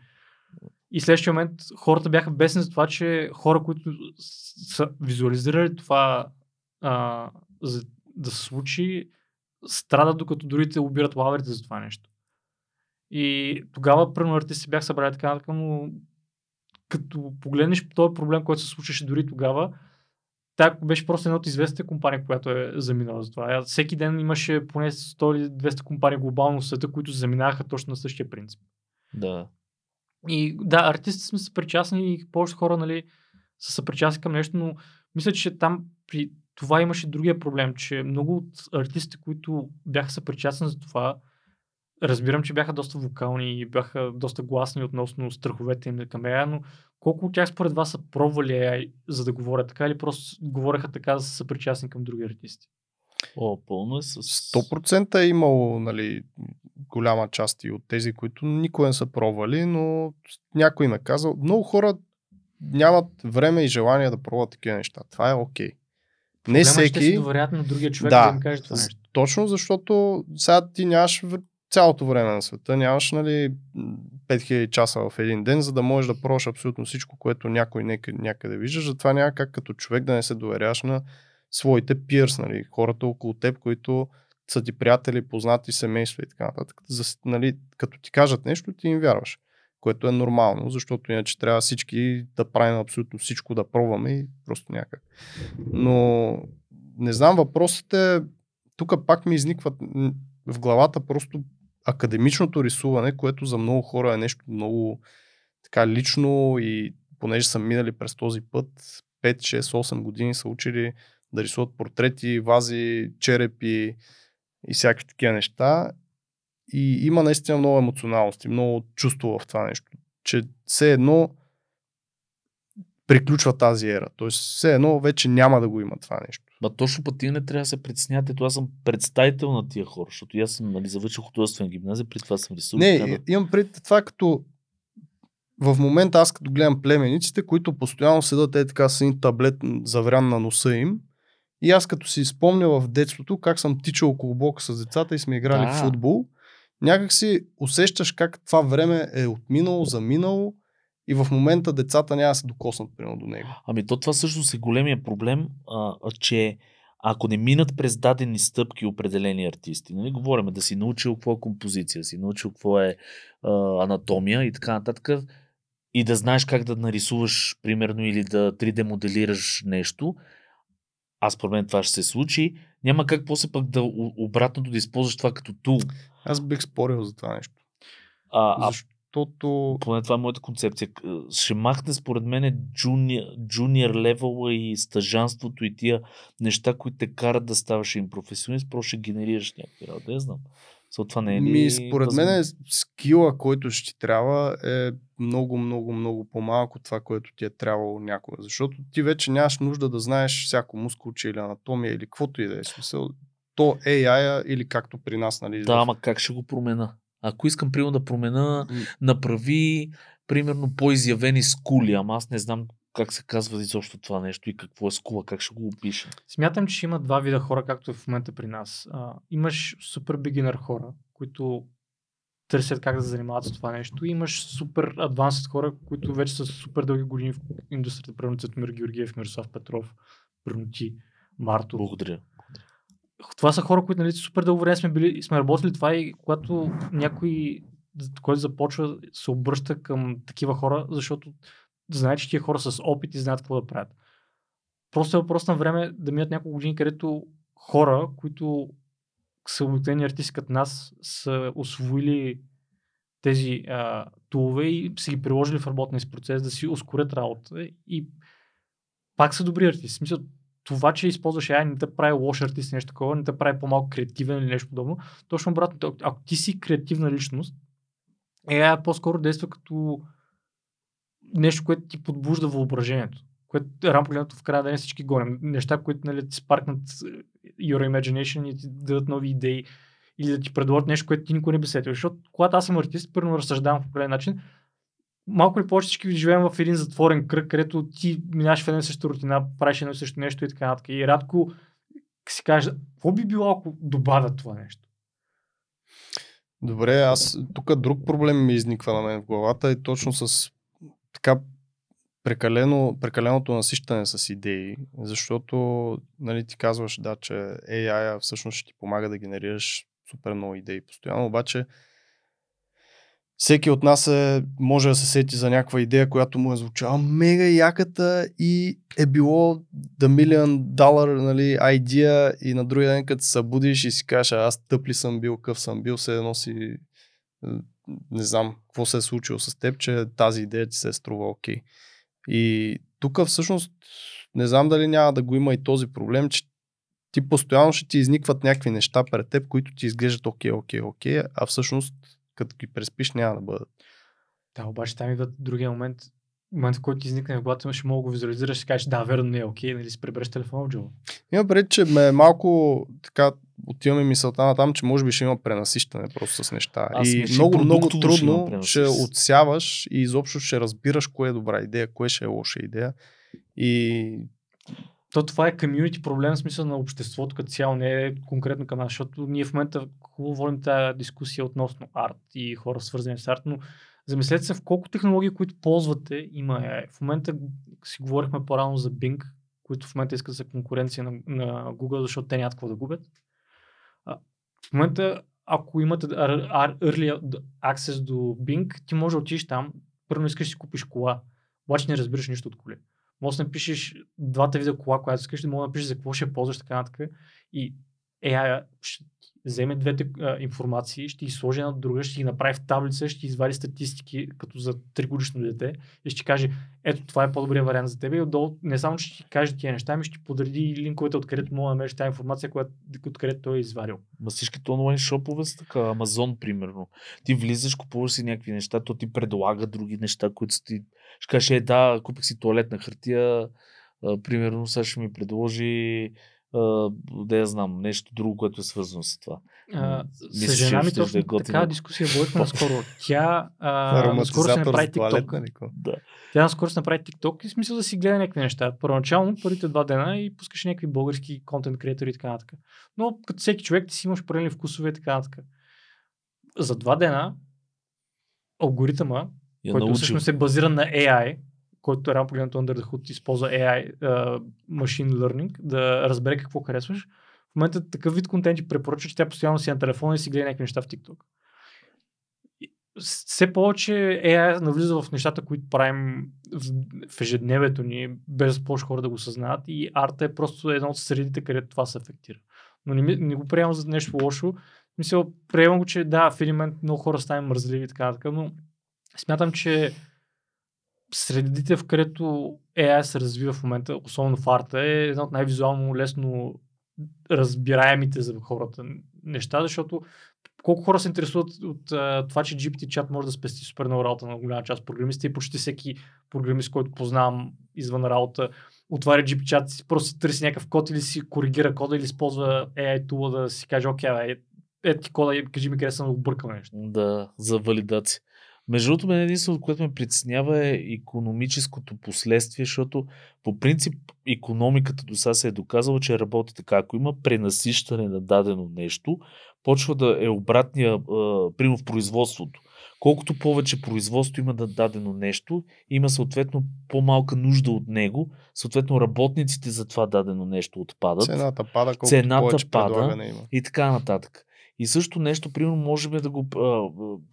И следващия момент хората бяха бесни за това, че хора, които са визуализирали това а, за да се случи, страдат докато другите обират лаверите за това нещо. И тогава, примерно, артисти бях събрали така, така, но като погледнеш този проблем, който се случваше дори тогава, тя беше просто една от известните компании, която е заминала за това. Всеки ден имаше поне 100 или 200 компании глобално в света, които заминаваха точно на същия принцип. да. И да, артисти сме съпричастни и повечето хора нали, са съпричастни към нещо, но мисля, че там при това имаше другия проблем, че много от артистите, които бяха съпричастни за това, разбирам, че бяха доста вокални и бяха доста гласни относно страховете им към AI, но колко от тях според вас са пробвали AI, за да говорят така или просто говореха така, за да са съпричастни към други артисти? О, пълно е с... 100% е имало нали, голяма част и от тези, които никога не са пробвали, но някой им е казал. Много хора нямат време и желание да пробват такива неща. Това е окей. Не Проблема е, че те се всеки. доверят на другия човек Да, да, им каже това нещо. Точно защото сега ти нямаш цялото време на света, нямаш нали, 5000 часа в един ден, за да можеш да пробваш абсолютно всичко, което някой някъде, някъде виждаш. Затова няма как като човек да не се доверяш на своите пирс, нали, хората около теб, които са ти приятели, познати, семейства и така нататък. За, нали, като ти кажат нещо, ти им вярваш. Което е нормално, защото иначе трябва всички да правим абсолютно всичко, да пробваме и просто някак. Но не знам, въпросът е, тук пак ми изникват в главата просто академичното рисуване, което за много хора е нещо много така лично и понеже са минали през този път, 5, 6, 8 години са учили да рисуват портрети, вази, черепи и всякакви такива неща. И има наистина много емоционалност и много чувство в това нещо. Че все едно приключва тази ера. Тоест все едно вече няма да го има това нещо. Ма точно пък тия не трябва да се притеснявате. Това съм представител на тия хора, защото аз съм нали, завършил художествена гимназия, при това съм рисувал. Не, и- имам пред това като в момента аз като гледам племениците, които постоянно седат е така с един таблет заврян на носа им. И аз като си спомня в детството как съм тичал около блока с децата и сме играли Да. в футбол, някак си усещаш как това време е отминало, заминало и в момента децата няма да се докоснат примерно до него. Ами то това всъщност е големия проблем, а, че ако не минат през дадени стъпки определени артисти, нали, говорим да си научил какво е композиция, си научил какво е а, анатомия и така нататък, и да знаеш как да нарисуваш, примерно, или да 3D моделираш нещо, аз според мен това ще се случи, няма как после пък да обратното да използваш това като тул. Аз бих спорил за това нещо. А, а Защото поне това е моята концепция. Ще махне според мен джуниор, джуниор левела и стъжанството и тия неща, които те карат да ставаш им професионалист, просто ще генерираш някакви работа. Не знам. So, това не е ли Ми, според мен възможно? скила, който ще ти трябва е много, много, много по-малко от това, което ти е трябвало някога. Защото ти вече нямаш нужда да знаеш всяко мускулче или анатомия или каквото и да е смисъл. То AI или както при нас, нали? Да, ама как ще го промена? Ако искам, примерно, да промена, направи, примерно, по-изявени скули, ама аз не знам как се казва изобщо това нещо и какво е скула, как ще го опиша. Смятам, че има два вида хора, както е в момента при нас. А, имаш супер бигинър хора, които търсят как да се занимават с това нещо. И имаш супер адвансът хора, които вече са супер дълги години в индустрията. Примерно Цветомир Георгиев, Мирослав Петров, примерно ти, Марто. Благодаря. Това са хора, които нали, супер дълго време сме, били, сме работили това и когато някой, който започва, се обръща към такива хора, защото знае, че тия хора с опит и знаят какво да правят. Просто е въпрос на време да минат няколко години, където хора, които са обикновени артисти като нас, са освоили тези а, тулове и са ги приложили в работния си процес, да си ускорят работа и пак са добри артисти. В Смисъл, това, че използваш AI, не те прави лош артист, нещо такова, не те прави по-малко креативен или нещо подобно. Точно обратно, ако- ти си креативна личност, AI по-скоро действа като нещо, което ти подбужда въображението. Което рано в края да не всички гоним. Неща, които нали, ти спаркнат your imagination и ти дадат нови идеи или да ти предложат нещо, което ти никой не би сетил. Защото когато аз съм артист, първо разсъждавам по определен начин, малко ли повече всички живеем в един затворен кръг, където ти минаш в една съща рутина, правиш едно също нещо и така нататък. И рядко си кажеш, какво би било, ако добавя това нещо? Добре, аз тук друг проблем ми изниква на мен в главата и точно с така прекалено, прекаленото насищане с идеи, защото нали, ти казваш, да, че AI всъщност ще ти помага да генерираш супер много идеи постоянно, обаче всеки от нас е, може да се сети за някаква идея, която му е звучала мега яката и е било the million dollar нали, idea и на другия ден като се събудиш и си кажеш, аз тъп ли съм бил, къв съм бил, се едно си е, не знам какво се е случило с теб, че тази идея ти се е струва окей. Okay. И тук всъщност не знам дали няма да го има и този проблем, че ти постоянно ще ти изникват някакви неща пред теб, които ти изглеждат окей, окей, окей, а всъщност като ги преспиш няма да бъдат. Да, обаче там идва другия момент, момент, в който ти изникне в главата, ще мога го визуализираш и кажеш, да, верно не е окей, нали си пребереш телефона в джоба. Има пред, че ме малко така отиваме мисълта на там, че може би ще има пренасищане просто с неща. Аз и мисля, много, много ще трудно ще пренасищане. отсяваш и изобщо ще разбираш кое е добра идея, кое ще е лоша идея. И То това е комьюнити проблем, в смисъл на обществото като цяло, не е конкретно към нас, защото ние в момента хубаво водим тази дискусия относно арт и хора свързани с арт, но замислете се в колко технологии, които ползвате, има AI. В момента си говорихме по-рано за Bing, които в момента искат за конкуренция на, на Google, защото те нямат какво да губят. А, в момента, ако имате ar- ar- early access до Bing, ти може да отидеш там, първо искаш да си купиш кола, обаче не разбираш нищо от коли. Може да напишеш двата вида кола, която искаш, да може да напишеш за какво ще ползваш, така нататък. И AI ще вземе двете а, информации, ще ги сложи една друга, ще ги направи в таблица, ще извади статистики като за 3 годишно дете и ще каже, ето това е по-добрият вариант за теб и отдолу не само ще ти каже тия неща, ами ще подреди линковете, откъдето мога да намериш тази информация, която, откъдето той е извадил. Ма всичките онлайн шопове са така, Амазон примерно. Ти влизаш, купуваш си някакви неща, то ти предлага други неща, които ти... Ще кажеш, е, да, купих си туалетна хартия, а, примерно сега ще ми предложи да я знам, нещо друго, което е свързано с това. А, Мисля, с жена ми да е точно готино. такава дискусия водихме наскоро. Тя а, наскоро се направи TikTok. какво? Да. Тя наскоро се направи TikTok и в смисъл да си гледа някакви неща. Първоначално първите два дена и пускаше някакви български контент креатори и така нататък. Но като всеки човек ти си имаш определени вкусове и така нататък. За два дена алгоритъма, Я който научил. всъщност е базиран на AI, който е рано погледнато Under the Hood използва AI, uh, Machine Learning, да разбере какво харесваш. В момента такъв вид контент ти препоръчва, че тя постоянно си на телефона и си гледа някакви неща в TikTok. Все повече AI навлиза в нещата, които правим в, ежедневието ни, без повече хора да го съзнават и арта е просто една от средите, където това се афектира. Но не, не го приемам за нещо лошо. Мисля, приемам го, че да, в един момент много хора ставаме мързливи и така нататък, но смятам, че средите, в където AI се развива в момента, особено в арта, е една от най-визуално лесно разбираемите за хората неща, защото колко хора се интересуват от а, това, че GPT чат може да спести супер много работа на голяма част от програмистите и почти всеки програмист, който познавам извън работа, отваря GPT чат, просто си търси някакъв код или си коригира кода или използва AI тула да си каже, окей, бе, е, ти кода кажи ми къде съм объркал нещо. Да, за валидация. Между другото, мен единственото, което ме притеснява е економическото последствие, защото по принцип економиката до сега се е доказала, че работи така. Ако има пренасищане на дадено нещо, почва да е обратния, примерно в производството. Колкото повече производство има на дадено нещо, има съответно по-малка нужда от него, съответно работниците за това дадено нещо отпадат Цената пада, колкото Цената повече пада. има. и така нататък. И също нещо, примерно, можем да го...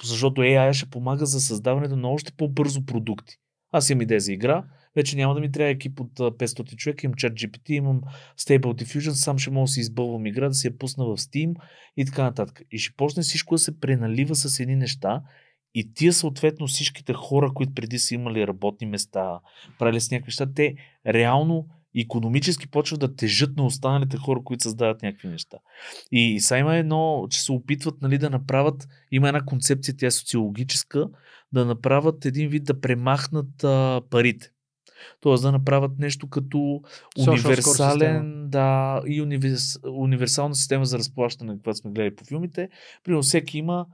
Защото AI ще помага за създаването на още по-бързо продукти. Аз имам идея за игра, вече няма да ми трябва екип от а, 500 човека, имам чат GPT, имам Stable Diffusion, сам ще мога да си избълвам игра, да си я пусна в Steam и така нататък. И ще почне всичко да се преналива с едни неща и тия съответно всичките хора, които преди са имали работни места, правили с някакви неща, те реално економически почват да тежат на останалите хора, които създават някакви неща. И, и сега има едно, че се опитват нали, да направят, има една концепция, тя е социологическа, да направят един вид да премахнат а, парите. Тоест да направят нещо като универсален, да, и универс, универсална система за разплащане, каквато сме гледали по филмите. Примерно всеки има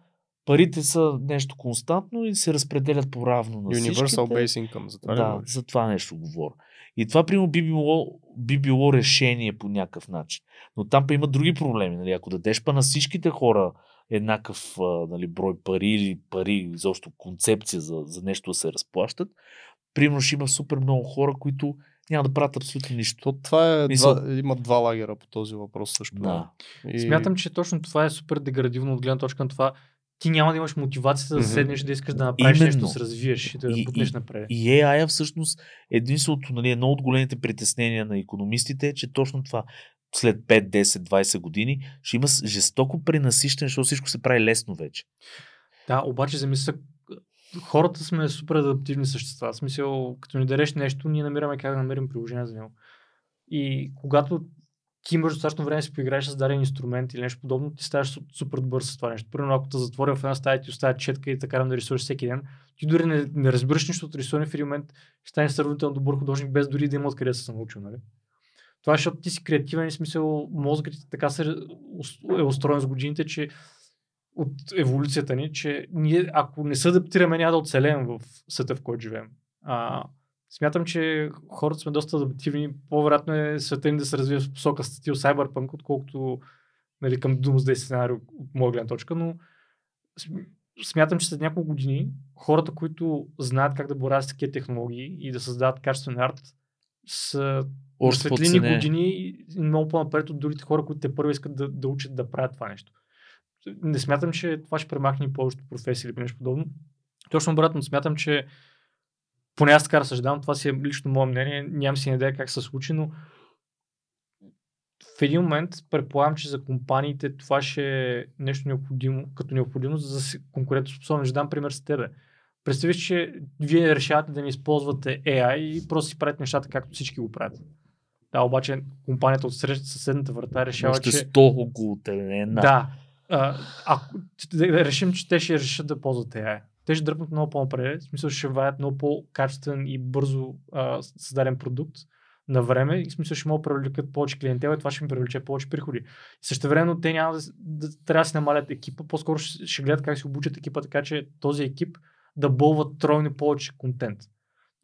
парите са нещо константно и се разпределят по-равно на Universal всичките. Base Income. За това Да, за това нещо говоря. И това, примерно, би било, би било решение по някакъв начин. Но там па има други проблеми. Нали? Ако дадеш па на всичките хора еднакъв нали, брой пари или пари, изобщо концепция за, за нещо да се разплащат, примерно ще има супер много хора, които няма да правят абсолютно нищо. То, това е Мисъл- два, има два лагера по този въпрос също. Да. И... Смятам, че точно това е супер деградивно от гледна точка на това. Ти няма да имаш мотивацията да седнеш да искаш да направиш Именно. нещо, да се развиеш и да И- бутнеш и- напред. И AI всъщност единственото, нали, едно от големите притеснения на економистите е, че точно това след 5, 10, 20 години ще има жестоко пренасищане, защото всичко се прави лесно вече. Да, обаче замисля, хората сме супер адаптивни същества. В смисъл, като ни дареш нещо, ние намираме как да намерим приложение за него. И когато ти имаш достатъчно време си поиграеш с даден инструмент или нещо подобно, ти ставаш су- супер добър с това нещо. Примерно, ако те затворя в една стая ти оставя четка и така да рисуваш всеки ден, ти дори не, не разбираш нищо от рисуване в един момент, ще станеш сравнително добър художник, без дори да има откъде да се научил. Нали? Това е, защото ти си креативен и смисъл мозъкът ти така се е устроен с годините, че от еволюцията ни, че ние, ако не се адаптираме, няма да оцелеем в света, в който живеем. А, смятам, че хората сме доста адаптивни. По-вероятно е света ни да се развие в посока стил Cyberpunk, отколкото нали, към Doomsday сценарий от моя гледна точка, но см- смятам, че след няколко години хората, които знаят как да боравят с такива технологии и да създават качествен арт, са Още светлини по-цене. години и много по-напред от другите хора, които те първо искат да, да учат да правят това нещо. Не смятам, че това ще премахне повечето професии или нещо подобно. Точно обратно, смятам, че поне аз така разсъждавам, това си е лично мое мнение, нямам си идея как се случи, но в един момент предполагам, че за компаниите това ще е нещо необходимо, като необходимост за да си конкурентоспособен. Ще дам пример с тебе. Представиш, че вие решавате да не използвате AI и просто си правите нещата както всички го правят. Да, обаче компанията от среща съседната врата решава, Още че... 100 около тебе, не една. Да. А, ако да решим, че те ще решат да ползват AI. Те ще дръпнат много по-напред, в смисъл ще ваят много по-качествен и бързо а, създаден продукт на време и в смисъл ще могат да привлекат повече клиентела и това ще им привлече повече приходи. Също времено те няма да, да, трябва да си намалят екипа, по-скоро ще, ще гледат как си обучат екипа, така че този екип да бълват тройно повече контент.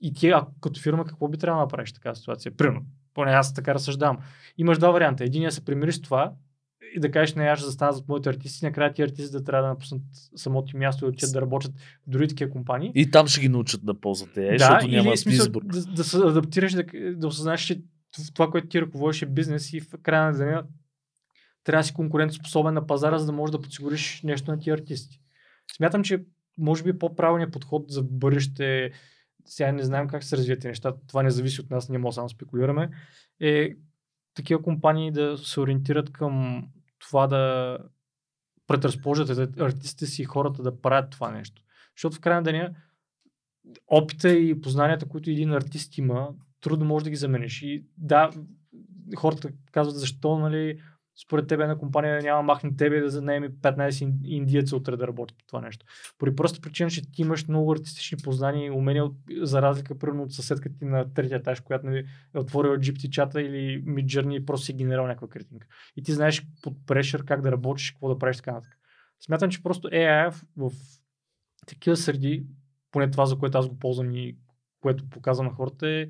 И ти, ако като фирма, какво би трябвало да направиш в такава ситуация? Примерно, поне аз така разсъждавам. Имаш два варианта. Единия се примириш с това и да кажеш, не, аз ще застана зад моите артисти, накрая ти артисти да трябва да напуснат самото място и отидат да работят в други такива компании. И там ще ги научат да ползват AI, да, защото няма смисъл избор. да, да се адаптираш, да, да осъзнаеш, че това, което ти ръководиш е бизнес и в края на деня трябва да си конкурентоспособен на пазара, за да можеш да подсигуриш нещо на тия артисти. Смятам, че може би по-правилният подход за бъдеще, сега не знаем как се развият тези неща, това не зависи от нас, ние може само спекулираме, е такива компании да се ориентират към това да предразположат ар- артистите си и хората да правят това нещо. Защото в крайна деня опита и познанията, които един артист има, трудно може да ги замениш. И да, хората казват защо, нали, според тебе една компания няма махне тебе да занаеме 15 ин- индиеца утре да работят по това нещо. Поради проста причина, че ти имаш много артистични познания и умения, за разлика примерно от съседка ти на третия етаж, която нали, е отворила GPT чата или Midjourney и просто си генерал някаква картинка. И ти знаеш под прешър как да работиш, какво да правиш така нататък. Смятам, че просто AI в, в такива среди, поне това, за което аз го ползвам и което показвам на хората е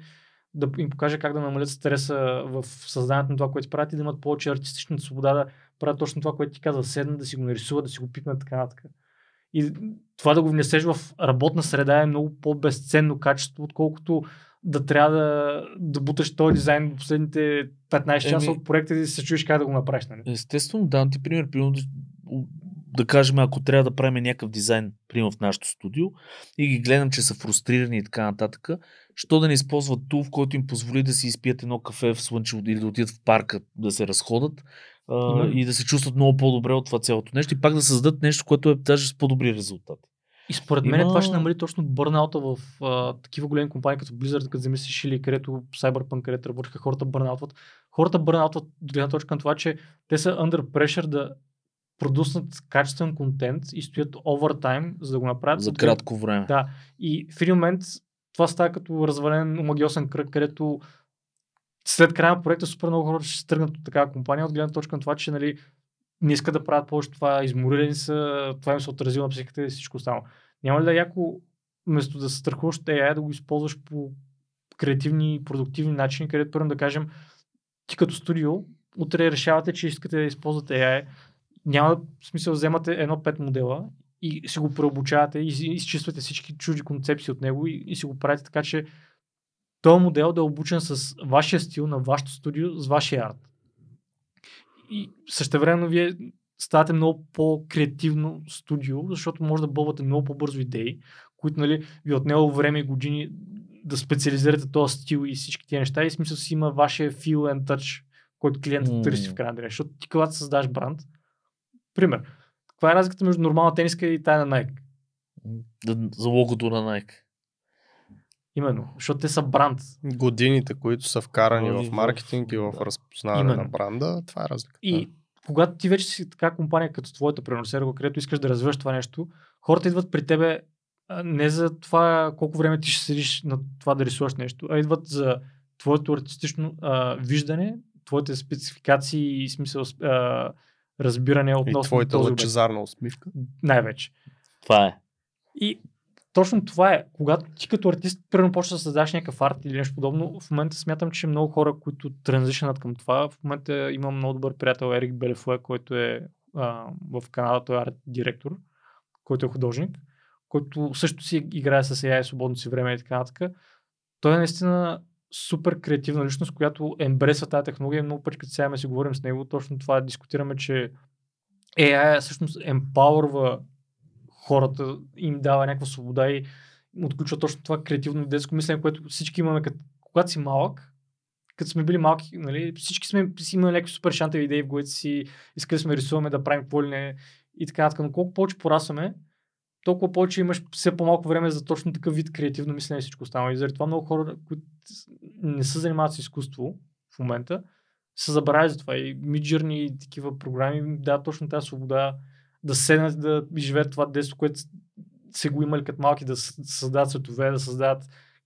да им покажа как да намалят стреса в създанието на това, което правят и да имат повече артистична свобода да правят точно това, което ти каза, да седнат, да си го нарисуват, да си го пипнат така нататък. И това да го внесеш в работна среда е много по-безценно качество, отколкото да трябва да, да буташ този дизайн в последните 15 часа Еми- от проекта и да се чуеш как да го направиш. Нали? Естествено, дам ти пример. Примерно, да, да кажем, ако трябва да правим някакъв дизайн, примерно в нашото студио, и ги гледам, че са фрустрирани и така нататък, що да не използват тул, в който им позволи да си изпият едно кафе в слънчево или да отидат в парка да се разходят а, и да се чувстват много по-добре от това цялото нещо и пак да създадат нещо, което е даже с по-добри резултати. И според мен Има- това ще намали точно бърнаута в а, такива големи компании като Blizzard, като замислиш или където Cyberpunk, където работеха хората бърнаутват. Хората бърнаутват до гледна точка на това, че те са under pressure да продуснат качествен контент и стоят овертайм, за да го направят. За кратко време. Да. И в един момент това става като развален омагиосен кръг, където след края на проекта супер много хора ще се тръгнат от такава компания, от гледна точка на това, че нали, не искат да правят повече това, изморили са, това им се отразило на психиката и всичко останало. Няма ли да е яко, вместо да се страхуваш от AI, да го използваш по креативни и продуктивни начини, където първо да кажем, ти като студио, утре решавате, че искате да използвате AI, няма смисъл, вземате едно пет модела и си го преобучавате и из- изчиствате всички чужди концепции от него и, и си го правите така, че този модел да е обучен с вашия стил на вашето студио, с вашия арт. И същевременно вие ставате много по-креативно студио, защото може да бълвате много по-бързо идеи, които нали, ви отнело време и години да специализирате този стил и всички тия неща и смисъл си има вашия feel and touch, който клиентът М. търси в крайна. Защото ти когато създаш бранд, пример, каква е разликата между нормална тениска и тая на Nike? Да- За логото на Nike. Именно, защото те са бранд. Годините, които са вкарани Нали, в в- маркетинг и в да. разпознаване Именно. на бранда, това е разлика. И когато ти вече си така компания като твоята, примерно Серго, където искаш да развиваш това нещо, хората идват при тебе не за това колко време ти ще седиш на това да рисуваш нещо, а идват за твоето артистично а, виждане, твоите спецификации и смисъл а, разбиране И относно твоята този лъчезарна усмивка. Най-вече. Това е. И точно това е. Когато ти като артист, примерно, почваш да създаваш някакъв арт или нещо подобно, в момента смятам, че много хора, които транзишнат към това, в момента имам много добър приятел Ерик Белефуе, който е а, в Канада, той е арт директор, който е художник, който също си играе с AI свободното си време и така нататък. Той е наистина супер креативна личност, която ембресва тази технология. Много пъти, като сега си говорим с него, точно това дискутираме, че AI всъщност емпауърва хората, им дава някаква свобода и отключва точно това креативно детско мислене, което всички имаме, като, когато си малък, като сме били малки, нали, всички сме си имали някакви супер шантави идеи в главите си, искали сме рисуваме да правим какво не и така нататък. Но колко повече порасваме, толкова повече имаш все по-малко време за точно такъв вид креативно мислене и всичко останало. И заради това много хора, които не се занимават с изкуство в момента, се забравят за това. И Midjourney и такива програми дават точно тази свобода да седнат да живеят това детство, което се го имали като малки, да с- създават светове, да създават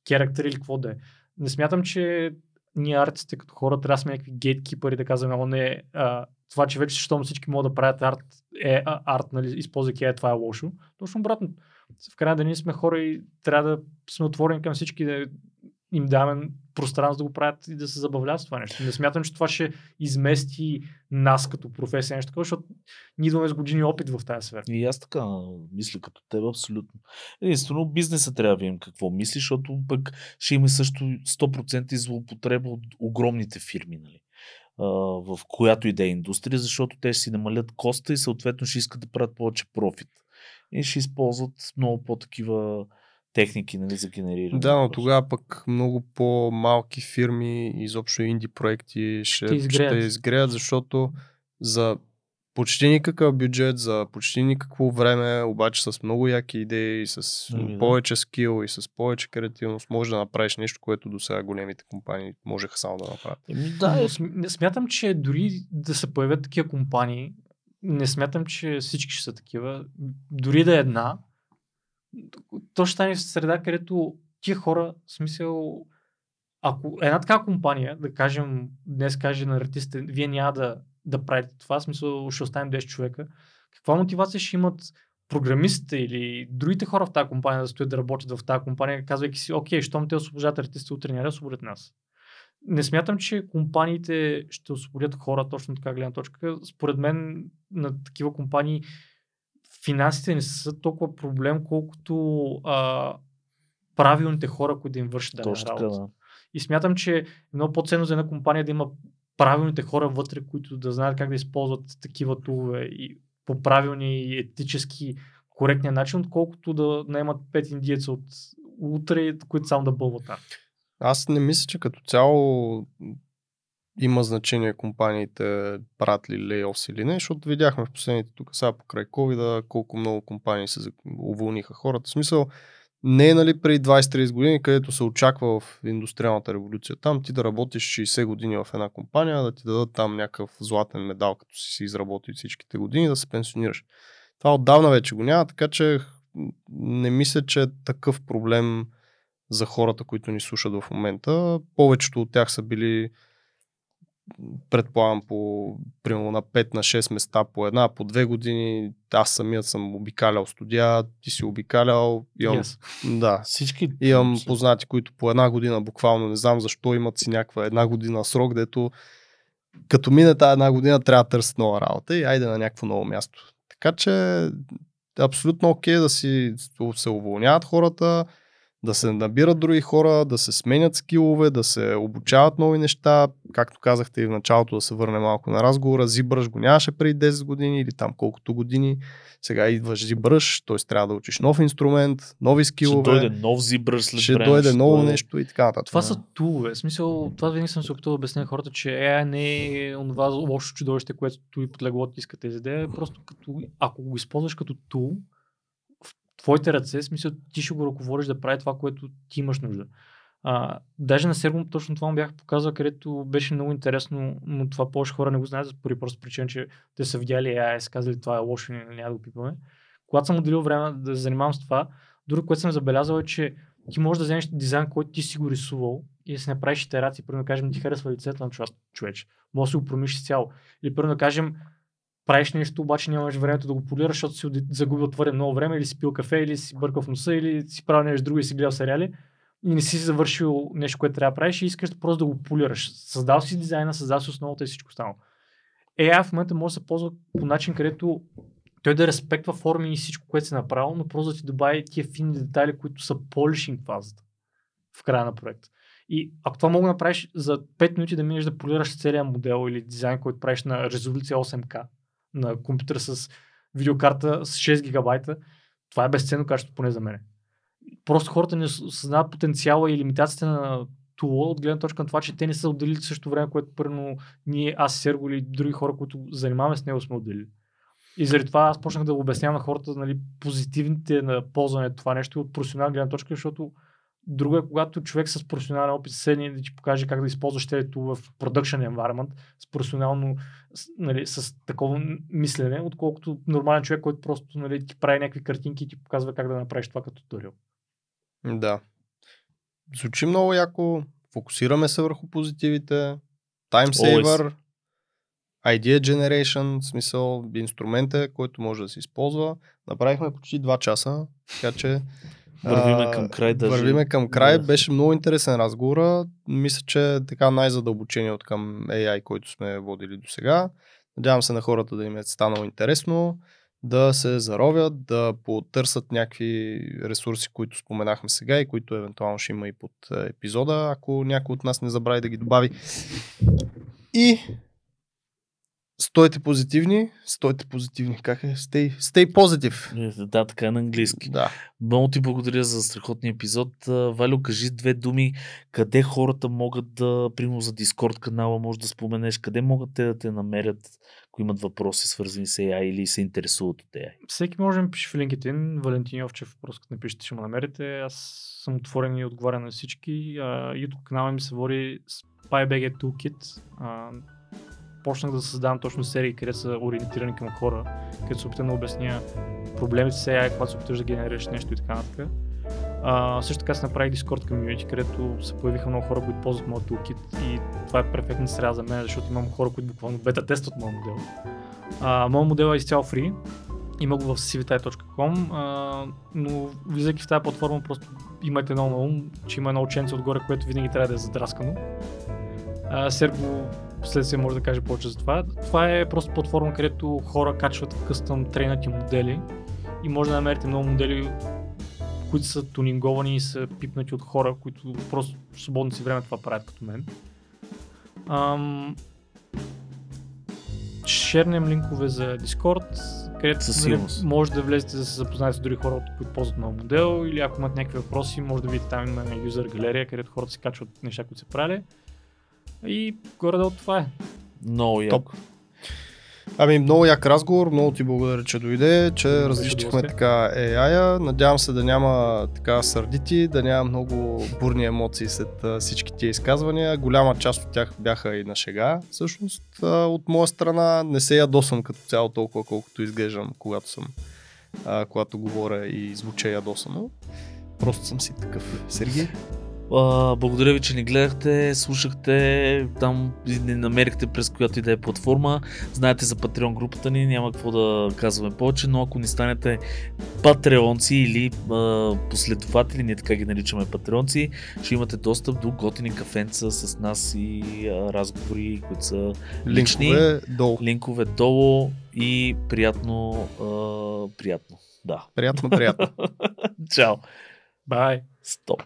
характери или какво да е. Не смятам, че ние артистите като хора трябва да сме някакви гейткипъри да казваме, о не, а, това, че вече щом всички могат да правят арт, е арт, нали, използвайки е, това е лошо. Точно обратно. В крайна да ние сме хора и трябва да сме отворени към всички, да им даваме пространство да го правят и да се забавляват с това нещо. Не смятам, че това ще измести нас като професия, нещо такова, защото ние идваме с години опит в тази сфера. И аз така мисля като теб абсолютно. Единствено бизнеса трябва да видим какво мисли, защото пък ще има също 100% и злоупотреба от огромните фирми, нали? В която и да е индустрия, защото те ще си намалят коста и съответно ще искат да правят повече профит. И ще използват много по-такива техники нали, за генериране. Да, но тогава пък много по-малки фирми, изобщо инди проекти Ще ще, изгреят. ще изгреят, защото за почти никакъв бюджет, за почти никакво време, обаче с много яки идеи, с Ами да. повече скил и с повече креативност, може да направиш нещо, което до сега големите компании можеха само да направят. Еми, да, е, см- смятам, че дори да се появят такива компании, не смятам, че всички ще са такива. Дори да е една, то ще стане в среда, където тия хора, в смисъл, ако една такава компания, да кажем, днес каже на артистите, вие няма да, да правите това, в смисъл ще останем 10 човека, каква мотивация ще имат програмистите или другите хора в тази компания да стоят да работят в тази компания, казвайки си, окей, щом те освобождат артистите, утре няма да освободят нас. Не смятам, че компаниите ще освободят хора точно така гледна точка. Според мен на такива компании финансите не са толкова проблем, колкото а, правилните хора, които да им вършат дадена работа. да. И смятам, че е много по-ценно за една компания да има правилните хора вътре, които да знаят как да използват такива тулове и по правилни и етически коректния начин, отколкото да наемат пет индиеца от утре, които само да бълват там. Аз не мисля, че като цяло има значение компаниите правят ли лейофс или не, защото видяхме в последните тук сега покрай COVID колко много компании се уволниха хората. В смисъл, не е нали преди 20-30 години, където се очаква в индустриалната революция. Там ти да работиш 60 години в една компания, да ти дадат там някакъв златен медал, като си си изработил всичките години, да се пенсионираш. Това отдавна вече го няма, така че не мисля, че е такъв проблем за хората, които ни слушат в момента. Повечето от тях са били предполагам по примерно на 5 на 6 места по една, по две години. Аз самият съм обикалял студия, ти си обикалял. Имам, Yes. Да. Всички. Имам познати, които по една година буквално не знам защо имат си някаква една година срок, дето като мине тази една година трябва да търсят нова работа и айде на някакво ново място. Така че абсолютно окей да си се уволняват хората, да се набират други хора, да се сменят скилове, да се обучават нови неща. Както казахте и в началото да се върне малко на разговора, ZBrush го нямаше преди 10 години или там колкото години. Сега идваш ZBrush, т.е. трябва да учиш нов инструмент, нови Ще скилове. дойде нов зибър след ще време. дойде ново нещо и така нататък. Това са тулове. В смисъл, това винаги съм се опитал да обясня хората, че AI не е онова лошо чудовище, което и под леглото иска тези идея. Просто като, ако го използваш като тул, твоите ръце, смисъл, ти ще го ръководиш да прави това, което ти имаш нужда. А, даже на Серго точно това му бях показал, където беше много интересно, но това повече хора не го знаят, поради просто причина, че те са видяли AI са казали това е лошо и няма да го пипаме. Когато съм отделил време да занимавам с това, друго, което съм забелязал е, че ти можеш да вземеш дизайн, който ти си го рисувал и да си направиш итерации, примерно да кажем, ти харесва лицето на човек, човеч. Може да си го промиш изцяло. Или примерно да кажем, правиш нещо, обаче нямаш времето да го полираш, защото си загубил твърде много време, или си пил кафе, или си бъркал в носа, или си правил нещо друго и си гледал сериали и не си завършил нещо, което трябва да правиш и искаш просто да го полираш. Създал си дизайна, създал си основата и всичко останало. AI в момента може да се ползва по начин, където той да респектва форми и всичко, което си направил, но просто да ти добави тия фини детайли, които са полишинг фазата в края на проекта. И ако това мога да направиш за 5 минути да минеш да полираш целият модел или дизайн, който правиш на резолюция 8K, на компютър с видеокарта с 6 гигабайта, това е безценно качество поне за мен. Просто хората не съзнават потенциала и лимитацията на тула от гледна точка на това, че те не са отделили също време, което първо ние, аз, Серго или други хора, които занимаваме с него, сме отделили. И заради това аз почнах да обяснявам на хората нали, позитивните на ползване това нещо от професионална гледна точка, защото друго е когато човек с професионален опит седне да ти покаже как да използваш телето в production environment, с професионално, с, нали, с такова мислене, отколкото нормален човек, който просто нали, ти прави някакви картинки и ти показва как да направиш това като туториал. Да. Звучи много яко. Фокусираме се върху позитивите. Saver. Idea generation, в смисъл инструмент е, който може да се използва. Направихме почти 2 часа, така че Вървиме към край даже. Вървиме към край. Да. Беше много интересен разговор. Мисля, че е така най-задълбочение от към AI, който сме водили до сега. Надявам се на хората да им е станало интересно, да се заровят, да потърсят някакви ресурси, които споменахме сега и които евентуално ще има и под епизода, ако някой от нас не забрави да ги добави. И стойте позитивни, стойте позитивни, как е? Stay, stay positive. Е, Да, така е на английски. Да. Много ти благодаря за страхотния епизод. Валю, кажи две думи. Къде хората могат да, примерно за Дискорд канала, може да споменеш, къде могат те да те намерят, ако имат въпроси свързани с AI или се интересуват от AI? Всеки може да ми пише в LinkedIn, Валентин Йовчев, просто като напишете, ще ме намерите. Аз съм отворен и отговарям на всички. YouTube канала ми се води SpyBG Toolkit. Почнах да създавам точно серии, където са ориентирани към хора, където се опитам да обясня проблемите с AI, когато се опиташ да генерираш нещо и така нататък. Също така се направих Discord community, където се появиха много хора, които ползват моят toolkit и това е перфектна среда за мен, защото имам хора, които буквално бета тестват моят модел. А, моят модел е изцяло фри, има го в cvtai.com, но влизайки в тази платформа, просто имайте много на ум, че има едно ученце отгоре, което винаги трябва да е задраскано. А, Серго последствие може да каже повече за това. Това е просто платформа, където хора качват къстъм трейнати модели и може да намерите много модели, които са тунинговани и са пипнати от хора, които просто в свободно си време това правят като мен. Ам... Шернем линкове за Discord, където нали, може да влезете да се запознаете с други хора, които ползват нов модел или ако имат някакви въпроси, може да видите там има юзер галерия, където хората си качват неща, които са правили. И горе-долу това е. Много яко. Топ. Ами много як разговор, много ти благодаря, че дойде, че различихме така AI-а. Надявам се да няма така сърдити, да няма много бурни емоции след а, всички тия изказвания. Голяма част от тях бяха и на шега. Всъщност а, от моя страна не се ядосам като цяло толкова, колкото изглеждам, когато съм а, когато говоря и звуча ядосано. Просто съм си такъв. Сергей? А, благодаря ви, че ни гледахте, слушахте, там ни намерихте през която и да е платформа. Знаете за Patreon групата ни, няма какво да казваме повече, но ако ни станете патреонци или а, последователи, ние така ги наричаме патреонци, ще имате достъп до готини кафенца с нас и а, разговори, които са лични. Линкове долу. Линкове долу и приятно, а, приятно. Да. Приятно, приятно. Чао. Бай! Стоп.